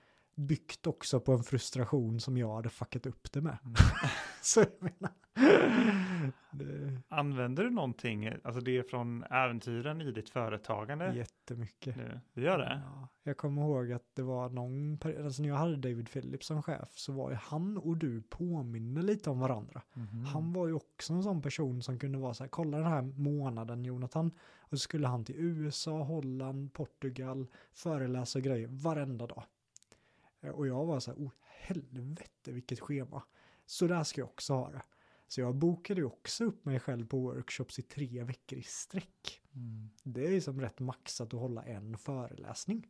byggt också på en frustration som jag hade fuckat upp det med. Mm. Så jag menar. Det Använder du någonting, alltså det från äventyren i ditt företagande? är jättemycket. nu? Du gör det? Ja, jag kommer ihåg att det var någon period, alltså när jag hade David Phillips som chef så var ju han och du påminner lite om varandra. Mhm. Han var ju också en sån person som kunde vara så här, kolla den här månaden Jonathan. Och så skulle han till USA, Holland, Portugal, föreläsa och grejer varenda dag. Eh, Och jag var så här, oh helvete vilket schema. Så där ska jag också ha det. Så jag bokade ju också upp mig själv på workshops i tre veckor i sträck. Mm. Det är ju som rätt maxat att hålla en föreläsning.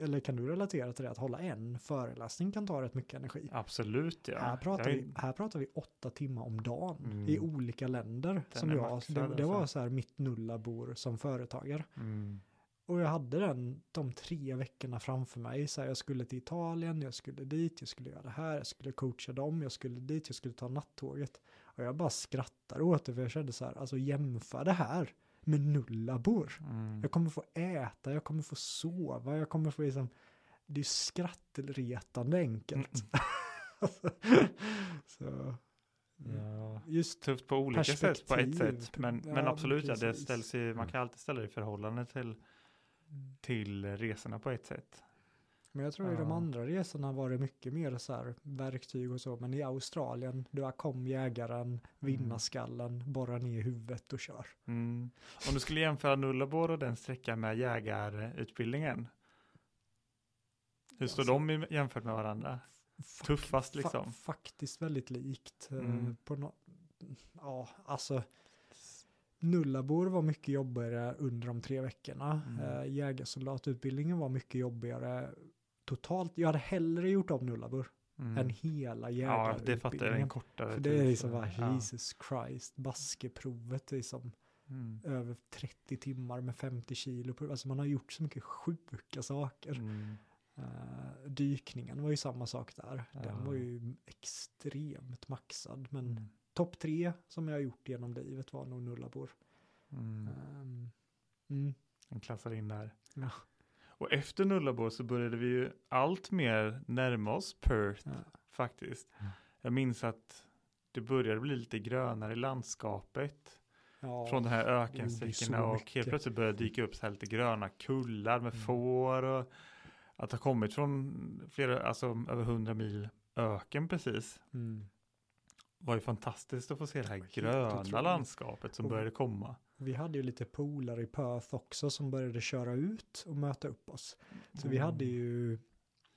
Eller kan du relatera till det? Att hålla en föreläsning kan ta rätt mycket energi. Absolut ja. Här, pratar är- vi, här pratar vi åtta timmar om dagen Mm. i olika länder. Den som jag, maxad, det, det var alltså. så här mitt nullabor som företagare. Mm. Och jag hade den de tre veckorna framför mig. Så här, jag skulle till Italien, jag skulle dit, jag skulle göra det här, jag skulle coacha dem, jag skulle dit, jag skulle ta nattåget. Och jag bara skrattar åt det för jag kände så här, alltså jämför det här med nullabor. Mm. Jag kommer få äta, jag kommer få sova, jag kommer få liksom, det är skrattretande enkelt. så, Ja. just Tufft på olika sätt på ett sätt. Men, Ja, men absolut, ja, det ställs i, man Mm. kan alltid ställa det i förhållande till, till resorna på ett sätt. Men jag tror i de andra resorna var det mycket mer så här verktyg och så. Men i Australien, du kom jägaren, vinnarskallen, borra ner huvudet och kör. Mm. Om du skulle jämföra Nullabor och den sträckan med jägarutbildningen. Hur står Alltså- de jämfört med varandra? Tuffast fa- liksom. faktiskt väldigt likt. eh, Mm. På no- ja, alltså. Nullabor var mycket jobbigare under de tre veckorna. Mm. Eh, jägarsoldatutbildningen var mycket jobbigare totalt. Jag hade hellre gjort om Nullabor Mm. än hela Ja, det fattar jag. jägarutbildningen. En kortare För det är liksom bara ja. Jesus Christ, baskeprovet är som Mm. över 30 timmar med 50 kilo. på- Alltså man har gjort så mycket sjuka saker. Mm. Eh, dykningen var ju samma sak där. Den Ja. var ju extremt maxad. Men Mm. Topp tre som jag har gjort genom livet var nog Nullabor. Mm. Ehm, mm. Den klassar in där. Ja. Och efter Nullabor så började vi ju allt mer närma oss Perth Ja. faktiskt. Mm. Jag minns att det började bli lite grönare i landskapet Ja. från de här ökensträckorna och mycket. helt plötsligt började dyka upp så här lite gröna kullar med Mm. får och att ha kommit från flera, alltså över hundra mil öken precis Mm. Var ju fantastiskt att få se det här gröna otroligt. landskapet som Och- började komma. Vi hade ju lite polare i Perth också som började köra ut och möta upp oss. Så vi Mm. hade ju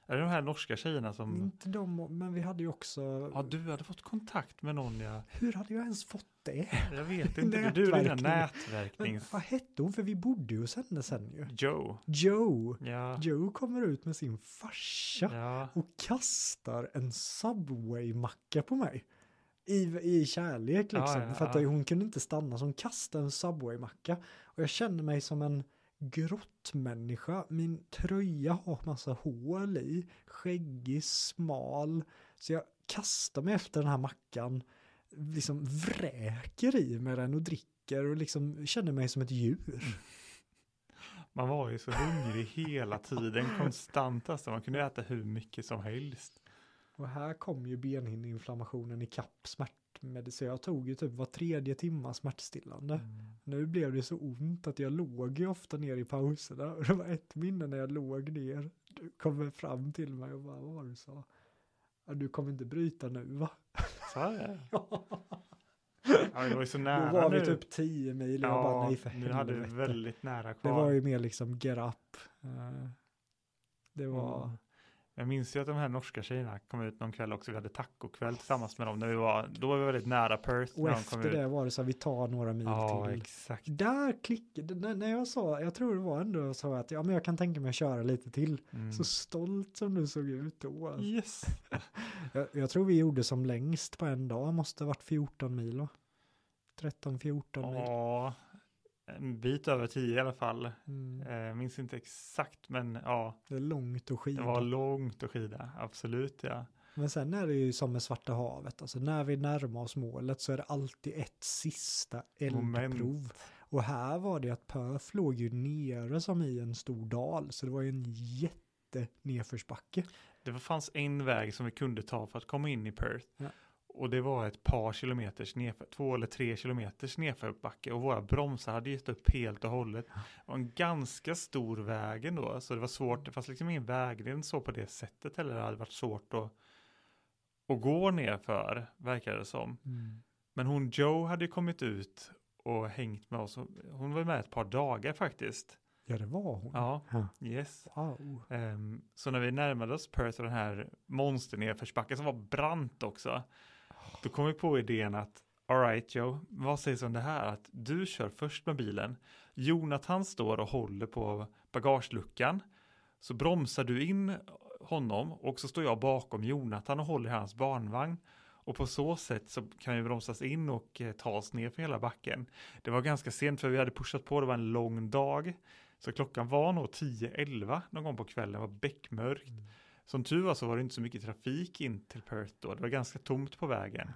Är det de här norska tjejerna som... Inte de, men vi hade ju också... Ja, du hade fått kontakt med någon ja. Hur hade jag ens fått det? Jag vet inte, du är dina Nätverkning. Men nätverknings... vad hette hon? För vi bodde ju hos henne sen ju. Joe. Joe. Ja. Joe kommer ut med sin farsa Ja. och kastar en Subway-macka på mig. I, I kärlek liksom. ja, för att ja. hon kunde inte stanna så hon kastade en Subway-macka. Och jag känner mig som en grottmänniska. Min tröja har massa hål i. Skäggig, smal. Så jag kastar mig efter den här mackan. Liksom vräker i mig den och dricker och liksom känner mig som ett djur. Man var ju så hungrig hela tiden, konstant alltså. Man kunde äta hur mycket som helst. Och här kom ju benhinneinflammationen i kapp smärtmedicin. Jag tog ju typ var tredje timma smärtstillande. Mm. Nu blev det så ont att jag låg ju ofta ner i pauserna. Och det var ett minne när jag låg ner. Du kommer fram till mig och bara, vad var det du sa? Ja, du kommer inte bryta nu va? Så är det. Ja, det var ju så Då nära var vi nu. typ 10 mil och jag bara, nej för nu hade helvete. väldigt nära Det kvar. var ju mer liksom get up. Eh, Det var, Mm. Jag minns ju att de här norska tjejerna kom ut någon kväll också. Vi hade tacokväll tillsammans med dem. När vi var, då var vi väldigt nära Perth. och efter ut. det var det så här, vi tar några mil Ja, till. exakt. Där klickade, när jag sa, jag tror det var ändå sa att ja men jag kan tänka mig att köra lite till. Mm. Så stolt som du såg ut då. alltså. Yes. Jag, jag tror vi gjorde som längst på en dag, måste ha varit 14 mil va? 13-14 mil. Ja, en bit över tio i alla fall. Mm. Eh, minns inte exakt, men ja, Det är långt att det skida. var långt att skida. Absolut, ja. Men sen är det ju som med Svarta havet, alltså när vi närmar oss målet så är det alltid ett sista eldprov. Moment. Och här var det att Perth låg ju nere som i en stor dal, så det var ju en jätte nedförsbacke. Det fanns en väg som vi kunde ta för att komma in i Perth. Ja. Och det var ett par kilometers nedför, två eller tre kilometers nedförbacke och våra bromsar hade gett upp helt och hållet. Det var en ganska stor väg ändå, så det var svårt, det fanns liksom ingen vägren så på det sättet heller, det hade varit svårt att, att gå nerför, verkar det som. Men hon Joe hade kommit ut och hängt med oss, hon var med ett par dagar faktiskt. Ja, det var hon. Ja, Ja. yes. Wow. Ehm, så när vi närmade oss Perth och den här monsternedförsbacken som var brant också, då kom vi på idén att alright Joe, vad sägs om det här att du kör först med bilen, Jonathan står och håller på bagageluckan, så bromsar du in honom och så står jag bakom Jonathan och håller hans barnvagn. Och på så sätt så kan vi bromsas in och eh, ta oss ner för hela backen. Det var ganska sent för vi hade pushat på, det var en lång dag. Så klockan var nog 10-11 någon gång på kvällen, det var beckmörkt. Mm. Som tur var så var det inte så mycket trafik in till Perth då, det var ganska tomt på vägen.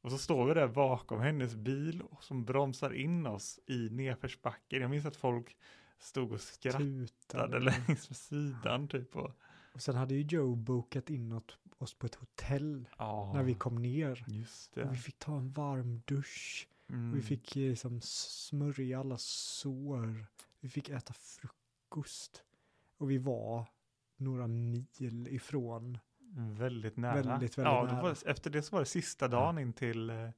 Och så står vi där bakom hennes bil som bromsar in oss i nedförsbacken. Jag minns att folk stod och skrattade Tutade. längs med sidan typ. Och, Och sen hade ju Joe bokat in oss på ett hotell ja, när vi kom ner. Just Och vi det. fick ta en varm dusch. Mm. Vi fick eh, liksom smörja alla sår. Vi fick äta frukost. Och vi var några mil ifrån. Väldigt nära. Väldigt, väldigt ja, nära. Det- efter det så var det sista dagen in till, eh,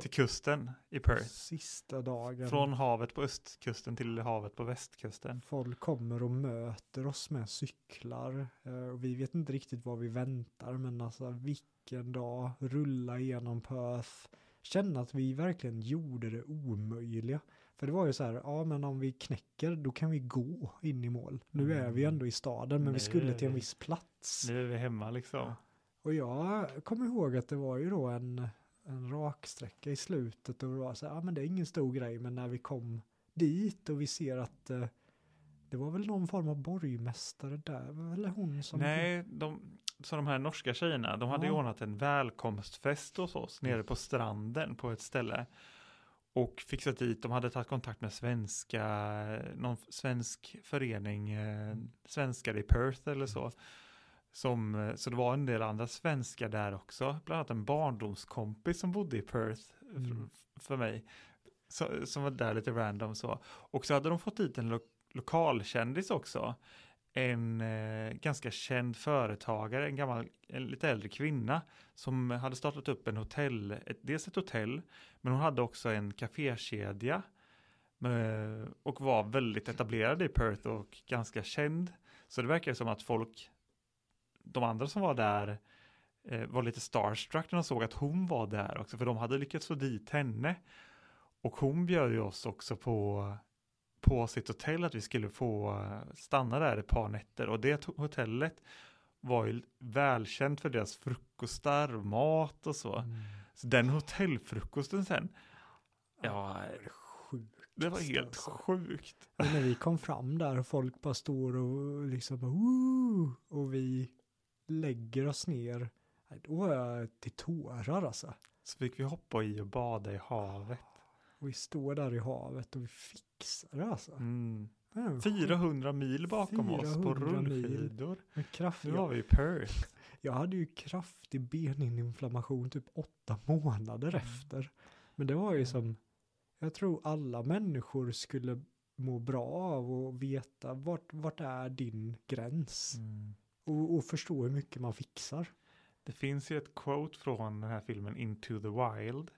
till kusten i Perth. sista dagen. Från havet på östkusten till havet på västkusten. Folk kommer och möter oss med cyklar. eh, Och vi vet inte riktigt vad vi väntar. Men alltså vilken dag. Rulla igenom Perth. Känna att vi verkligen gjorde det omöjliga. För det var ju så här, ja men om vi knäcker då kan vi gå in i mål. Nu är vi Mm. ändå i staden men vi Nu skulle är till en vi- viss plats. Nu är vi hemma liksom. Och jag kommer ihåg att det var ju då en, en raksträcka i slutet och det var så här, ja men det är ingen stor grej men när vi kom dit och vi ser att eh, det var väl någon form av borgmästare där, eller hon som... Nej, de, så de här norska tjejerna, de hade Ja. ordnat en välkomstfest hos oss nere på stranden på ett ställe. Och fixat dit, de hade tagit kontakt med svenska, någon svensk förening, eh, svenskar i Perth eller så. Som, eh, så det var en del andra svenskar där också, bland annat en barndomskompis som bodde i Perth f- Mm. för mig. Så, som var där lite random så. Och så hade de fått dit en lo- lokalkändis också. En eh, ganska känd företagare, en gammal, en lite äldre kvinna som hade startat upp en hotell, ett, dels ett hotell, men hon hade också en kafékedja eh, och var väldigt etablerad i Perth och ganska känd. Så det verkar som att folk de andra som var där eh, var lite starstruck när de såg att hon var där också, för de hade lyckats få dit henne. Och hon bjöd ju oss också på, på sitt hotell att vi skulle få eh, stanna där ett par nätter. Och det hotellet var ju välkänt för deras frukostar och mat och så. Mm. Så den hotellfrukosten sen, ja, Det var sjukt. det var helt alltså. sjukt. Och när vi kom fram där och folk bara står och liksom Woo! och vi lägger oss ner. Då var jag till tårar alltså. Så fick vi hoppa i och bada i havet. Och vi står där i havet och vi fixar det alltså. Mm. Det är en 400 mil bakom oss på 400 rullskidor. Men kraft, Nu jag, vi Perth. jag hade ju kraftig beninflammation typ åtta månader Mm. efter. Men det var ju som, jag tror alla människor skulle må bra av att veta vart, vart är din gräns? Mm. Och, och förstå hur mycket man fixar. Det finns ju ett quote från den här filmen Into the Wild.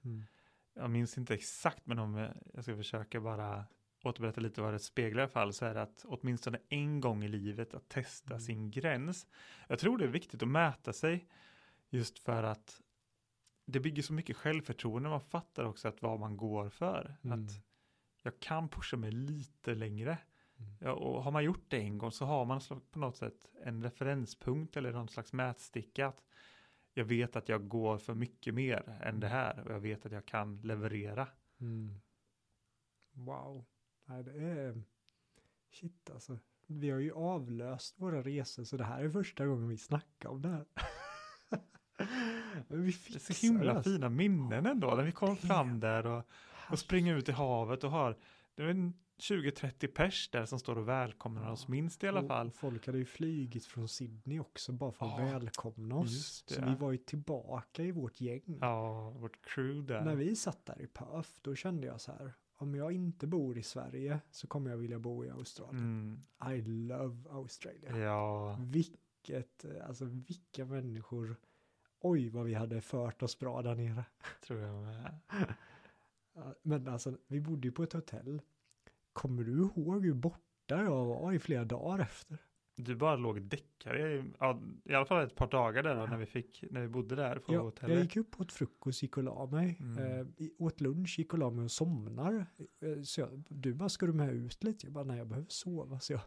Jag minns inte exakt, men om jag, ska försöka bara återberätta lite vad det speglar i alla fall, så är det att åtminstone en gång i livet att testa Mm. sin gräns. Jag tror det är viktigt att mäta sig just för att det bygger så mycket självförtroende. Man fattar också att vad man går för. Mm. Att jag kan pusha mig lite längre. Mm. Ja, och har man gjort det en gång så har man på något sätt en referenspunkt eller någon slags mätsticka. Att jag vet att jag går för mycket mer än det här och jag vet att jag kan leverera. Mm. Wow. Nej, det är... Shit alltså. Vi har ju avlöst våra resor så det här är första gången vi snackar om det här. Vi Det är så himla alltså. fina minnen ändå när vi kom Det- fram där och, och springer ut i havet och har det är en 20-30 pers där som står och välkomnar oss minst i alla Och- fall. Folk hade ju flygit från Sydney också bara för att Ja, välkomna oss. Så vi var ju tillbaka i vårt gäng. Ja, vårt crew där. När vi satt där i Perth, då kände jag så här, om jag inte bor i Sverige så kommer jag vilja bo i Australien. Mm, I love Australia. ja, Vilket, eh, alltså vilka människor. Oj vad vi hade fört oss bra där nere. tror jag med. Men alltså vi bodde ju på ett hotell. Kommer du ihåg hur borta jag var i flera dagar efter? Du bara låg däckare i, ja, i alla fall ett par dagar där då, när vi fick, när vi bodde där på Jag, jag hotellet. gick upp åt frukost, gick och la mig. Mm. Eh, åt lunch, gick och la mig och somnar. Eh, så jag, du bara, ska du med ut lite? Jag bara, nej jag behöver sova. Så jag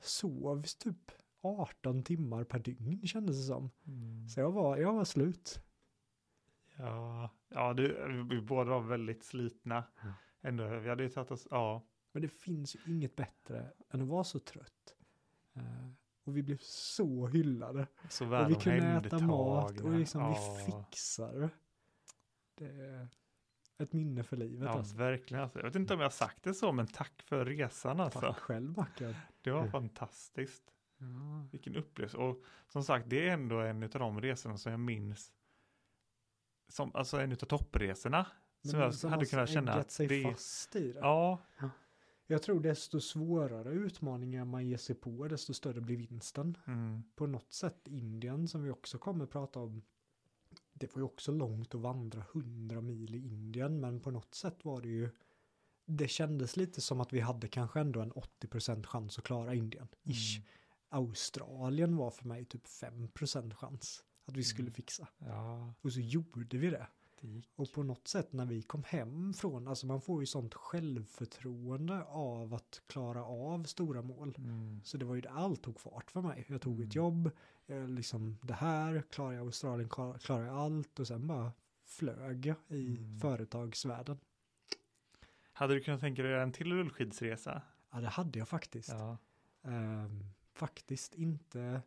sov typ 18 timmar per dygn kändes det som. Mm. Så jag var, jag var slut. Ja, ja du, vi båda var väldigt slitna. Ja. Ändå, vi hade ju tagit oss, ja, Men det finns ju inget bättre än att vara så trött. Eh, och vi blev så hyllade. så och vi kunde äta mat och liksom ja. vi fixade. Det är ett minne för livet Ja, alltså. verkligen. Alltså. Jag vet inte om jag har sagt det så, men tack för resan alltså. Tack själv Mackan. Det var Mm. fantastiskt. Ja. Vilken upplevelse. Och som sagt, det är ändå en av de resorna som jag minns. Som, alltså en av toppresorna. som jag som hade har kunnat känna äggat att sig det, fast i det. ja, Jag tror desto svårare utmaningar man ger sig på, desto större blir vinsten. mm, På något sätt Indien som vi också kommer prata om. Det var ju också långt att vandra 100 mil i Indien, men på något sätt var det ju det kändes lite som att vi hade kanske ändå en 80% chans att klara Indien. Ish. Mm. Australien var för mig typ 5% chans att vi skulle Mm. fixa. ja, Och så gjorde vi det. Det gick. Och på något sätt när vi kom hem från, alltså man får ju sånt självförtroende av att klara av stora mål. Mm, Så det var ju där allt tog fart för mig. Jag tog Mm. ett jobb, jag liksom det här, klarar jag Australien, klar- klarar jag allt och sen bara flög jag i Mm. företagsvärlden. Hade du kunnat tänka dig en till rullskidsresa? Ja, det hade jag faktiskt. Ja. Ehm, faktiskt inte,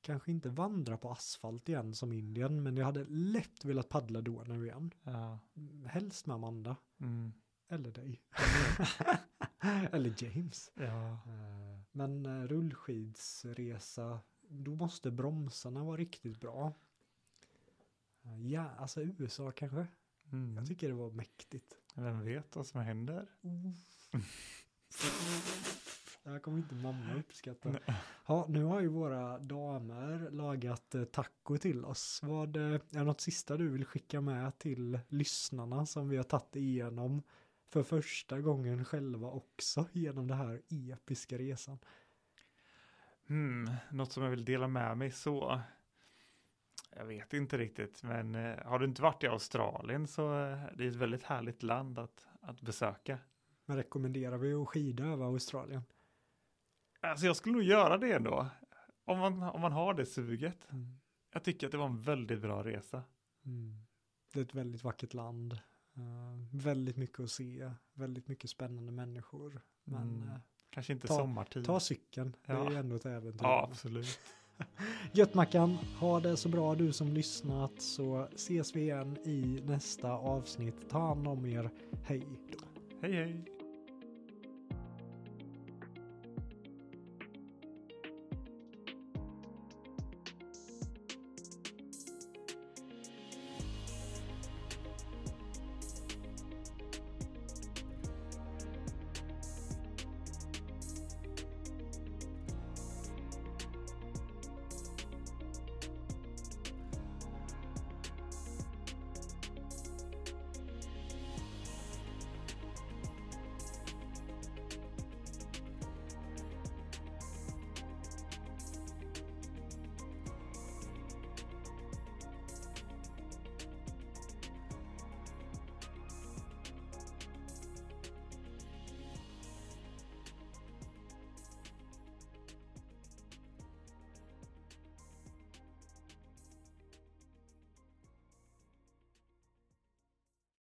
kanske inte vandra på asfalt igen som Indien, men jag hade lätt velat paddla Donau igen. ja. Helst med Amanda, Mm, eller dig. eller James. ja. Eh, Men eh, rullskidsresa, då måste bromsarna vara riktigt bra. Eh, Ja, alltså USA kanske. Mm. Jag tycker det var mäktigt. Vem vet vad som händer? Det här kommer inte mamma uppskatta. Nej. Ja, nu har ju våra damer lagat eh, taco till oss. Vad eh, är det något sista du vill skicka med till lyssnarna som vi har tagit igenom för första gången själva också genom den här episka resan? Hmm, något som jag vill dela med mig så. Jag vet inte riktigt, men eh, har du inte varit i Australien så det är ett väldigt härligt land att, att besöka. Men rekommenderar vi att skida över Australien? Alltså jag skulle nog göra det ändå. Om man, om man har det suget. Mm. Jag tycker att det var en väldigt bra resa. Mm. Det är ett väldigt vackert land. Uh, väldigt mycket att se. Väldigt mycket spännande människor. Men uh, Kanske inte Ta- sommartid. ta cykeln. Det är Ja. ju ändå ett äventyr. ja, absolut. Gött Mackan, ha det så bra du som lyssnat så ses vi igen i nästa avsnitt. Ta hand om er. Hej då. Hej hej.